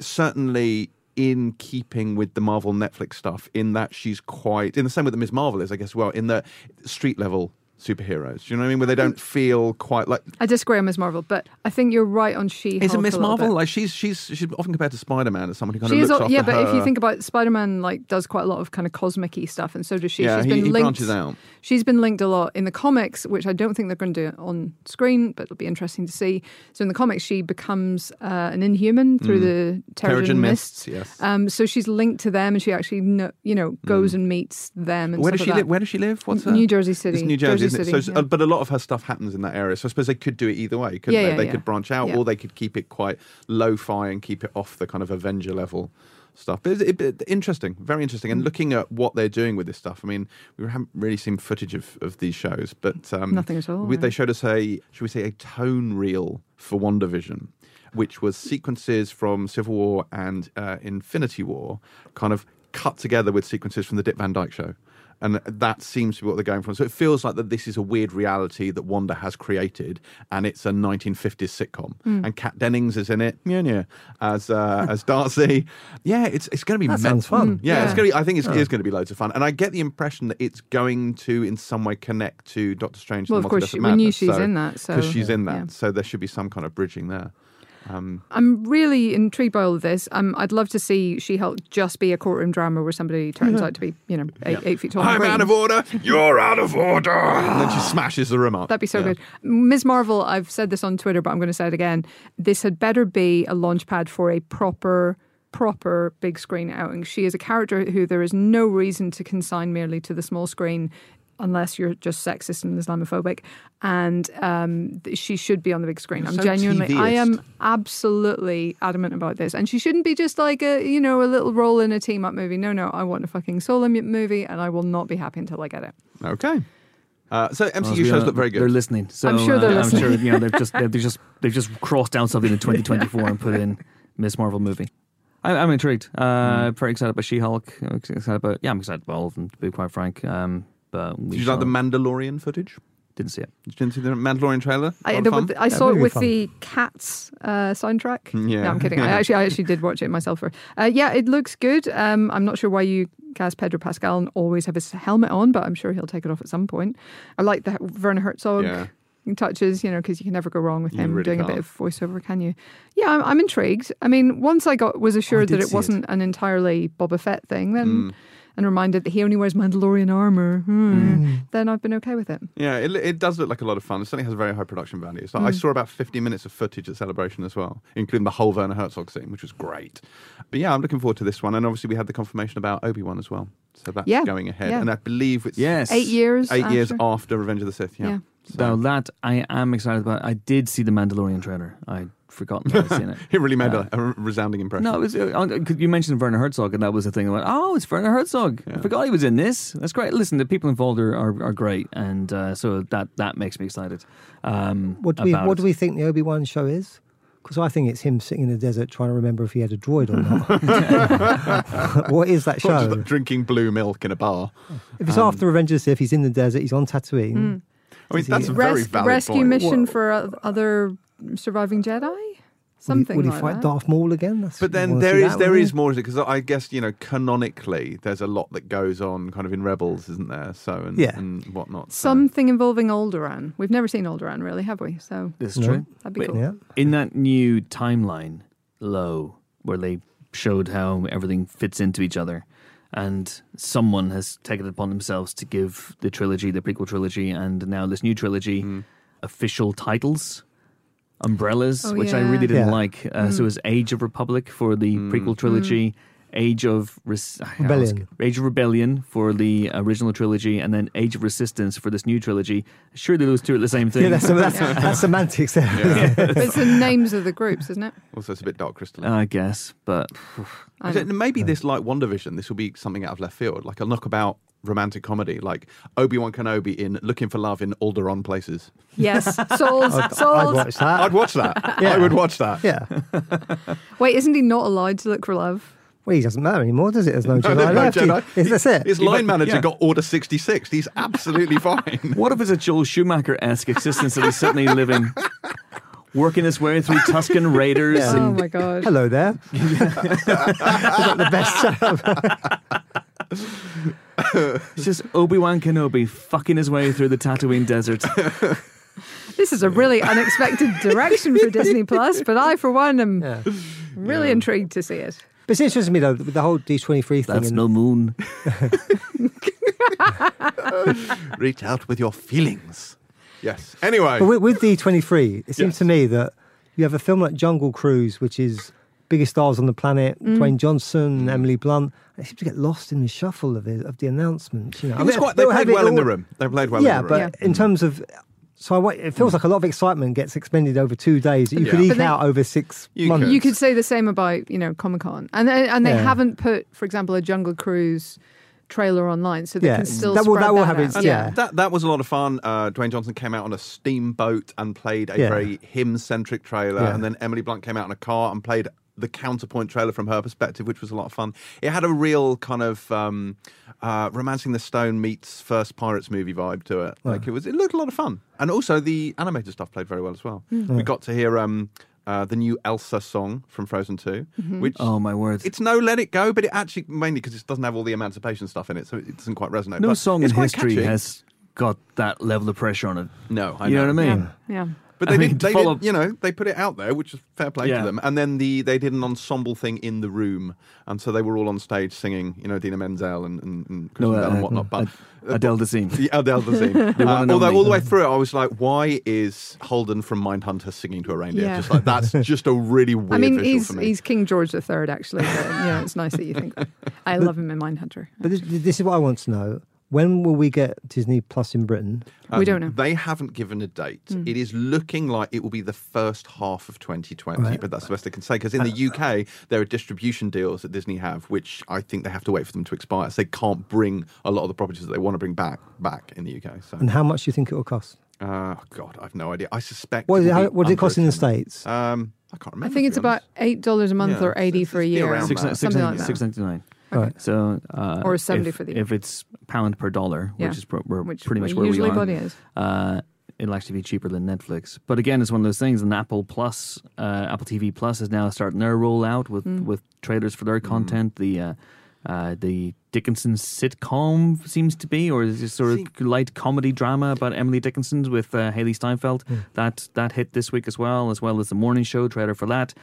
certainly in keeping with the Marvel Netflix stuff, in that she's quite in the same way that Ms. Marvel is, I guess, well, in the street level superheroes. Do you know what I mean? Where they don't feel quite like I disagree on Ms. Marvel, but I think you're right on She. is it Hulk Miss a little Marvel? Like she's she's she's often compared to Spider Man as someone who kind She of looks after yeah, but if you think about Spider-Man, like does quite a lot of kind of cosmic-y stuff, and so does she. Yeah, she's he- been he linked. branches out. She's been linked a lot in the comics, which I don't think they're going to do on screen, but it'll be interesting to see. So in the comics, she becomes uh, an Inhuman through the Terrigen, Mm. Mists. Yes. Um, so she's linked to them, and she actually, you know, goes and meets them. And Mm. Where does she like live? Where does she live? What's her? New Jersey City. It's New Jersey, isn't it? So, yeah. uh, but a lot of her stuff happens in that area. So I suppose they could do it either way, couldn't Yeah, they? yeah, they yeah. could branch out, Yeah. or they could keep it quite lo-fi and keep it off the kind of Avenger level stuff. But it's it, it- interesting, very interesting. Mm. And looking at what they're doing with this stuff, I mean, we haven't really seen footage of, of these shows, but um, Nothing at all, we- yeah. They showed us a, should we say, a tone reel for WandaVision. Which was sequences from Civil War and uh, Infinity War, kind of cut together with sequences from the Dick Van Dyke Show and that seems to be what they're going for. So it feels like that this is a weird reality that Wanda has created, and it's a 1950s sitcom. Hmm. And Kat Dennings is in it, yeah, yeah, as uh, as Darcy. Yeah, it's it's going to be That men- sounds fun. Yeah, it's going to be. I think it's, it is going to be loads of fun, and I get the impression that it's going to, in some way, connect to Doctor Strange. Well, the of course, she- of we knew Madness, she's in that, so- because she's in that, yeah. so there should be some kind of bridging there. I'm really intrigued by all of this. Um, I'd love to see She-Hulk just be a courtroom drama where somebody turns out to be, you know, eight, eight feet tall. I'm green. out of order. You're out of order. And then she smashes the room up. That'd be so Yeah. good. Ms. Marvel, I've said this on Twitter, but I'm going to say it again. This had better be a launch pad for a proper, proper big screen outing. She is a character who there is no reason to consign merely to the small screen. Unless you're just sexist and Islamophobic, and um, she should be on the big screen. You're I'm so genuinely, I am absolutely adamant about this, and she shouldn't be just like a you know a little role in a team up movie. No, no, I want a fucking solo mu- movie, and I will not be happy until I get it. Okay. Uh, so MCU Well, shows are- look very good. They're listening. So I'm sure they're uh, listening. I'm sure you know they've just they've just they've just crossed down something in 2024 and put in Miss Marvel movie. I, I'm intrigued. Uh, Hmm. Very excited about She-Hulk. I'm excited about yeah. I'm excited about all of them. To be quite frank, um, but we Did you like the Mandalorian footage? Didn't see it. Did you see the Mandalorian trailer? I, Lot of the, fun? I saw it with fun. the Cats uh, soundtrack. Yeah. No, I'm kidding. I actually, I actually did watch it myself. For uh, yeah, it looks good. Um, I'm not sure why you cast Pedro Pascal and always have his helmet on, but I'm sure he'll take it off at some point. I like the Werner Herzog Yeah. Touches, you know, because you can never go wrong with You him really doing a bit of voiceover, can you? Yeah, I'm, I'm intrigued. I mean, once I got was assured did that it wasn't an entirely Boba Fett thing, then. Mm. And reminded that he only wears Mandalorian armor, hmm, then I've been okay with it. Yeah, it, it does look like a lot of fun. It certainly has a very high production value. So I Mm. saw about 50 minutes of footage at Celebration as well, including the whole Werner Herzog scene, which was great. But yeah, I'm looking forward to this one. And obviously, we had the confirmation about Obi Wan as well. So that's Yeah, going ahead. yeah. And I believe it's Yes. Eight years. eight years after. after Revenge of the Sith. Yeah. Yeah. So that I am excited about. I did see the Mandalorian trailer. I'd forgotten that I'd seen it. It really made Uh, a, a resounding impression. No, it was, uh, uh, you mentioned Werner Herzog, and that was the thing. I went, oh, it's Werner Herzog. I forgot he was in this. That's great. Listen, the people involved are, are, are great, and uh, so that that makes me excited. Um, What do we What do we think the Obi Wan show is? Because I think it's him sitting in the desert trying to remember if he had a droid or not. what is that Or just show? like drinking blue milk in a bar. If it's after Revenge of the Sith, he's in the desert, he's on Tatooine. Mm. I mean, that's a very Res- valid rescue point. mission What- for other surviving Jedi? Would he- Something Would he, like fight that. Darth Maul again? That's, But then wanna there see is that, there wouldn't is you? more because I guess you know canonically there's a lot that goes on kind of in Rebels, isn't there? So and, Yeah. and whatnot. so- Something involving Alderaan. We've never seen Alderaan, really, have we? So This is No. true. that'd be Wait, cool. Yeah. In that new timeline, low, where they showed how everything fits into each other, and someone has taken it upon themselves to give the trilogy, the prequel trilogy, and now this new trilogy, Hmm. official titles. Umbrellas, Oh, which I really didn't Yeah. like. Uh, So it was Age of Republic for the Mm. prequel trilogy, Age of Res- I always- Rebellion. Age of Rebellion for the original trilogy, and then Age of Resistance for this new trilogy. Surely those two are the same thing. Yeah, that's, that's, that's semantics there. Yeah. But it's the names of the groups, isn't it? also, it's a bit dark crystal. I guess, but I I maybe this like WandaVision, this will be something out of left field, like a knockabout romantic comedy, like Obi Wan Kenobi in Looking for Love in Alderaan places. Yes, souls, I'd, I'd watch that. I'd watch that. Yeah. I would watch that. yeah. Wait, isn't he not allowed to look for love? Well, he doesn't matter anymore, does it? There's no No, Jedi no left. He- Jedi. is- that's it. His Yeah, line but- manager yeah. got Order 66. He's absolutely fine. what if it's a Joel Schumacher esque existence that he's suddenly living, working his way through Tusken Raiders Yeah. Oh my god! Hello there. Is that the best show? it's just Obi Wan Kenobi fucking his way through the Tatooine desert. This is a really unexpected direction for Disney Plus, but I, for one, am Yeah. really Yeah. intrigued to see it. But it's interesting to me, though, with the whole D23 thing. That's and- no moon. Reach out with your feelings. Yes. Anyway. But with, with D23, it seems Yes. to me that you have a film like Jungle Cruise, which is biggest stars on the planet, Mm. Dwayne Johnson, Emily Blunt. They seem to get lost in the shuffle of, it, of the announcements. You know, It was quite, they they'll played have it well in the room. They played well yeah, in the room. but in terms of. So I, it feels like a lot of excitement gets expended over two days that you could Yeah. eke But out over six You months. could. You could say the same about you know Comic Con, and they, and they Yeah. haven't put, for example, a Jungle Cruise trailer online, so they Yeah. can still That will- spread that will that have out. its- yeah. that that was a lot of fun. Uh, Dwayne Johnson came out on a steamboat and played a Yeah. very him-centric trailer, Yeah. and then Emily Blunt came out in a car and played the counterpoint trailer from her perspective, which was a lot of fun. It had a real kind of um, uh, *Romancing the Stone* meets first Pirates movie vibe to it. Like it was, it looked a lot of fun, and also the animated stuff played very well as well. We got to hear um, uh, the new Elsa song from Frozen 2 which. Oh my word! It's no Let It Go, but it actually mainly because it doesn't have all the emancipation stuff in it, so it doesn't quite resonate. no But song in history catchy. has got that level of pressure on it. No, I you know, what I mean? Yeah, But I they mean, did, to they follow- did, you know, they put it out there, which is fair play Yeah. to them. And then the they did an ensemble thing in the room, and so they were all on stage singing, you know, Dina Menzel and and, and No, uh, and whatnot. But Ad- Adele Dazeem. the Adele Dazeem. The one uh, although all the way through it, I was like, why is Holden from Mindhunter singing to a reindeer? Yeah. Just like that's just a really weird I mean he's for me. he's King George III actually. But, yeah, it's nice that you think that. I love him in Mindhunter. But this, this is what I want to know. When will we get Disney Plus in Britain? We don't know. They haven't given a date. Hmm. It is looking like it will be the first half of 2020, Right. but that's the best I can say. Because in the UK, there are distribution deals that Disney have, which I think they have to wait for them to expire. So they can't bring a lot of the properties that they want to bring back back in the UK. So, And how much do you think it will cost? uh, God, I've no idea. I suspect. What, it is it, how, what does it cost in the States? Um, I can't remember. I think it's be about eight dollars a month Yeah, or eighty it's- for a year. around Six, that. six, Something like that. six ninety nine. Right. So uh, Or 70 if, for the- if it's pound per dollar, Yeah. which is pr- we're Which pretty much we where usually we are. is. uh, it'll actually be cheaper than Netflix. But again, it's one of those things. And Apple Plus, uh, Apple TV Plus is now starting their rollout with Mm. with trailers for their content. The uh, uh, the Dickinson sitcom seems to be, or is it sort of light comedy drama about Emily Dickinson with uh, Hailee Steinfeld. That that hit this week as well, as well as the morning show trailer for that.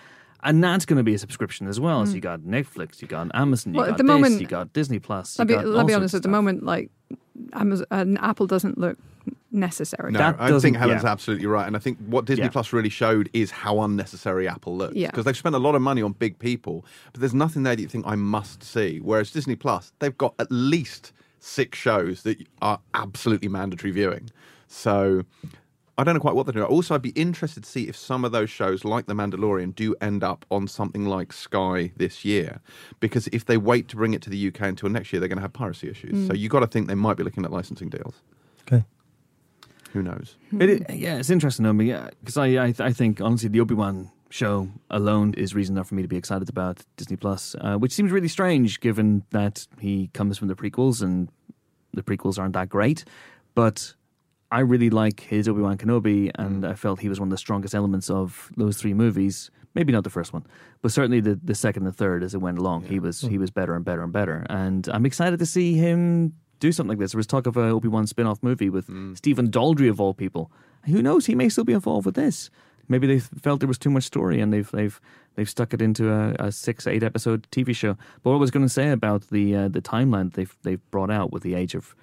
And that's going to be a subscription as well. So you got Netflix, you got Amazon, you Mm. Well, at got the this, moment- you got Disney Plus. Let I'll be, got be honest. of At the moment, like Amazon, and Apple doesn't look necessary. No, That I think Helen's yeah. absolutely right, and I think what Disney Yeah. Plus really showed is how unnecessary Apple looks. Yeah. because they've spent a lot of money on big people, but there's nothing there that you think I must see. Whereas Disney Plus, they've got at least six shows that are absolutely mandatory viewing. So. I don't know quite what they're doing. Also, I'd be interested to see if some of those shows, like The Mandalorian, do end up on something like Sky this year. Because if they wait to bring it to the UK until next year, they're going to have piracy issues. So you've got to think they might be looking at licensing deals. Okay. Who knows? It, i- yeah, it's interesting though, yeah, because I, I I think honestly the Obi Wan show alone is reason enough for me to be excited about Disney Plus, uh, which seems really strange given that he comes from the prequels and the prequels aren't that great, but. I really like his Obi Wan Kenobi, and mm. I felt he was one of the strongest elements of those three movies. Maybe not the first one, but certainly the, the second and third as it went along. He was he mm. was better and better and better, and I'm excited to see him do something like this. There was talk of a Obi Wan spin off movie with mm. Stephen Daldry of all people. Who knows? He may still be involved with this. Maybe they felt there was too much story, and they've they've they've stuck it into a, a six eight episode TV show. But what I was going to say about the uh, the timeline they've they've brought out with the Age of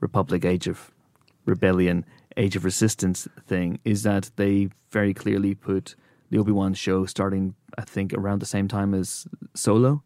Republic, Age of Rebellion, Age of Resistance thing is that they very clearly put the Obi Wan show starting, I think, around the same time as Solo.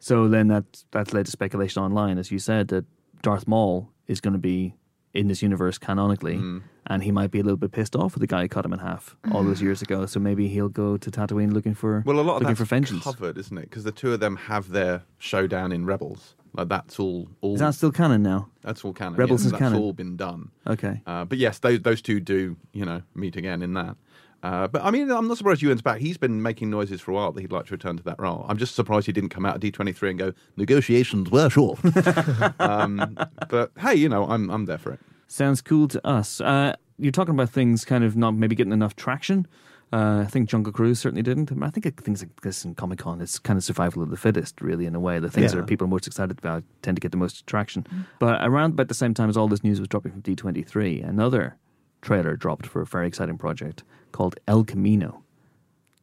So then that that led to speculation online, as you said, that Darth Maul is going to be in this universe canonically, mm. And he might be a little bit pissed off with the guy who cut him in half all those years ago. So maybe he'll go to Tatooine looking for Well, a lot of looking that's for vengeance. covered, isn't it? Because the two of them have their showdown in Rebels. Like that's all. all Is that still canon now? that's all canon. Rebels yes, is that's canon? all been done. Okay. Uh, but yes, those those two do you know meet again in that. Uh, but I mean, I'm not surprised Ewan's back. He's been making noises for a while that he'd like to return to that role. I'm just surprised he didn't come out at D23 and go negotiations were short. um, but hey, you know, I'm I'm there for it. Sounds cool to us. Uh, you're talking about things kind of not maybe getting enough traction. Uh, I think Jungle Cruise certainly didn't. I, mean, I think it- things like this in Comic Con, it's kind of survival of the fittest, really, in a way. The things Yeah. that people are most excited about tend to get the most traction. But around about the same time as all this news was dropping from D23, another trailer dropped for a very exciting project called El Camino.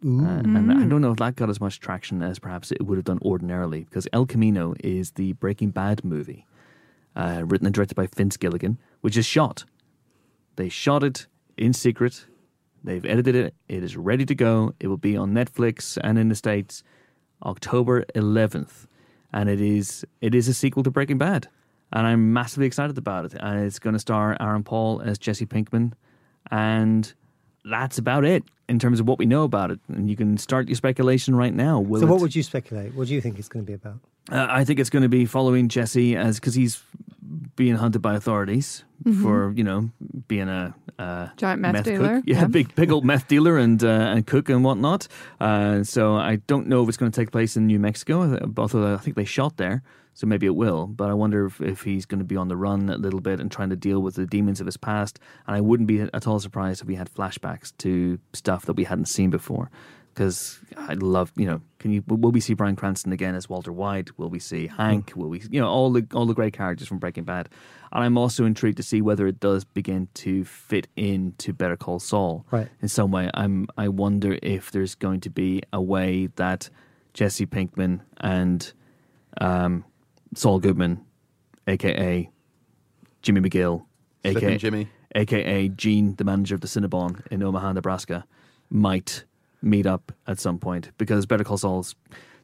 Uh, and I don't know if that got as much traction as perhaps it would have done ordinarily, because El Camino is the Breaking Bad movie, uh, written and directed by Vince Gilligan, which is shot. They shot it in secret. They've edited it. It is ready to go. It will be on Netflix and in the States October 11th. And it is it is a sequel to Breaking Bad. And I'm massively excited about it. And it's going to star Aaron Paul as Jesse Pinkman. And that's about it in terms of what we know about it. And you can start your speculation right now. Will so, it- what would you speculate? What do you think it's going to be about? uh, I think it's going to be following Jesse as because he's being hunted by authorities for you know being a uh, Giant meth cook. dealer, yeah, yeah. big big old meth dealer and uh, and cook and whatnot. Uh, so I don't know if it's going to take place in New Mexico, although I think they shot there. So maybe it will, but I wonder if, if he's going to be on the run a little bit and trying to deal with the demons of his past. And I wouldn't be at all surprised if we had flashbacks to stuff that we hadn't seen before because I love you know can you will we see Bryan Cranston again as Walter White? Will we see Hank? Will we you know all the all the great characters from Breaking Bad. And I'm also intrigued to see whether it does begin to fit into Better Call Saul. Right. in some way. I'm I wonder if there's going to be a way that Jesse Pinkman and um, Saul Goodman aka Jimmy McGill Slippin' aka Jimmy. aka Gene, the manager of the Cinnabon in Omaha, Nebraska, might meet up at some point because Better Call Saul's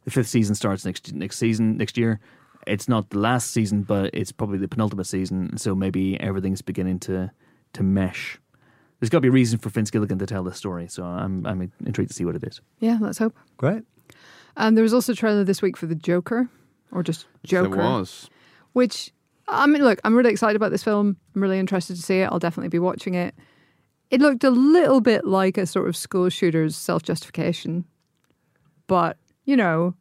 the fifth season starts next next season next year, it's not the last season, but it's probably the penultimate season. So maybe everything's beginning to to mesh. There's got to be a reason for Vince Gilligan to tell this story. So I'm I'm intrigued to see what it is. Yeah, let's hope. Great. And there was also a trailer this week for the Joker, or just Joker, There was. which I mean, look, I'm really excited about this film. I'm really interested to see it. I'll definitely be watching it. It looked a little bit like a sort of school shooter's self justification, but you know,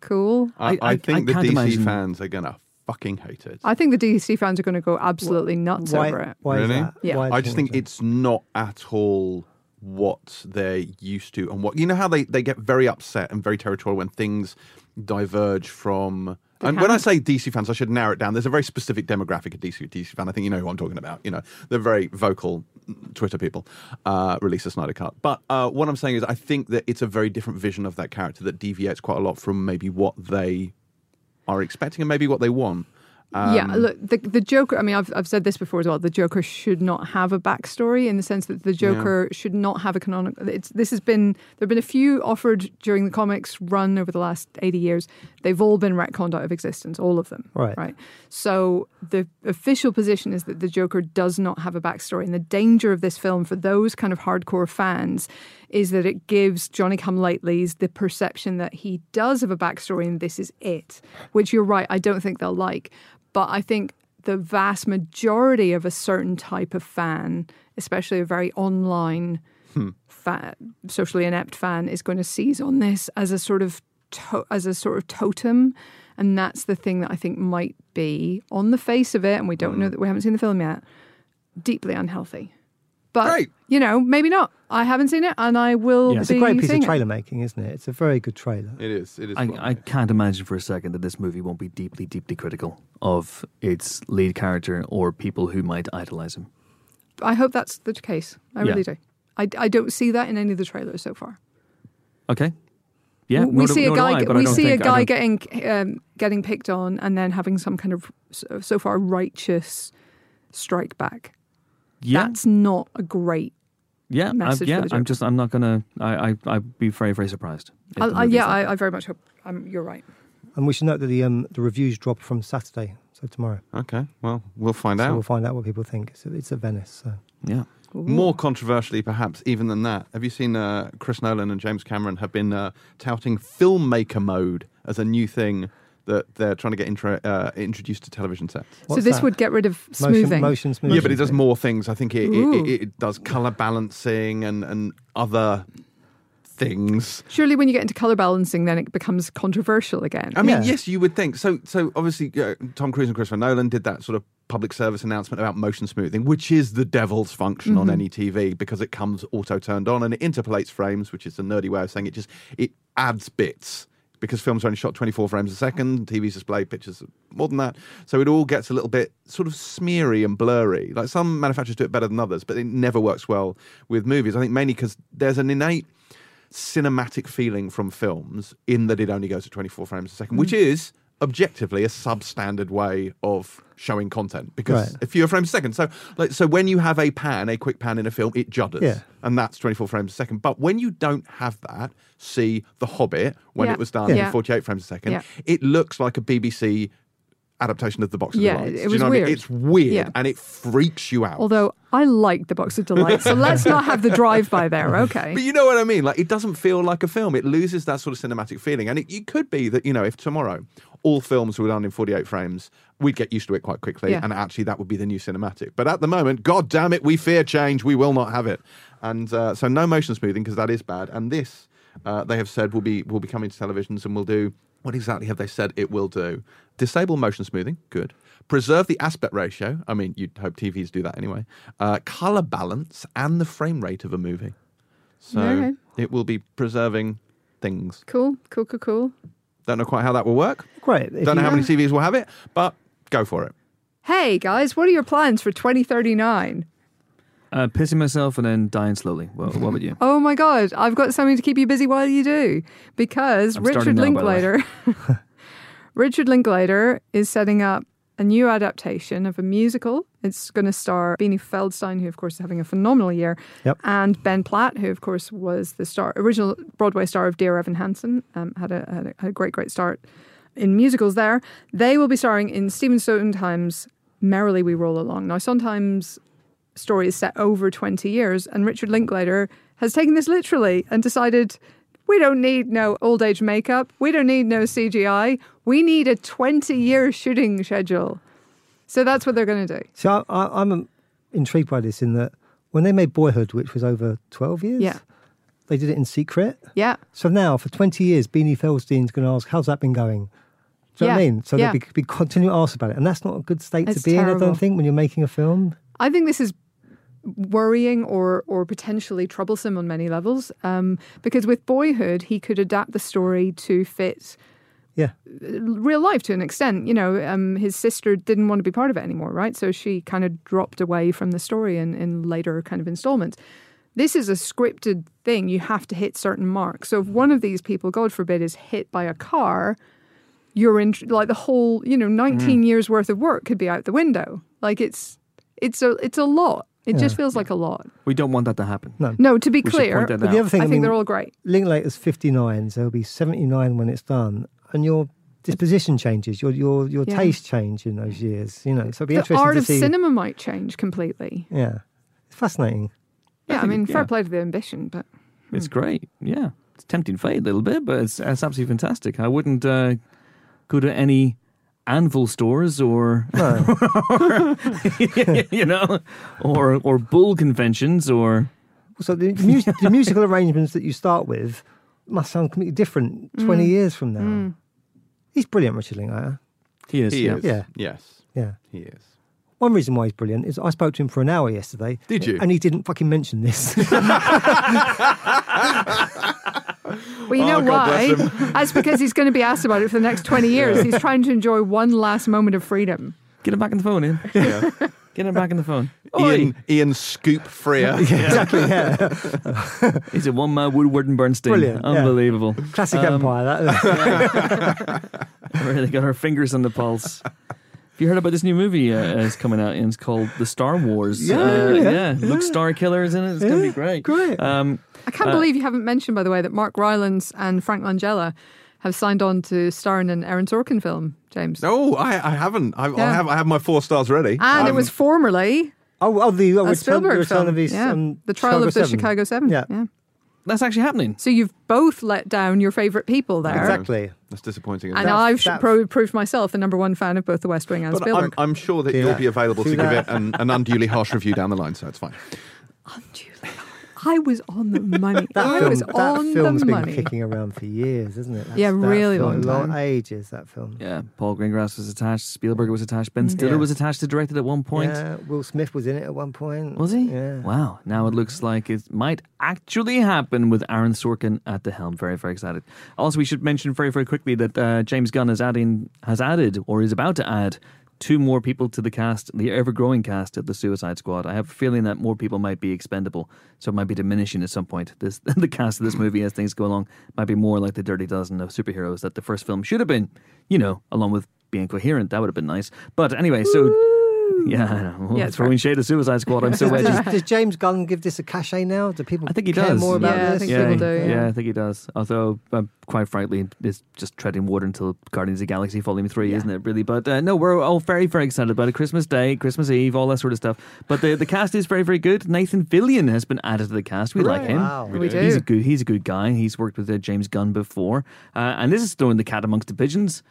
cool. I, I- I, I- think I the DC imagine- fans are gonna fucking hate it. I think the DC fans are going to go absolutely nuts why, over it. Why Really? is that? Yeah. Why I just think it's not at all what they're used to and what you know how they, they get very upset and very territorial when things diverge from and when I say DC fans, I should narrow it down. There's a very specific demographic of DC DC fan. I think you know who I'm talking about. You know, they're very vocal Twitter people. Uh, release a Snyder cut. But uh, what I'm saying is, I think that it's a very different vision of that character that deviates quite a lot from maybe what they are expecting and maybe what they want. Yeah, Um, look, the the Joker. I mean, I've I've said this before as well. The Joker should not have a backstory in the sense that the Joker should not have a canonical. It's this has been there have been a few offered during the comics run over the last eighty years. They've all been retconned out of existence, all of them. Right. Right. So the official position is that the Joker does not have a backstory, and the danger of this film for those kind of hardcore fans is that it gives Johnny Come Latelys the perception that he does have a backstory and this is it, which you're right. I don't think they'll like. But I think the vast majority of a certain type of fan, especially a very online, hmm. fa- socially inept fan, is going to seize on this as a sort of to- as a sort of totem, and that's the thing that I think might be on the face of it, and we don't know hmm. that we haven't seen the film yet, deeply unhealthy. But Great. you know, maybe not. I haven't seen it, and I will. Yeah. It's be a great piece of seeing it. trailer making, isn't it? It's a very good trailer. it is. It is. I, well I can't imagine for a second that this movie won't be deeply, deeply critical of its lead character or people who might idolize him. I hope that's the case. I Yeah. really do. I, I don't see that in any of the trailers so far. Okay. Yeah, we nor do- see a guy. I, we see a guy getting um, getting picked on, and then having some kind of so, so far righteous strike back. Yeah, That's not a great. yeah, I, message for yeah. the I'm just. I'm not gonna. I. I. I'd be very, very surprised. I, I, yeah, I, I very much hope. Um, you're right. And we should note that the um, the reviews drop from Saturday, so tomorrow. Okay. Well, we'll find So out. we'll find out what people think. It's, it's at Venice. So. that. Yeah. More controversially, perhaps, even than that, have you seen uh, Chris Nolan and James Cameron have been uh, touting filmmaker mode as a new thing that they're trying to get intro, uh, introduced to television sets? so this that? would get rid of smoothing. motion smoothing. Yeah, but it does more things. I think it, it, it, it does color balancing and, and other things. Surely, when you get into color balancing, then it becomes controversial again. I mean, Yeah. yes, you would think. So, so obviously, uh, Tom Cruise and Christopher Nolan did that sort of public service announcement about motion smoothing, which is the devil's function on any TV because it comes auto turned on and it interpolates frames, which is a nerdy way of saying it. Just it adds bits because films are only shot 24 frames a second, TV's display pictures more than that. So it all gets a little bit sort of smeary and blurry. Like some manufacturers do it better than others, but it never works well with movies. I think mainly because there's an innate cinematic feeling from films in that it only goes to 24 frames a second, which mm. is objectively a substandard way of showing content because Right. a fewer frames a second. So, like, so when you have a pan, a quick pan in a film, it judders, Yeah. and that's 24 frames a second. But when you don't have that, see The Hobbit when Yeah. it was done Yeah. in 48 frames a second, Yeah. it looks like a BBC adaptation of the Box of Yeah, Delights. it Do you was know what I mean? weird. It's weird Yeah. and it freaks you out. Although I like the box of delights, so let's not have the drive-by there. Okay. But you know what I mean? Like, it doesn't feel like a film. It loses that sort of cinematic feeling. And it, it could be that, you know, if tomorrow all films were done in 48 frames, we'd get used to it quite quickly. Yeah. And actually, that would be the new cinematic. But at the moment, God damn it, we fear change. We will not have it. And uh, so, no motion smoothing because that is bad. And this, uh, they have said, will be, will be coming to televisions and will do. What exactly have they said it will do? Disable motion smoothing, good. Preserve the aspect ratio. I mean, you'd hope TVs do that anyway. Uh, color balance and the frame rate of a movie. So Okay. it will be preserving things. Cool, cool, cool, cool. Don't know quite how that will work. Great. Don't know how many TVs will have it, but go for it. Hey guys, what are your plans for 2039? Uh, pissing myself and then dying slowly. Well, what about you? Oh my god, I've got something to keep you busy while you do. Because I'm Richard starting now, by the way. Linklater Richard Linklater is setting up a new adaptation of a musical. It's going to star Beanie Feldstein, who of course is having a phenomenal year, Yep. and Ben Platt, who of course was the star, original Broadway star of Dear Evan Hansen, um, had, a, had a had a great great start in musicals there. They will be starring in Stephen Sondheim's Merrily We Roll Along. Now, Sondheim's story is set over 20 years, and Richard Linklater has taken this literally and decided we don't need no old age makeup, we don't need no CGI, we need a 20 year shooting schedule. So that's what they're going to do. So I, I'm um, intrigued by this in that when they made Boyhood, which was over 12 years, Yeah. they did it in secret. Yeah. So now, for 20 years, Beanie Feldstein's going to ask, how's that been going? Do you know what I mean? So yeah. they'll be, be continue to ask about it. And that's not a good state It's to be in, I don't think, when you're making a film. I think this is worrying or or potentially troublesome on many levels um, because with Boyhood he could adapt the story to fit Yeah. real life to an extent. You know, um, his sister didn't want to be part of it anymore, right? So she kind of dropped away from the story in, in later kind of installments. This is a scripted thing. You have to hit certain marks. So if one of these people, God forbid, is hit by a car, you're in like the whole, you know, 19 years worth of work could be out the window. Like it's it's a it's a lot. It just feels like a lot. We don't want that to happen. No. No, to be We clear, point that But the other thing, I I, think they're all great. Linklater's 59, so he'll be 79 when it's done. And your disposition changes, your your your Yeah. taste change in those years, you know. So it'll be The interesting art to of see. cinema might change completely. Yeah. It's fascinating. Yeah, I, think- mean, fair yeah. play to the ambition, but It's great. Yeah. It's tempting fate a little bit, but it's, it's absolutely fantastic. I wouldn't uh, go to any anvil stores or, No. you know, or or bull conventions or. so the, the, mus- the musical arrangements that you start with must sound completely different mm. 20 years from now. Mm. He's brilliant, Richard Linklater. He is. He yeah. is. Yeah. Yes, Yeah. he is. One reason why he's brilliant is I spoke to him for an hour yesterday. Did you? And he didn't fucking mention this. well, you know Oh, why? That's because he's going to be asked about it for the next 20 years. He's trying to enjoy one last moment of freedom. Get him back in the phone, Ian. Yeah. Get him back in the phone. Oi. Ian, Ian Scoop Freer. yeah, exactly, yeah. He's a one man Woodward and Bernstein. Brilliant, yeah. Unbelievable. Classic Um, Empire. That, Really got our fingers on the pulse. Have you heard about this new movie uh, is coming out? And it's called The Star Wars. Yeah, uh, yeah, Luke Starkiller is in it. It's going to be great. great. Um, I can't Uh, believe you haven't mentioned, by the way, that Mark Rylance and Frank Langella have signed on to star in an Aaron Sorkin film, James. No, I, I haven't. I, I have. I have my four stars ready. And it Um, was formerly oh, oh, the oh, a return, Spielberg return film. of his, yeah. um, the trial of the 7. Chicago Seven. Yeah. that's actually happening. So you've both let down your favourite people there. Exactly. That's disappointing. And? That's- I've that's- pro- proved myself the number one fan of both The West Wing and but I'm, Spielberg. I'm sure that Do you'll be available to give it an, an unduly harsh review down the line, so it's fine. I was on the money. That, I film, was that on film's the been money. kicking around for years, isn't it? Yeah, that really film, long time. ages, that film. Yeah, Paul Greengrass was attached. Spielberg was attached. Ben Stiller Yeah. was attached to direct it at one point. Yeah, Will Smith was in it at one point. Was he? Yeah. Wow. Now it looks like it might actually happen with Aaron Sorkin at the helm. Very, very excited. Also, we should mention very, very quickly that uh, James Gunn is adding, has added, or is about to add, two more people to the cast, the ever-growing cast of the Suicide Squad. I have a feeling that more people might be expendable, so it might be diminishing at some point. This the cast of this movie, as things go along, might be more like the Dirty Dozen of superheroes that the first film should have been. You know, along with being coherent, that would have been nice. But anyway, so. Yeah, I know. Yeah, it's throwing fair. shade at Suicide Squad. I'm so does, edgy. does, does James Gunn give this a cachet now? Do people I think he care does. more about Yeah, I this? think yeah, people do, yeah. I think he does. Although, um, quite frankly, it's just treading water until Guardians of the Galaxy Volume 3, isn't it, really? But uh, no, we're all very, very excited about it. Christmas Day, Christmas Eve, all that sort of stuff. But the, the cast is very, very good. Nathan Fillion has been added to the cast. We like him. Wow. We do. He's a good. He's a good guy. He's worked with uh, James Gunn before, uh, and this is throwing the cat amongst the pigeons.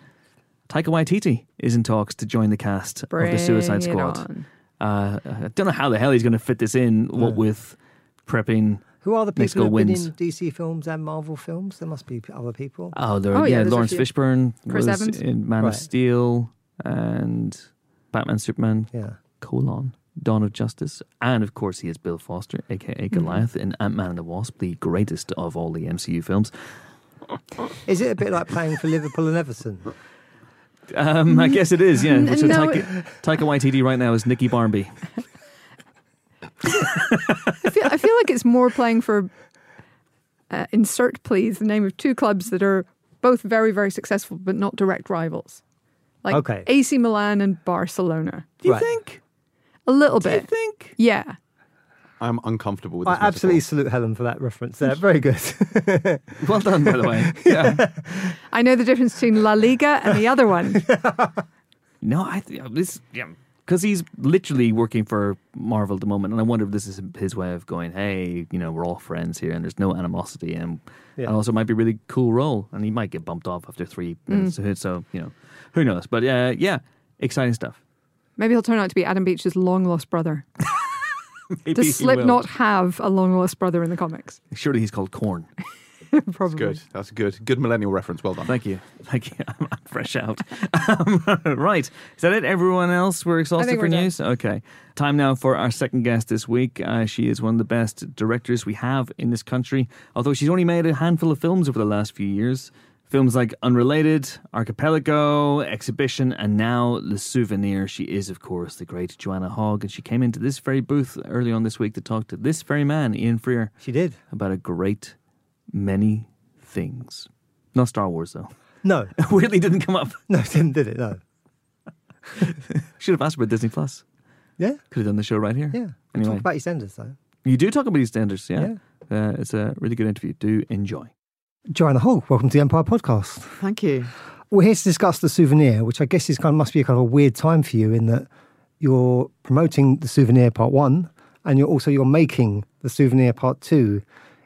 Taika Waititi is in talks to join the cast of the Suicide it Squad. on. Uh, I don't know how the hell he's going to fit this in. What with prepping Who are the people who've been in DC films and Marvel films? There must be other people. Oh, there, Oh, yeah, yeah, Laurence few. Fishburne Chris was Evans. in Man Right. of Steel and Batman, Superman, Yeah. colon, Dawn of Justice, and of course he is Bill Foster, aka Goliath, in Ant Man and the Wasp, the greatest of all the MCU films. Is it a bit like playing for Liverpool and Everton? Um, I guess it is, yeah. N- Which so no, Taika, Taika Waititi right now is Nikki Barmby. I feel, I feel like it's more playing for uh, insert, please, the name of two clubs that are both very, very successful, but not direct rivals. Like Okay. AC Milan and Barcelona. Do you Right. think? A little bit. Do you think? Yeah. I'm uncomfortable with I absolutely metaphor. salute Helen for that reference there. Very good. Well done, by the way. Yeah. I know the difference between La Liga and the other one. No, I th- this yeah, because he's literally working for Marvel at the moment, and I wonder if this is his way of going, hey, you know, we're all friends here, and there's no animosity, and, Yeah. and also it might be a really cool role, and he might get bumped off after three minutes, so you know, who knows? But uh, yeah, exciting stuff. Maybe he'll turn out to be Adam Beach's long lost brother. Maybe Does will. Slipknot have a long lost brother in the comics? Surely he's called Korn. Probably. Good. That's good. Good millennial reference. Well done. Thank you, thank you. I'm fresh out. Um, right, is that it? Everyone else, we're exhausted for we're done. news. Okay, time now for our second guest this week. Uh, she is one of the best directors we have in this country. Although she's only made a handful of films over the last few years. Films like Unrelated, Archipelago, Exhibition, and now Le Souvenir. She is, of course, the great Joanna Hogg, and she came into this very booth early on this week to talk to this very man, Ian Freer, she did. about a great many things. Not Star Wars, though. No, Weirdly didn't come up. no, didn't did it? No. Should have asked about Disney Plus. Yeah, Could have done the show right here. yeah. We Anyway. Talk about EastEnders though. You do talk about EastEnders, yeah. Uh, it's a really good interview. Do enjoy. Joanna Hogg, welcome to the Empire Podcast. Thank you. We're here to discuss the souvenir, which I guess is kind of must be a kind of a weird time for you in that you're promoting the souvenir part one, and you're also you're making the souvenir part two.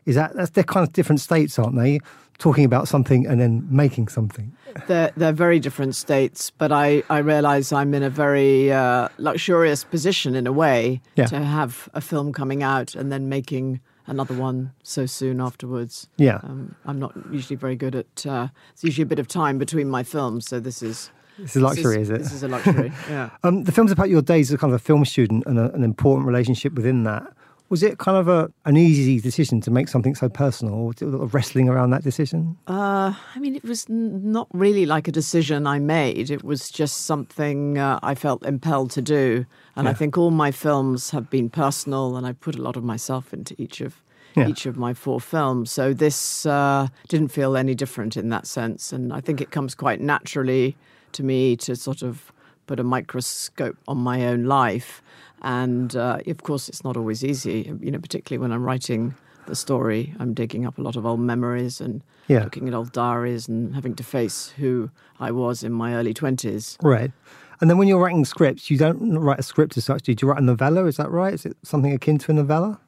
Is that that's they're kind of different states, aren't they? Talking about something and then making something. They're, they're very different states, but I, I realize I'm in a very uh, luxurious position in a way Yeah. to have a film coming out and then making another one so soon afterwards. Yeah. Um, I'm not usually very good at. Uh, it's usually a bit of time between my films, so this is This is luxury, this is, it? This is a luxury. yeah. Um, the film's about your days as kind of a film student and a, an important relationship within that. Was it kind of a, an easy decision to make something so personal, or was it a lot of wrestling around that decision? Uh, I mean, it was n- not really like a decision I made. It was just something uh, I felt impelled to do. And I think all my films have been personal, and I put a lot of myself into each of Yeah. each of my four films. So this uh, didn't feel any different in that sense. And I think it comes quite naturally to me to sort of put a microscope on my own life. And uh, of course, it's not always easy, you know, particularly when I'm writing the story. I'm digging up a lot of old memories and Yeah. looking at old diaries and having to face who I was in my early 20s. Right. And then when you're writing scripts, you don't write a script as such. Did you write a novella? Is that right? Is it something akin to a novella?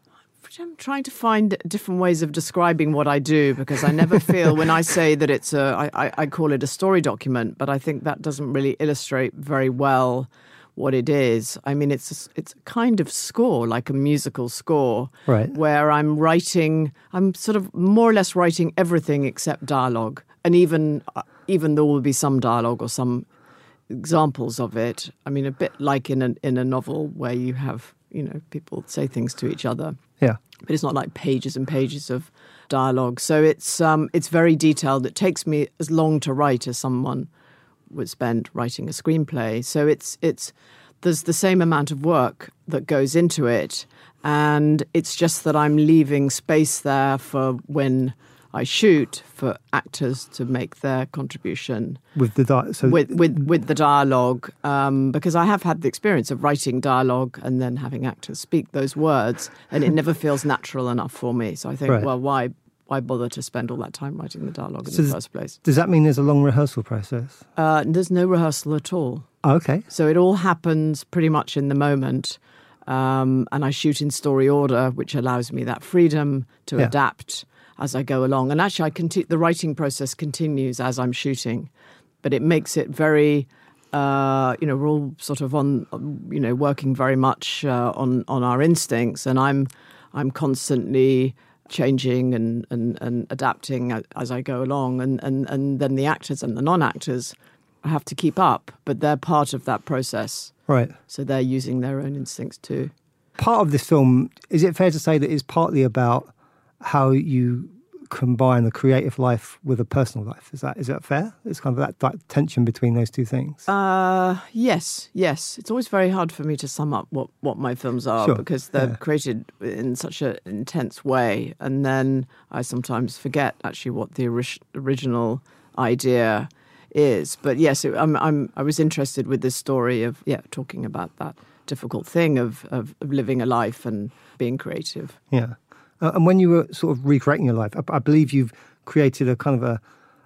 I'm trying to find different ways of describing what I do because I never feel when I say that it's a, I, I call it a story document, but I think that doesn't really illustrate very well what it is. I mean, it's a, it's a kind of score, like a musical score, Right. where I'm writing, I'm sort of more or less writing everything except dialogue, and even uh, even there will be some dialogue or some examples of it. I mean, a bit like in a in a novel where you have you know people say things to each other Yeah. but it's not like pages and pages of dialogue. So it's um, it's very detailed. It takes me as long to write as someone would spend writing a screenplay. So it's it's there's the same amount of work that goes into it, and it's just that I'm leaving space there for when I shoot for actors to make their contribution With the di- so with with with the dialogue um, because I have had the experience of writing dialogue and then having actors speak those words, and it never feels natural enough for me. So I think, Right. well, why why bother to spend all that time writing the dialogue in So the first place? does that mean there's a long rehearsal process? Uh, there's no rehearsal at all, Oh, okay. so it all happens pretty much in the moment. Um, and I shoot in story order, which allows me that freedom to Yeah. adapt as I go along. And actually, I conti- the writing process continues as I'm shooting, but it makes it very, uh, you know, we're all sort of on, you know, working very much uh, on on our instincts, and I'm I'm constantly changing and, and, and adapting as I go along, and, and, and then the actors and the non-actors have to keep up, but they're part of that process. Right. So they're using their own instincts too. Part of this film is it fair to say that it's partly about how you combine the creative life with a personal life? Is that is that fair? It's kind of that, that tension between those two things. Uh, yes, yes. It's always very hard for me to sum up what, what my films are Sure, because they're yeah. created in such an intense way. And then I sometimes forget actually what the ori- original idea is. But yes, it, I'm, I'm, I was interested with this story of, yeah, talking about that difficult thing of, of, of living a life and being creative. Yeah. Uh, and when you were sort of recreating your life, I, I believe you've created a kind of a,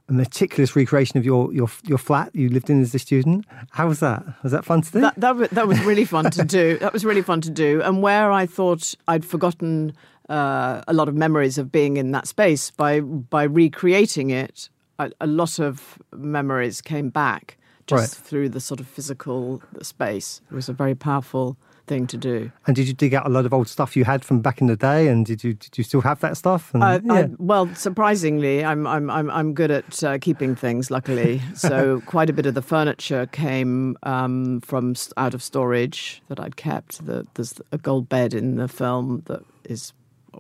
a meticulous recreation of your, your your flat you lived in as a student. How was that? Was that fun to do? That, that, that was really fun to do. That was really fun to do. And where I thought I'd forgotten uh, a lot of memories of being in that space, by, by recreating it, a, a lot of memories came back just Right. through the sort of physical space. It was a very powerful thing to do. and did you dig out a lot of old stuff you had from back in the day? And did you did you still have that stuff? And, I, yeah. I, well, surprisingly, I'm I'm I'm I'm good at uh, keeping things. Luckily, so quite a bit of the furniture came um, from out of storage that I'd kept. The, there's a gold bed in the film that is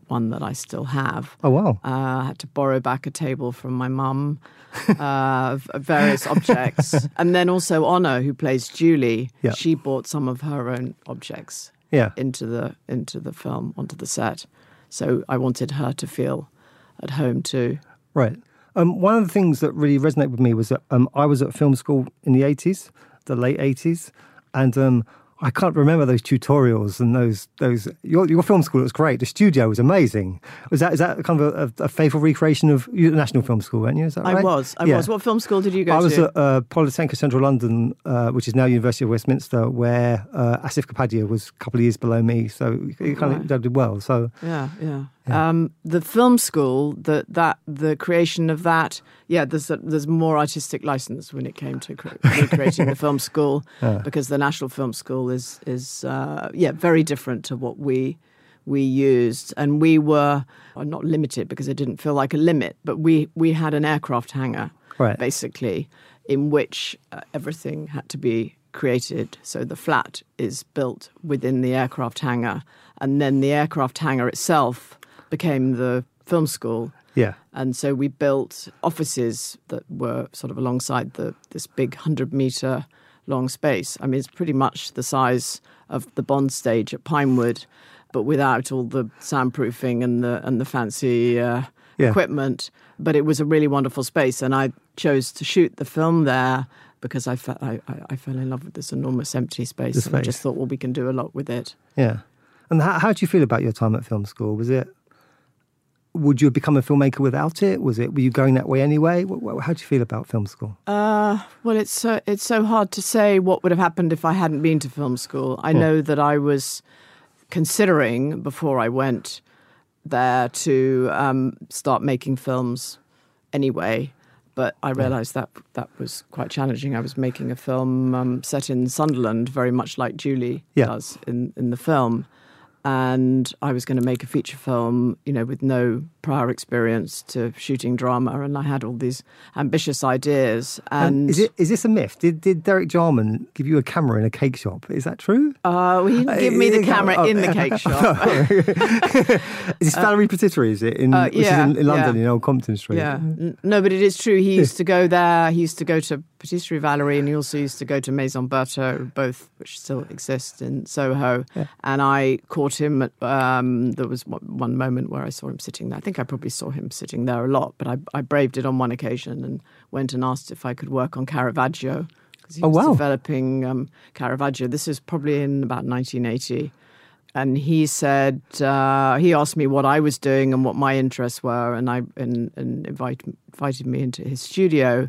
one that I still have. oh wow. Uh, I had to borrow back a table from my mum, uh, various objects, and then also Honor, who plays Julie. Yeah. She bought some of her own objects Yeah. into the into the film onto the set. So I wanted her to feel at home too. Right. Um, one of the things that really resonated with me was that um, I was at film school in the 80s, the late 80s, and um, I can't remember those tutorials and those those. Your, your film school was great. The studio was amazing. Was that is that kind of a, a faithful recreation of you National Film School, weren't you? Is that I was. I Yeah. was. What film school did you go to? I was to? at uh, Polytechnic Central London, uh, which is now University of Westminster, where uh, Asif Kapadia was a couple of years below me, so he kind Right. of did well. So yeah, yeah. Um, the film school, that that the creation of that, yeah. There's a, there's more artistic license when it came to cre- recreating the film school because the National Film School is is uh, yeah very different to what we we used, and we were well, not limited because it didn't feel like a limit, but we we had an aircraft hangar Right. basically in which uh, everything had to be created. So the flat is built within the aircraft hangar, and then the aircraft hangar itself became the film school. yeah, And so we built offices that were sort of alongside the this big hundred meter long space. I mean, it's pretty much the size of the Bond stage at Pinewood, but without all the soundproofing and the and the fancy uh, Yeah. equipment. But it was a really wonderful space, and I chose to shoot the film there because I, fe- I, I, I fell in love with this enormous empty space, The and I just thought, well, we can do a lot with it. yeah. And how, how did you feel about your time at film school? Was it? Would you have become a filmmaker without it? Was it? Were you going that way anyway? How do you feel about film school? Uh, well, it's so it's so hard to say what would have happened if I hadn't been to film school. I know that I was considering before I went there to um, start making films anyway, but I realised that that was quite challenging. I was making a film um, set in Sunderland, very much like Julie Yeah. does in in the film. And I was going to make a feature film, you know, with no prior experience to shooting drama, and I had all these ambitious ideas. And is it? Is this a myth? Did Did Derek Jarman give you a camera in a cake shop? Is that true? Uh, well, he didn't give me the camera Oh, in the cake shop. Is this Valerie Patisserie? Is it in? uh, which is yeah, in, in London, yeah. in Old Compton Street. yeah, no, but it is true. He used to go there. He used to go to Patisserie Valerie, and he also used to go to Maison Bertaux, both which still exist in Soho. And I caught him. At, um, there was one- one moment where I saw him sitting there. I think I probably saw him sitting there a lot, but I, I braved it on one occasion and went and asked if I could work on Caravaggio because he Oh, was wow. developing um, Caravaggio. This is probably in about 1980 and he said uh, he asked me what I was doing and what my interests were, and I and, and invite, invited me into his studio,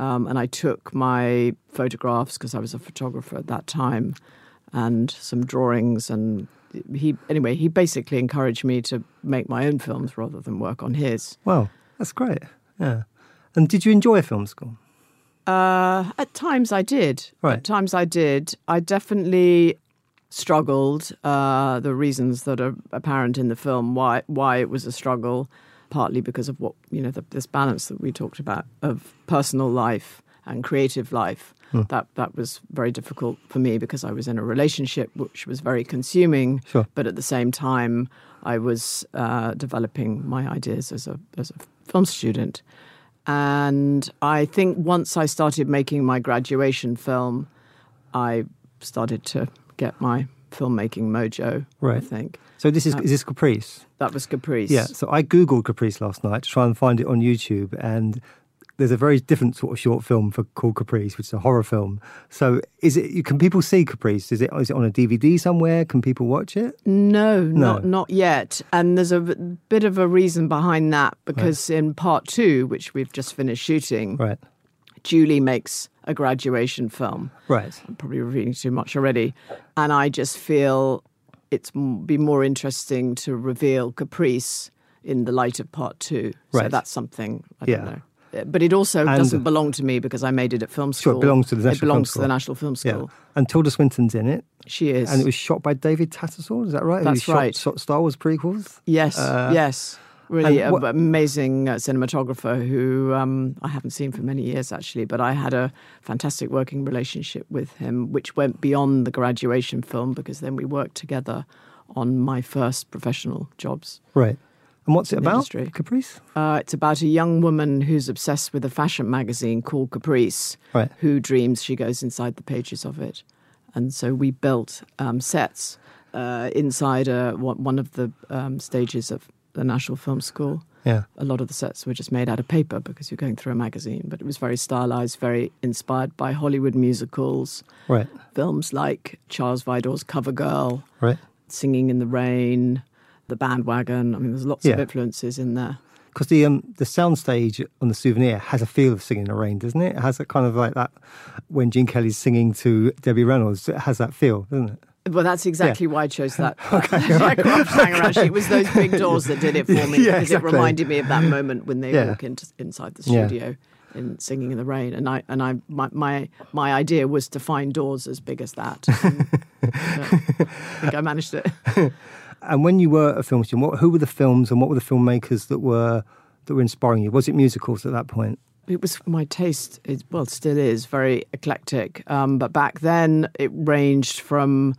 um, and I took my photographs because I was a photographer at that time, and some drawings, and he anyway he basically encouraged me to make my own films rather than work on his. Wow, that's great. Yeah. And did you enjoy film school? Uh, at times I did. Right. At times I did. I definitely struggled. Uh, the reasons that are apparent in the film why why it was a struggle, partly because of what you know the, this balance that we talked about of personal life and creative life. That that was very difficult for me because I was in a relationship which was very consuming. Sure. But at the same time, I was uh, developing my ideas as a as a film student. And I think once I started making my graduation film, I started to get my filmmaking mojo. I Right. think So this is is this Caprice? that was Caprice. Yeah. So I googled Caprice last night to try and find it on YouTube, and there's a very different sort of short film for called Caprice, which is a horror film. So, is it? Can people see Caprice? Is it? Is it on a DVD somewhere? Can people watch it? No, No. not not yet. And there's a bit of a reason behind that because in part two, which we've just finished shooting, Right. Julie makes a graduation film. Right. I'm probably revealing too much already, and I just feel it's be more interesting to reveal Caprice in the light of part two. So Right. that's something I Yeah. don't know. But it also And- doesn't belong to me because I made it at film Sure, school. it belongs to the National It belongs Film to School. the National Film Yeah. And Tilda Swinton's in it, She is. and it was shot by David Tattersall. Is that right? Who That's shot, right. Shot Star Wars prequels. Yes, Uh, yes. Really what- a- amazing uh, cinematographer who um, I haven't seen for many years actually, but I had a fantastic working relationship with him, which went beyond the graduation film because then we worked together on my first professional jobs. Right. And what's it about? industry. Caprice. Uh, it's about a young woman who's obsessed with a fashion magazine called Caprice, Right. who dreams she goes inside the pages of it. And so we built um, sets uh, inside uh, one one of the um, stages of the National Film School. Yeah. A lot of the sets were just made out of paper because you're going through a magazine, but it was very stylized, very inspired by Hollywood musicals, Right. films like Charles Vidor's Cover Girl, Right. Singing in the Rain, The Bandwagon. I mean, there's lots Yeah. of influences in there. Because the um the soundstage on the souvenir has a feel of singing in the rain, doesn't it? It has a kind of like that when Gene Kelly's singing to Debbie Reynolds. It has that feel, doesn't it? Well, that's exactly why I chose that. hangar, actually. It was those big doors that did it for me Yeah, because exactly. it reminded me of that moment when they Yeah. walk into, inside the Yeah. studio in Singing in the Rain. And I and I my, my my idea was to find doors as big as that. And, yeah, I think I managed it. And when you were a film student, what, who were the films and what were the filmmakers that were that were inspiring you? Was it musicals at that point? It was my taste. Is well, still is very eclectic. Um, but back then, it ranged from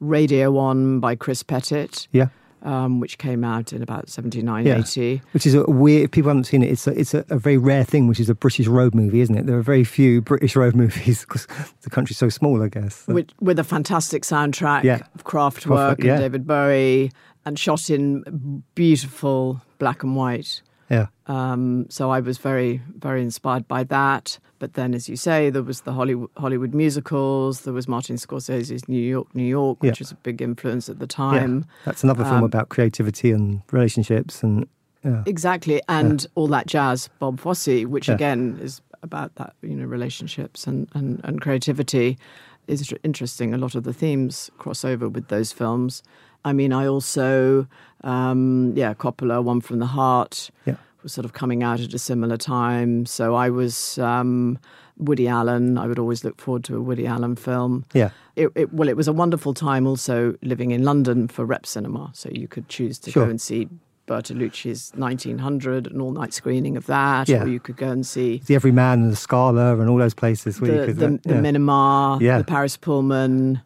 Radio On by Chris Petit, Yeah. um, which came out in about seventy nine, Yeah. eighty. Which is a weird. If people haven't seen it, it's a, it's a, a very rare thing, which is a British road movie, isn't it? There are very few British road movies because the country's so small, I guess. So- with, with a fantastic soundtrack Yeah. of Kraftwerk Kraftwerk, and yeah. David Bowie, and shot in beautiful black and white. Yeah. Um, so I was very, very inspired by that. But then, as you say, there was the Hollywood, Hollywood musicals. There was Martin Scorsese's New York, New York, which Yeah. was a big influence at the yeah. time. That's another film um, about creativity and relationships and yeah. Exactly, and all that jazz, Bob Fosse, which Yeah. again is about that, you know, relationships and, and, and creativity, is interesting. A lot of the themes cross over with those films. I mean, I also, um, yeah, Coppola, One from the Heart, Yeah. was sort of coming out at a similar time. So I was um, Woody Allen. I would always look forward to a Woody Allen film. Yeah. It, it, well, it was a wonderful time also living in London for Rep Cinema. So you could choose to Sure. go and see Bertolucci's 1900, an all night screening of that, Yeah. or you could go and see The Everyman and the Scala and all those places where you the, could. the, uh, the yeah. Minema, Yeah. the Paris Pullman.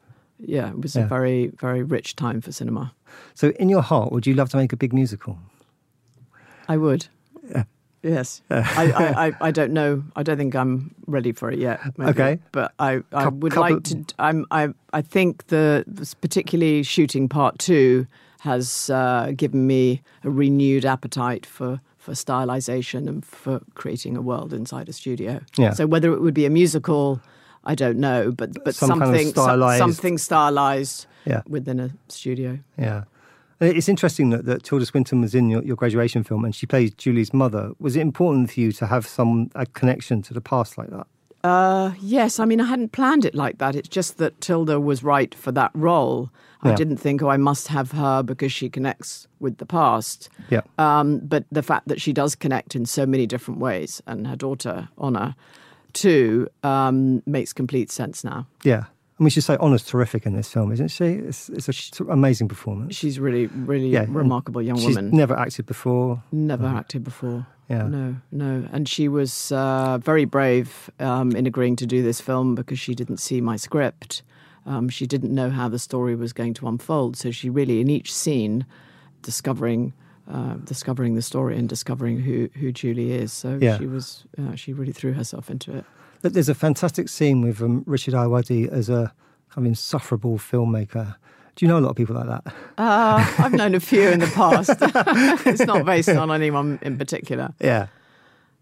Yeah, it was Yeah. a very, very rich time for cinema. So, in your heart, would you love to make a big musical? I would. Yes, I, I, I, I don't know. I don't think I'm ready for it yet. maybe. Okay. but I, I would couple- like to. I'm, I, I think the particularly shooting part two has uh, given me a renewed appetite for for stylization and for creating a world inside a studio. Yeah. So whether it would be a musical, I don't know, but but Some kind of something stylized- something stylized Yeah. within a studio. Yeah. And It's interesting that, that Tilda Swinton was in your, your graduation film and she plays Julie's mother. Was it important for you to have some a connection to the past like that? Uh, yes, I mean, I hadn't planned it like that. It's just that Tilda was right for that role. I Yeah. didn't think, oh, I must have her because she connects with the past. Yeah. Um, but the fact that she does connect in so many different ways, and her daughter, Honor, too, um, makes complete sense now. Yeah. I mean, she's say Honor's terrific in this film, isn't she? It's, it's an t- amazing performance. She's really, really Yeah, remarkable young She's woman. never acted before. Never acted before. Yeah. No, no. And she was uh, very brave um, in agreeing to do this film because she didn't see my script. Um, she didn't know how the story was going to unfold. So she really, in each scene, discovering. Uh, discovering the story and discovering who, who Julie is, so Yeah. she was uh, she really threw herself into it. But There's a fantastic scene with um, Richard Ayoade as a kind of insufferable filmmaker. Do you know a lot of people like that? Uh, I've known a few in the past. it's not based on anyone in particular. Yeah.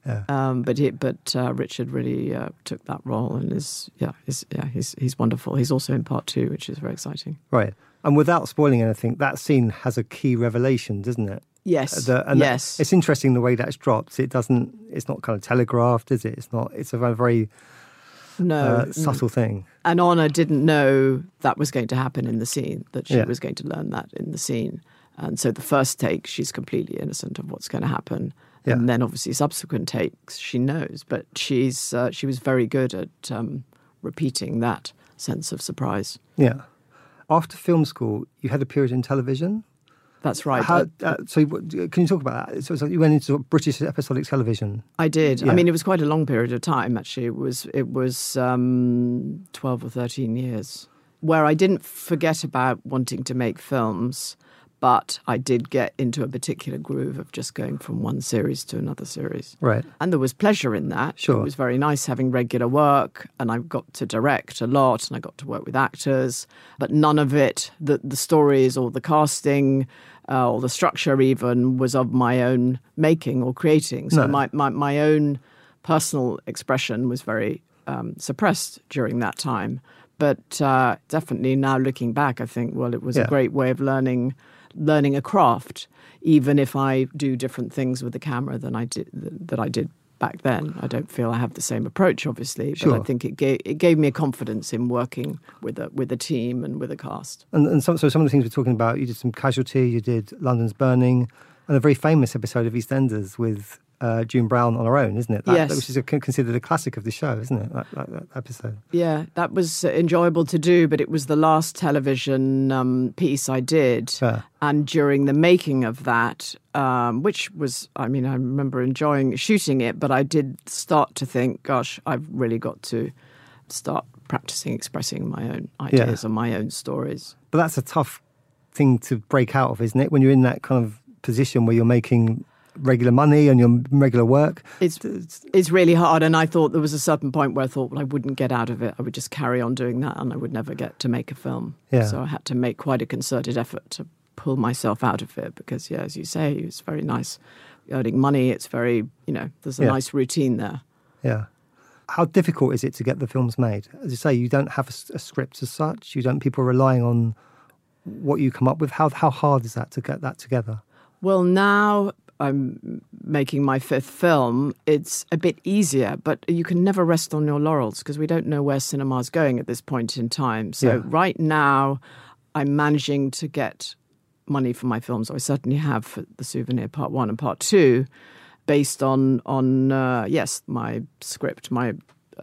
Yeah. Um, but he, but uh, Richard really uh, took that role and is yeah is yeah he's he's wonderful. He's also in part two, which is very exciting. Right. And without spoiling anything, that scene has a key revelation, doesn't it? Yes, The- and that- yes. it's interesting the way that's dropped. It doesn't. It's not kind of telegraphed, is it? It's not. It's a very no, uh, subtle thing. and Honor didn't know that was going to happen in the scene, that she Yeah. was going to learn that in the scene. And so the first take, she's completely innocent of what's going to happen. Yeah. And then obviously subsequent takes, she knows. But she's uh, she was very good at um, repeating that sense of surprise. Yeah. After film school, you had a period in television. That's right. How, Uh, so, can you talk about that? So, so you went into sort of British episodic television. I did. Yeah. I mean, it was quite a long period of time. Actually, it was it was um, twelve or thirteen years where I didn't forget about wanting to make films, but I did get into a particular groove of just going from one series to another series, Right. and there was pleasure in that. Sure. it was very nice having regular work, and I got to direct a lot, and I got to work with actors, but none of it, the the stories or the casting. Uh, or the structure even was of my own making or creating. So No. my, my, my own personal expression was very um, suppressed during that time. But uh, definitely now looking back, I think, well, it was Yeah. a great way of learning learning a craft, even if I do different things with the camera than I did that I did back then. I don't feel I have the same approach, obviously, but Sure. I think it gave it gave me a confidence in working with a with a team and with a cast. And, and some, so some of the things we're talking about, you did some Casualty, you did London's Burning, and a very famous episode of EastEnders with uh, June Brown on her own, isn't it? That, Yes. Which is a, considered a classic of the show, isn't it? That, that, that episode. Yeah, that was enjoyable to do, but it was the last television um, piece I did. Fair. And during the making of that, um, which was, I mean, I remember enjoying shooting it, but I did start to think, gosh, I've really got to start practicing expressing my own ideas and my own stories. But that's a tough thing to break out of, isn't it? When you're in that kind of position where you're making regular money and your regular work. It's it's really hard, and I thought there was a certain point where I thought, well, I wouldn't get out of it. I would just carry on doing that, and I would never get to make a film. Yeah. So I had to make quite a concerted effort to pull myself out of it because, yeah, as you say, it's very nice earning money. It's very, you know, there's a Yeah. nice routine there. Yeah. How difficult is it to get the films made? As you say, you don't have a script as such. You don't. People are relying on what you come up with. How how hard is that to get that together? Well, now I'm making my fifth film. It's a bit easier, but you can never rest on your laurels because we don't know where cinema's going at this point in time. So Yeah. right now, I'm managing to get money for my films. I certainly have for the Souvenir Part One and Part Two, based on on uh, yes my script, my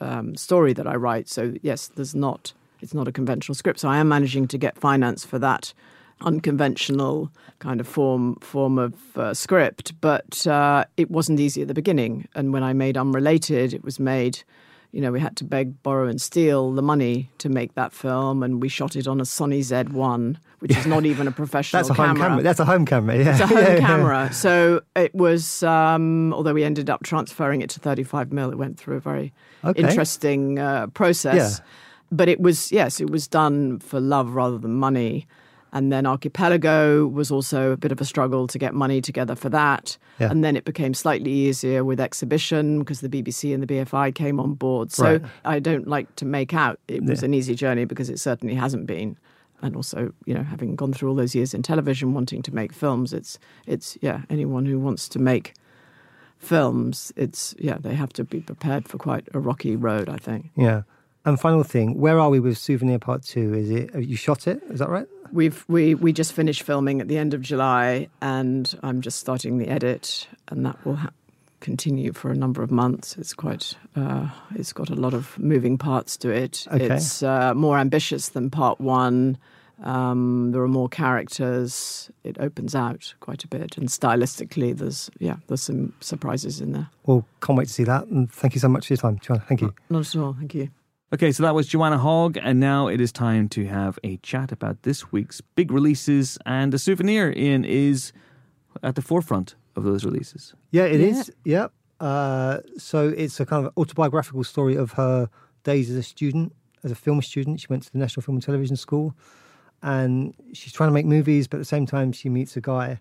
um, story that I write. So yes, there's not it's not a conventional script. So I am managing to get finance for that unconventional kind of form form of uh, script. But uh, it wasn't easy at the beginning. And when I made Unrelated, it was made. You know, we had to beg, borrow, and steal the money to make that film, and we shot it on a Sony Z1, which is not even a professional That's a home camera. That's a home camera. Yeah. it's a home Yeah, yeah. camera. So it was, um, although we ended up transferring it to 35 mil, it went through a very Okay. interesting uh, process. Yeah. But it was, yes, it was done for love rather than money. And then Archipelago was also a bit of a struggle to get money together for that. Yeah. And then it became slightly easier with exhibition because the BBC and the BFI came on board. So Right. I don't like to make out it was Yeah. an easy journey because it certainly hasn't been. And also, you know, having gone through all those years in television, wanting to make films, it's it's yeah, anyone who wants to make films, it's yeah, they have to be prepared for quite a rocky road, I think. Yeah. And final thing, where are we with Souvenir Part Two? Is it have you shot it? Is that right? We've we we just finished filming at the end of July, and I'm just starting the edit, and that will ha- continue for a number of months. It's quite uh, it's got a lot of moving parts to it. Okay. It's uh, more ambitious than part one. Um, there are more characters. It opens out quite a bit, and stylistically, there's yeah, there's some surprises in there. Well, can't wait to see that. And thank you so much for your time, Joanna. Thank you. Not at all. Thank you. Okay, so that was Joanna Hogg, and now it is time to have a chat about this week's big releases. And the souvenir in is at the forefront of those releases. Yeah, it Yeah. is. Yep. Uh, so it's a kind of autobiographical story of her days as a student, as a film student. She went to the National Film and Television School, and she's trying to make movies, but at the same time, she meets a guy,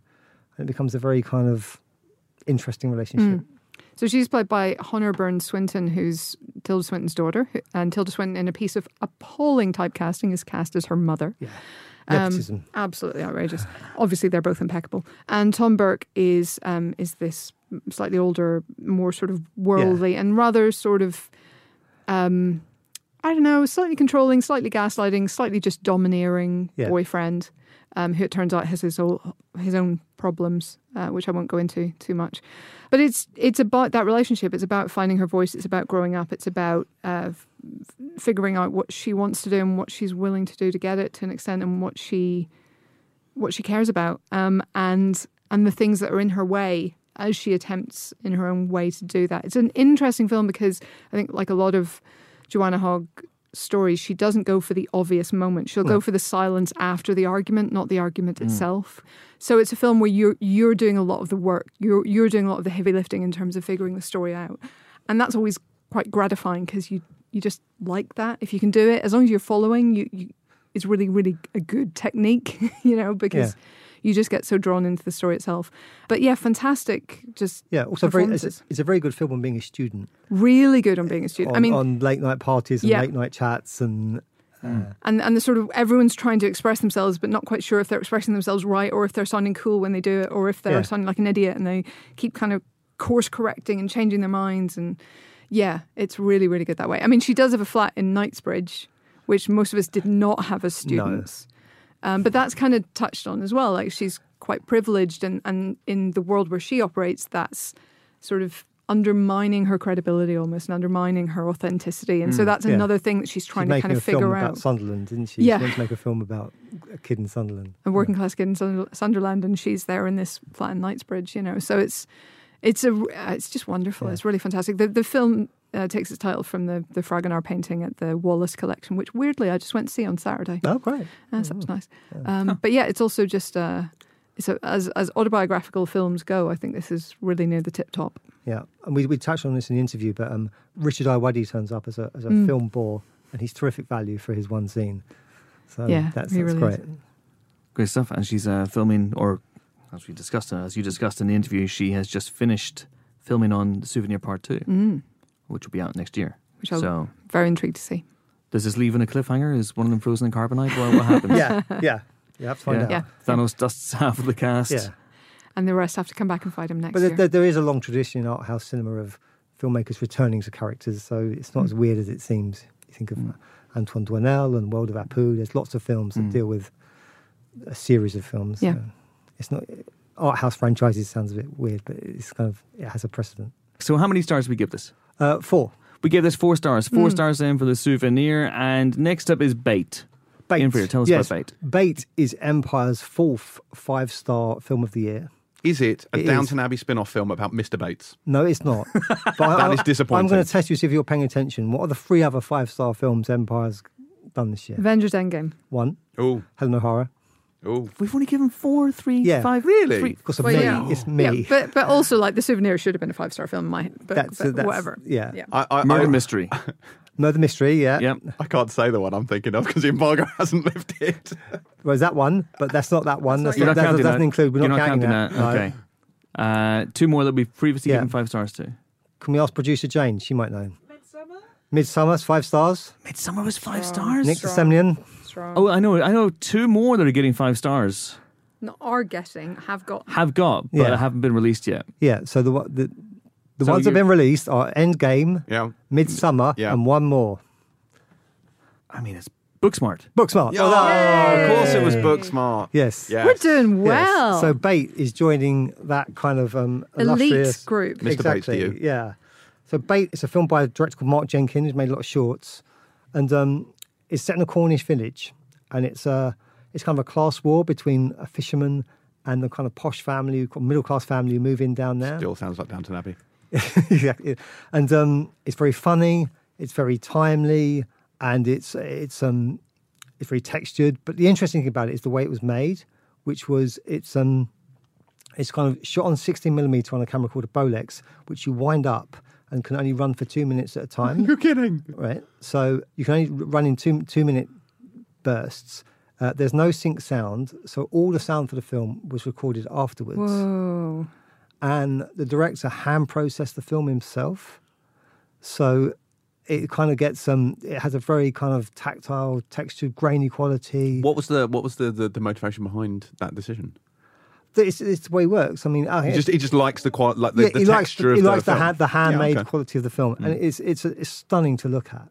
and it becomes a very kind of interesting relationship. So she's played by Honor Burns Swinton, who's Tilda Swinton's daughter, and Tilda Swinton, in a piece of appalling typecasting, is cast as her mother. Yeah. Um, absolutely outrageous. Obviously, they're both impeccable. And Tom Burke is um, is this slightly older, more sort of worldly and rather sort of, um, I don't know, slightly controlling, slightly gaslighting, slightly just domineering Yeah. boyfriend, um, who it turns out has his own his own problems, uh, which I won't go into too much. But it's it's about that relationship. It's about finding her voice. It's about growing up. It's about uh, f- figuring out what she wants to do and what she's willing to do to get it to an extent, and what she what she cares about, um, and and the things that are in her way as she attempts in her own way to do that. It's an interesting film because I think, like a lot of Joanna Hogg stories, she doesn't go for the obvious moment. She'll go hmm. for the silence after the argument, not the argument hmm. itself. So it's a film where you're you're doing a lot of the work. You're you're doing a lot of the heavy lifting in terms of figuring the story out, and that's always quite gratifying because you you just like that if you can do it as long as you're following you. you it's really really a good technique, you know, because. Yeah. You just get so drawn into the story itself, but yeah, fantastic. Just Yeah, also very. It's, performances. it's a very good film on being a student. really good on being a student. On, I mean, on late night parties and Yeah. late night chats and. Uh, and and the sort of everyone's trying to express themselves, but not quite sure if they're expressing themselves right or if they're sounding cool when they do it, or if they're Yeah. sounding like an idiot and they keep kind of course correcting and changing their minds. And yeah, it's really really good that way. I mean, she does have a flat in Knightsbridge, which most of us did not have as students. Um, but that's kind of touched on as well. Like she's quite privileged, and, and in the world where she operates, that's sort of undermining her credibility almost and undermining her authenticity. And so that's Yeah. another thing that she's trying she's to kind of a film figure about out. Sunderland, didn't she? Yeah. She wants to make a film about a kid in Sunderland. a working class kid in Sunderland, and she's there in this flat in Knightsbridge. You know, so it's it's a uh, it's just wonderful. Yeah. It's really fantastic. The the film. Uh, takes its title from the the Fragonard painting at the Wallace Collection, which weirdly I just went to see on Saturday. Oh, great. Uh, so that was nice. Um, But yeah, it's also just uh, it's a, as as autobiographical films go. I think this is really near the tip top. Yeah, and we, we touched on this in the interview, but um, Richard Ayoade turns up as a, as a Mm. film bore, and he's terrific value for his one scene. So Yeah, that's, that's really great. is. Great stuff. And she's uh, filming, or as we discussed, uh, as you discussed in the interview, she has just finished filming on Souvenir Part Two, Mm, which will be out next year. which I'm So, very intrigued to see. does this leave in a cliffhanger? Is one of them frozen in carbonite? What, what happens? Yeah, yeah, you have to find Yeah. out. Yeah. Thanos dusts half of the cast. Yeah. And the rest have to come back and fight him next But there, year. there, there is a long tradition in art house cinema of filmmakers returning to characters, so it's not as Mm. weird as it seems. You think of Antoine Doinel and World of Apu. There's lots of films that Mm. deal with a series of films. Yeah. so it's not art house franchises sounds a bit weird, but it's kind of it has a precedent. So, how many stars do we give this? Uh, four. We gave this four stars. Four Mm. stars in for the souvenir. And next up is Bait. Bait. Ian Freer, tell us yes. about Bait. Bait is Empire's fourth five star film of the year. Is it a It is. Downton Abbey spin off film about Mr. Bates? No, it's not. But I- That I- is disappointing. I'm going to test you see if you're paying attention. What are the three other five star films Empire's done this year? Avengers Endgame. One, Oh, Helen O'Hara. Oh. We've only given four, three, Yeah. five. Really? three- Because of Well, me, yeah. it's me. Yeah, but but also like the souvenir should have been a five star film in my but, that's, but that's whatever. Yeah. Yeah. I, I, Murder I, Mystery. Murder Mystery. Yeah. Yep. I can't say the one I'm thinking of because the embargo hasn't lifted. Well, is that one? But that's not that one. That's You're not, not that counting doesn't that. include. We're You're not, counting, that. No. Okay. Uh, two more that we've previously Yeah. given five stars to. Can we ask producer Jane? She might know. Midsommar. Midsommar's five stars. Midsommar was five stars. Nick Strong. Semlyen. Strong. Oh, I know. I know two more that are getting five stars. Not are getting, have got. Have got, but Yeah. haven't been released yet. Yeah. So the one- the the So ones that have you- been released are Endgame, yeah. Midsommar, Yeah. and one more. I mean, it's Booksmart. Booksmart. Oh, of course it was Booksmart. Yes. Yes. We're doing Yes. well. So Bait is joining that kind of um, Elite illustrious group. Mr. Bates to Exactly. you. Yeah. So Bait is a film by a director called Mark Jenkins, who's made a lot of shorts, and um, it's set in a Cornish village, and it's uh, it's kind of a class war between a fisherman and the kind of posh family, middle class family who move in down there. Still sounds like Downton Abbey. exactly. And um, it's very funny. It's very timely, and it's it's um it's very textured. But the interesting thing about it is the way it was made, which was it's um it's kind of shot on 16 millimeter on a camera called a Bolex, which you wind up and can only run for two minutes at a time. You're kidding. right? So you can only run in two two minute bursts. Uh, there's no sync sound, so all the sound for the film was recorded afterwards Whoa. and the director hand processed the film himself. So it kind of gets um, it has a very kind of tactile, textured, grainy quality. What was the what was the, the, the motivation behind that decision? It's, it's the way it works. I mean, I He just he just likes the qual like the, yeah, the he likes texture the, of he the likes the, film. hand, the handmade Yeah, okay. quality of the film, and Mm. it's it's it's stunning to look at.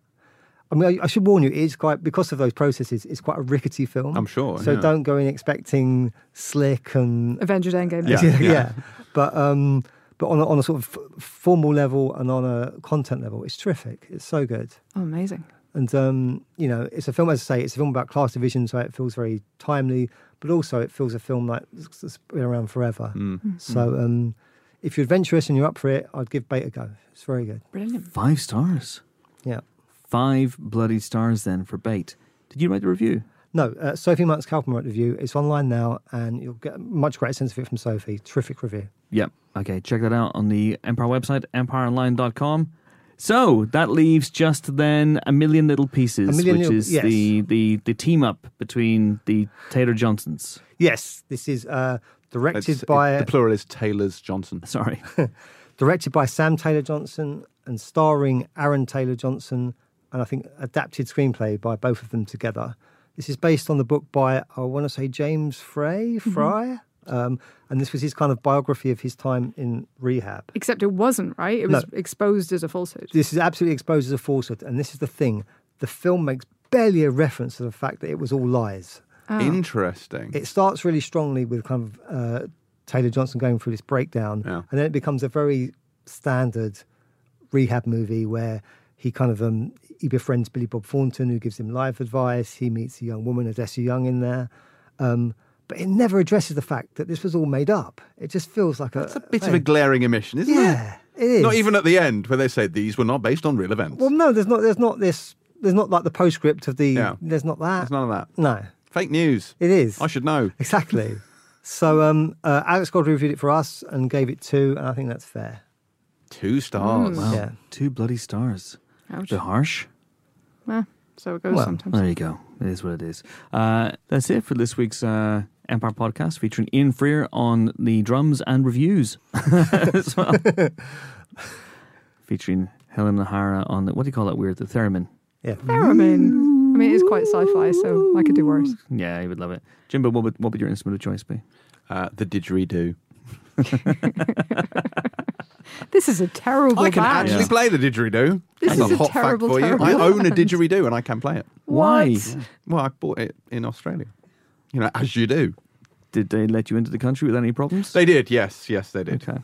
I mean, I, I should warn you, it is quite because of those processes. It's quite a rickety film. I'm sure. So yeah. don't go in expecting slick and Avengers Endgame. Yeah, yeah, yeah. But um, but on a, on a sort of f- formal level and on a content level, it's terrific. It's so good. Oh, amazing. And um, you know, it's a film. As I say, it's a film about class division, so it feels very timely. But also, it feels a film like it's it's been around forever. Mm. So um, if you're adventurous and you're up for it, I'd give Bait a go. It's very good. Brilliant. Five stars. Yeah. Five bloody stars then for bait. Did you write the review? No, uh, Sophie Monks Kaufman wrote the review. It's online now, and you'll get a much greater sense of it from Sophie. Terrific review. Yep. Okay, check that out on the Empire website, empireonline.com. So that leaves just then a million little pieces, Million which Little- is yes. the, the, the team up between the Taylor Johnsons. Yes, this is uh, directed It's- by the plural is Taylor's Johnson. Sorry. directed by Sam Taylor Johnson and starring Aaron Taylor Johnson, and I think adapted screenplay by both of them together. This is based on the book by I want to say James Frey Fry, um, and this was his kind of biography of his time in rehab. Except it wasn't, right? It was exposed as a falsehood. This is absolutely exposed as a falsehood, and this is the thing: the film makes barely a reference to the fact that it was all lies. Oh. Interesting. It starts really strongly with kind of uh, Taylor Johnson going through this breakdown, Yeah. and then it becomes a very standard rehab movie where he kind of um, he befriends Billy Bob Thornton, who gives him life advice. He meets a young woman, Odessa Young, in there. Um, but it never addresses the fact that this was all made up. It just feels like a, It's a bit of a glaring omission, isn't it? yeah, it is. Not even at the end where they say these were not based on real events. Well, no, there's not. There's not this. There's not like the postscript of the. Yeah. There's not that. There's none of that. No, Fake news. it is. I should know. Exactly. so um, uh, Alex Godfrey reviewed it for us and gave it two, and I think that's fair. Two stars. Wow. Yeah. Two bloody stars. Ouch. Bit harsh. Eh, so it goes Well, sometimes. There you go. It is what it is. Uh, that's it for this week's uh, Empire podcast featuring Ian Freer on the drums and reviews as well. featuring Helen O'Hara on the, what do you call that weird? The theremin. Yeah. Theremin. I mean, it is quite sci-fi, so I could do worse. Yeah, you would love it. Jimbo, what would, what would your instrument of choice be? Uh, the didgeridoo. This is a terrible I can band. actually Yeah. play the didgeridoo. This That's is a a hot terrible, fact for you. terrible I own a band. didgeridoo and I can play it. Why? What? Well, I bought it in Australia. You know, as you do. Did they let you into the country with any problems? They did, yes, yes, they did. Okay.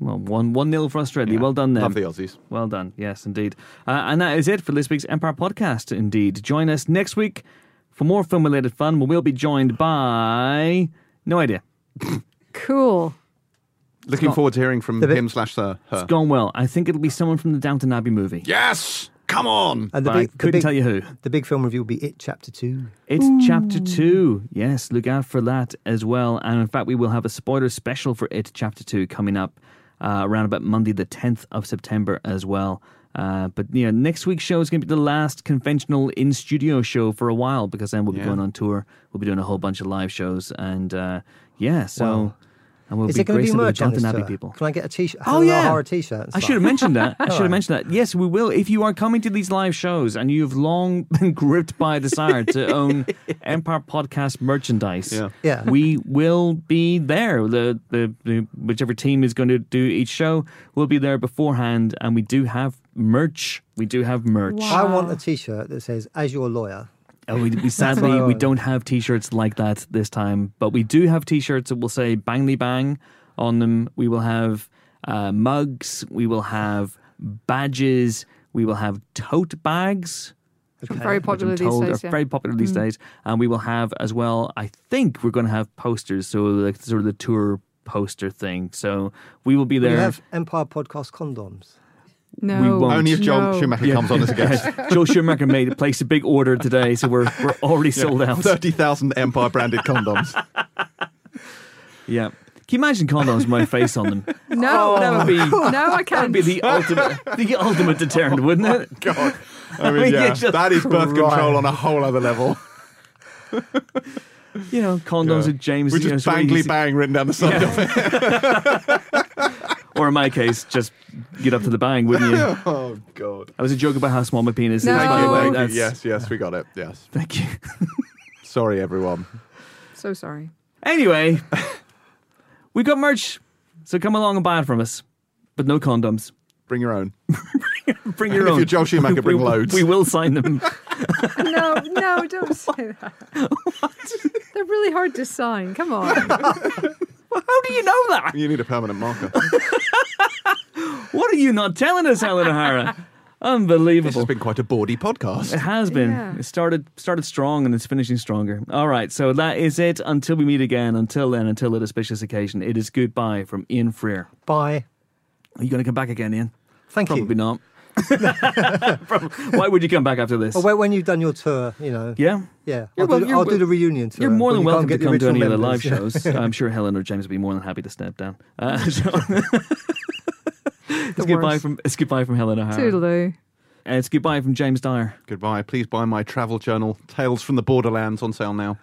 Well, one one nil for Australia. Yeah. Well done, then. Love the Aussies. Well done. Yes, indeed. Uh, and that is it for this week's Empire podcast. Indeed. Join us next week for more film related fun. where We'll be joined by no idea. Cool. Looking not- forward to hearing from him slash her. her. It's gone well. I think it'll be someone from the Downton Abbey movie. Yes! Come on! And the But I big, the couldn't big, tell you who. the big film review will be It Chapter Two. It's chapter two. Yes, look out for that as well. And in fact, we will have a spoiler special for it, chapter two, coming up uh, around about Monday, the 10th of September as well. Uh, but yeah, next week's show is going to be the last conventional in studio show for a while because then we'll be Yeah. going on tour. We'll be doing a whole bunch of live shows. And uh, yeah, so. Wow. And we'll Is be it going to be gracing with merch the on this Downton Abbey people. Can I get a t-shirt? Oh, yeah. O'Hara t-shirt. I should have mentioned that. I should have Alright. mentioned that. Yes, we will. If you are coming to these live shows and you've long been gripped by a desire to own Empire Podcast merchandise, Yeah. Yeah. we will be there. The, the the whichever team is going to do each show will be there beforehand, and we do have merch. We do have merch. Wow. I want a t-shirt that says "As your lawyer." And we, we sadly we don't have T-shirts like that this time, but we do have T-shirts that will say "Bangly Bang" on them. We will have uh, mugs. We will have badges. We will have tote bags. Very popular these told days. are Yeah. Very popular these days. And we will have as well. I think we're going to have posters, so like sort of the tour poster thing. So we will be there. We have Empire Podcast condoms. No. We won't. Only if Joel no. Schumacher Yeah. comes on as a guest. Joe Schumacher made placed a big order today, so we're we're already sold out. 30,000 Empire branded condoms. Yeah. Can you imagine condoms with my face on them? No, that would oh. be no, I that would can't. be the ultimate the ultimate deterrent, wouldn't it? Oh, God. I mean, mean, yeah, that is birth cry. control on a whole other level. you know, condoms Yeah. with James. With you know, just it's really bangly easy- bang written down the side of it. Or in my case, just get up to the bang, wouldn't you? Oh God. I was a joke about how small my penis No. is. By Thank the you, way, thank you. That's- Yes, yes, we got it. Yes. Thank you. Sorry, everyone. So sorry. Anyway, we got merch, so come along and buy it from us, but no condoms. Bring your own. Bring your own. If own. you're Joel Schumacher, bring we, loads. We will sign them. No, no, don't say that. They're really hard to sign. Come on. How do you know that? You need a permanent marker. What are you not telling us, Helen O'Hara? Unbelievable. This has been quite a bawdy podcast. It has been. Yeah. It started started strong and it's finishing stronger. All right, so that is it. Until we meet again. Until then, until that auspicious occasion, it is goodbye from Ian Freer. Bye. Are you going to come back again, Ian? Thank Probably you. Probably not. Prob- Why would you come back after this? Well, when- when you've done your tour, you know. yeah. Yeah, You're I'll, wel- do, I'll do the reunion tour. You're more than welcome can't to come to any original of the live shows. I'm sure Helen or James would be more than happy to step down. Uh, so it's The goodbye from it's goodbye from Helen O'Hara. Toodaloo. And it's goodbye from James Dyer. Goodbye. Please buy my travel journal, Tales from the Borderlands, on sale now.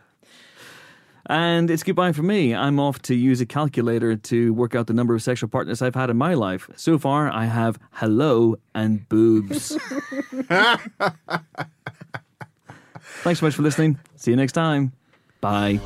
And it's goodbye for me. I'm off to use a calculator to work out the number of sexual partners I've had in my life. So far, I have hello and boobs. Thanks so much for listening. See you next time. Bye.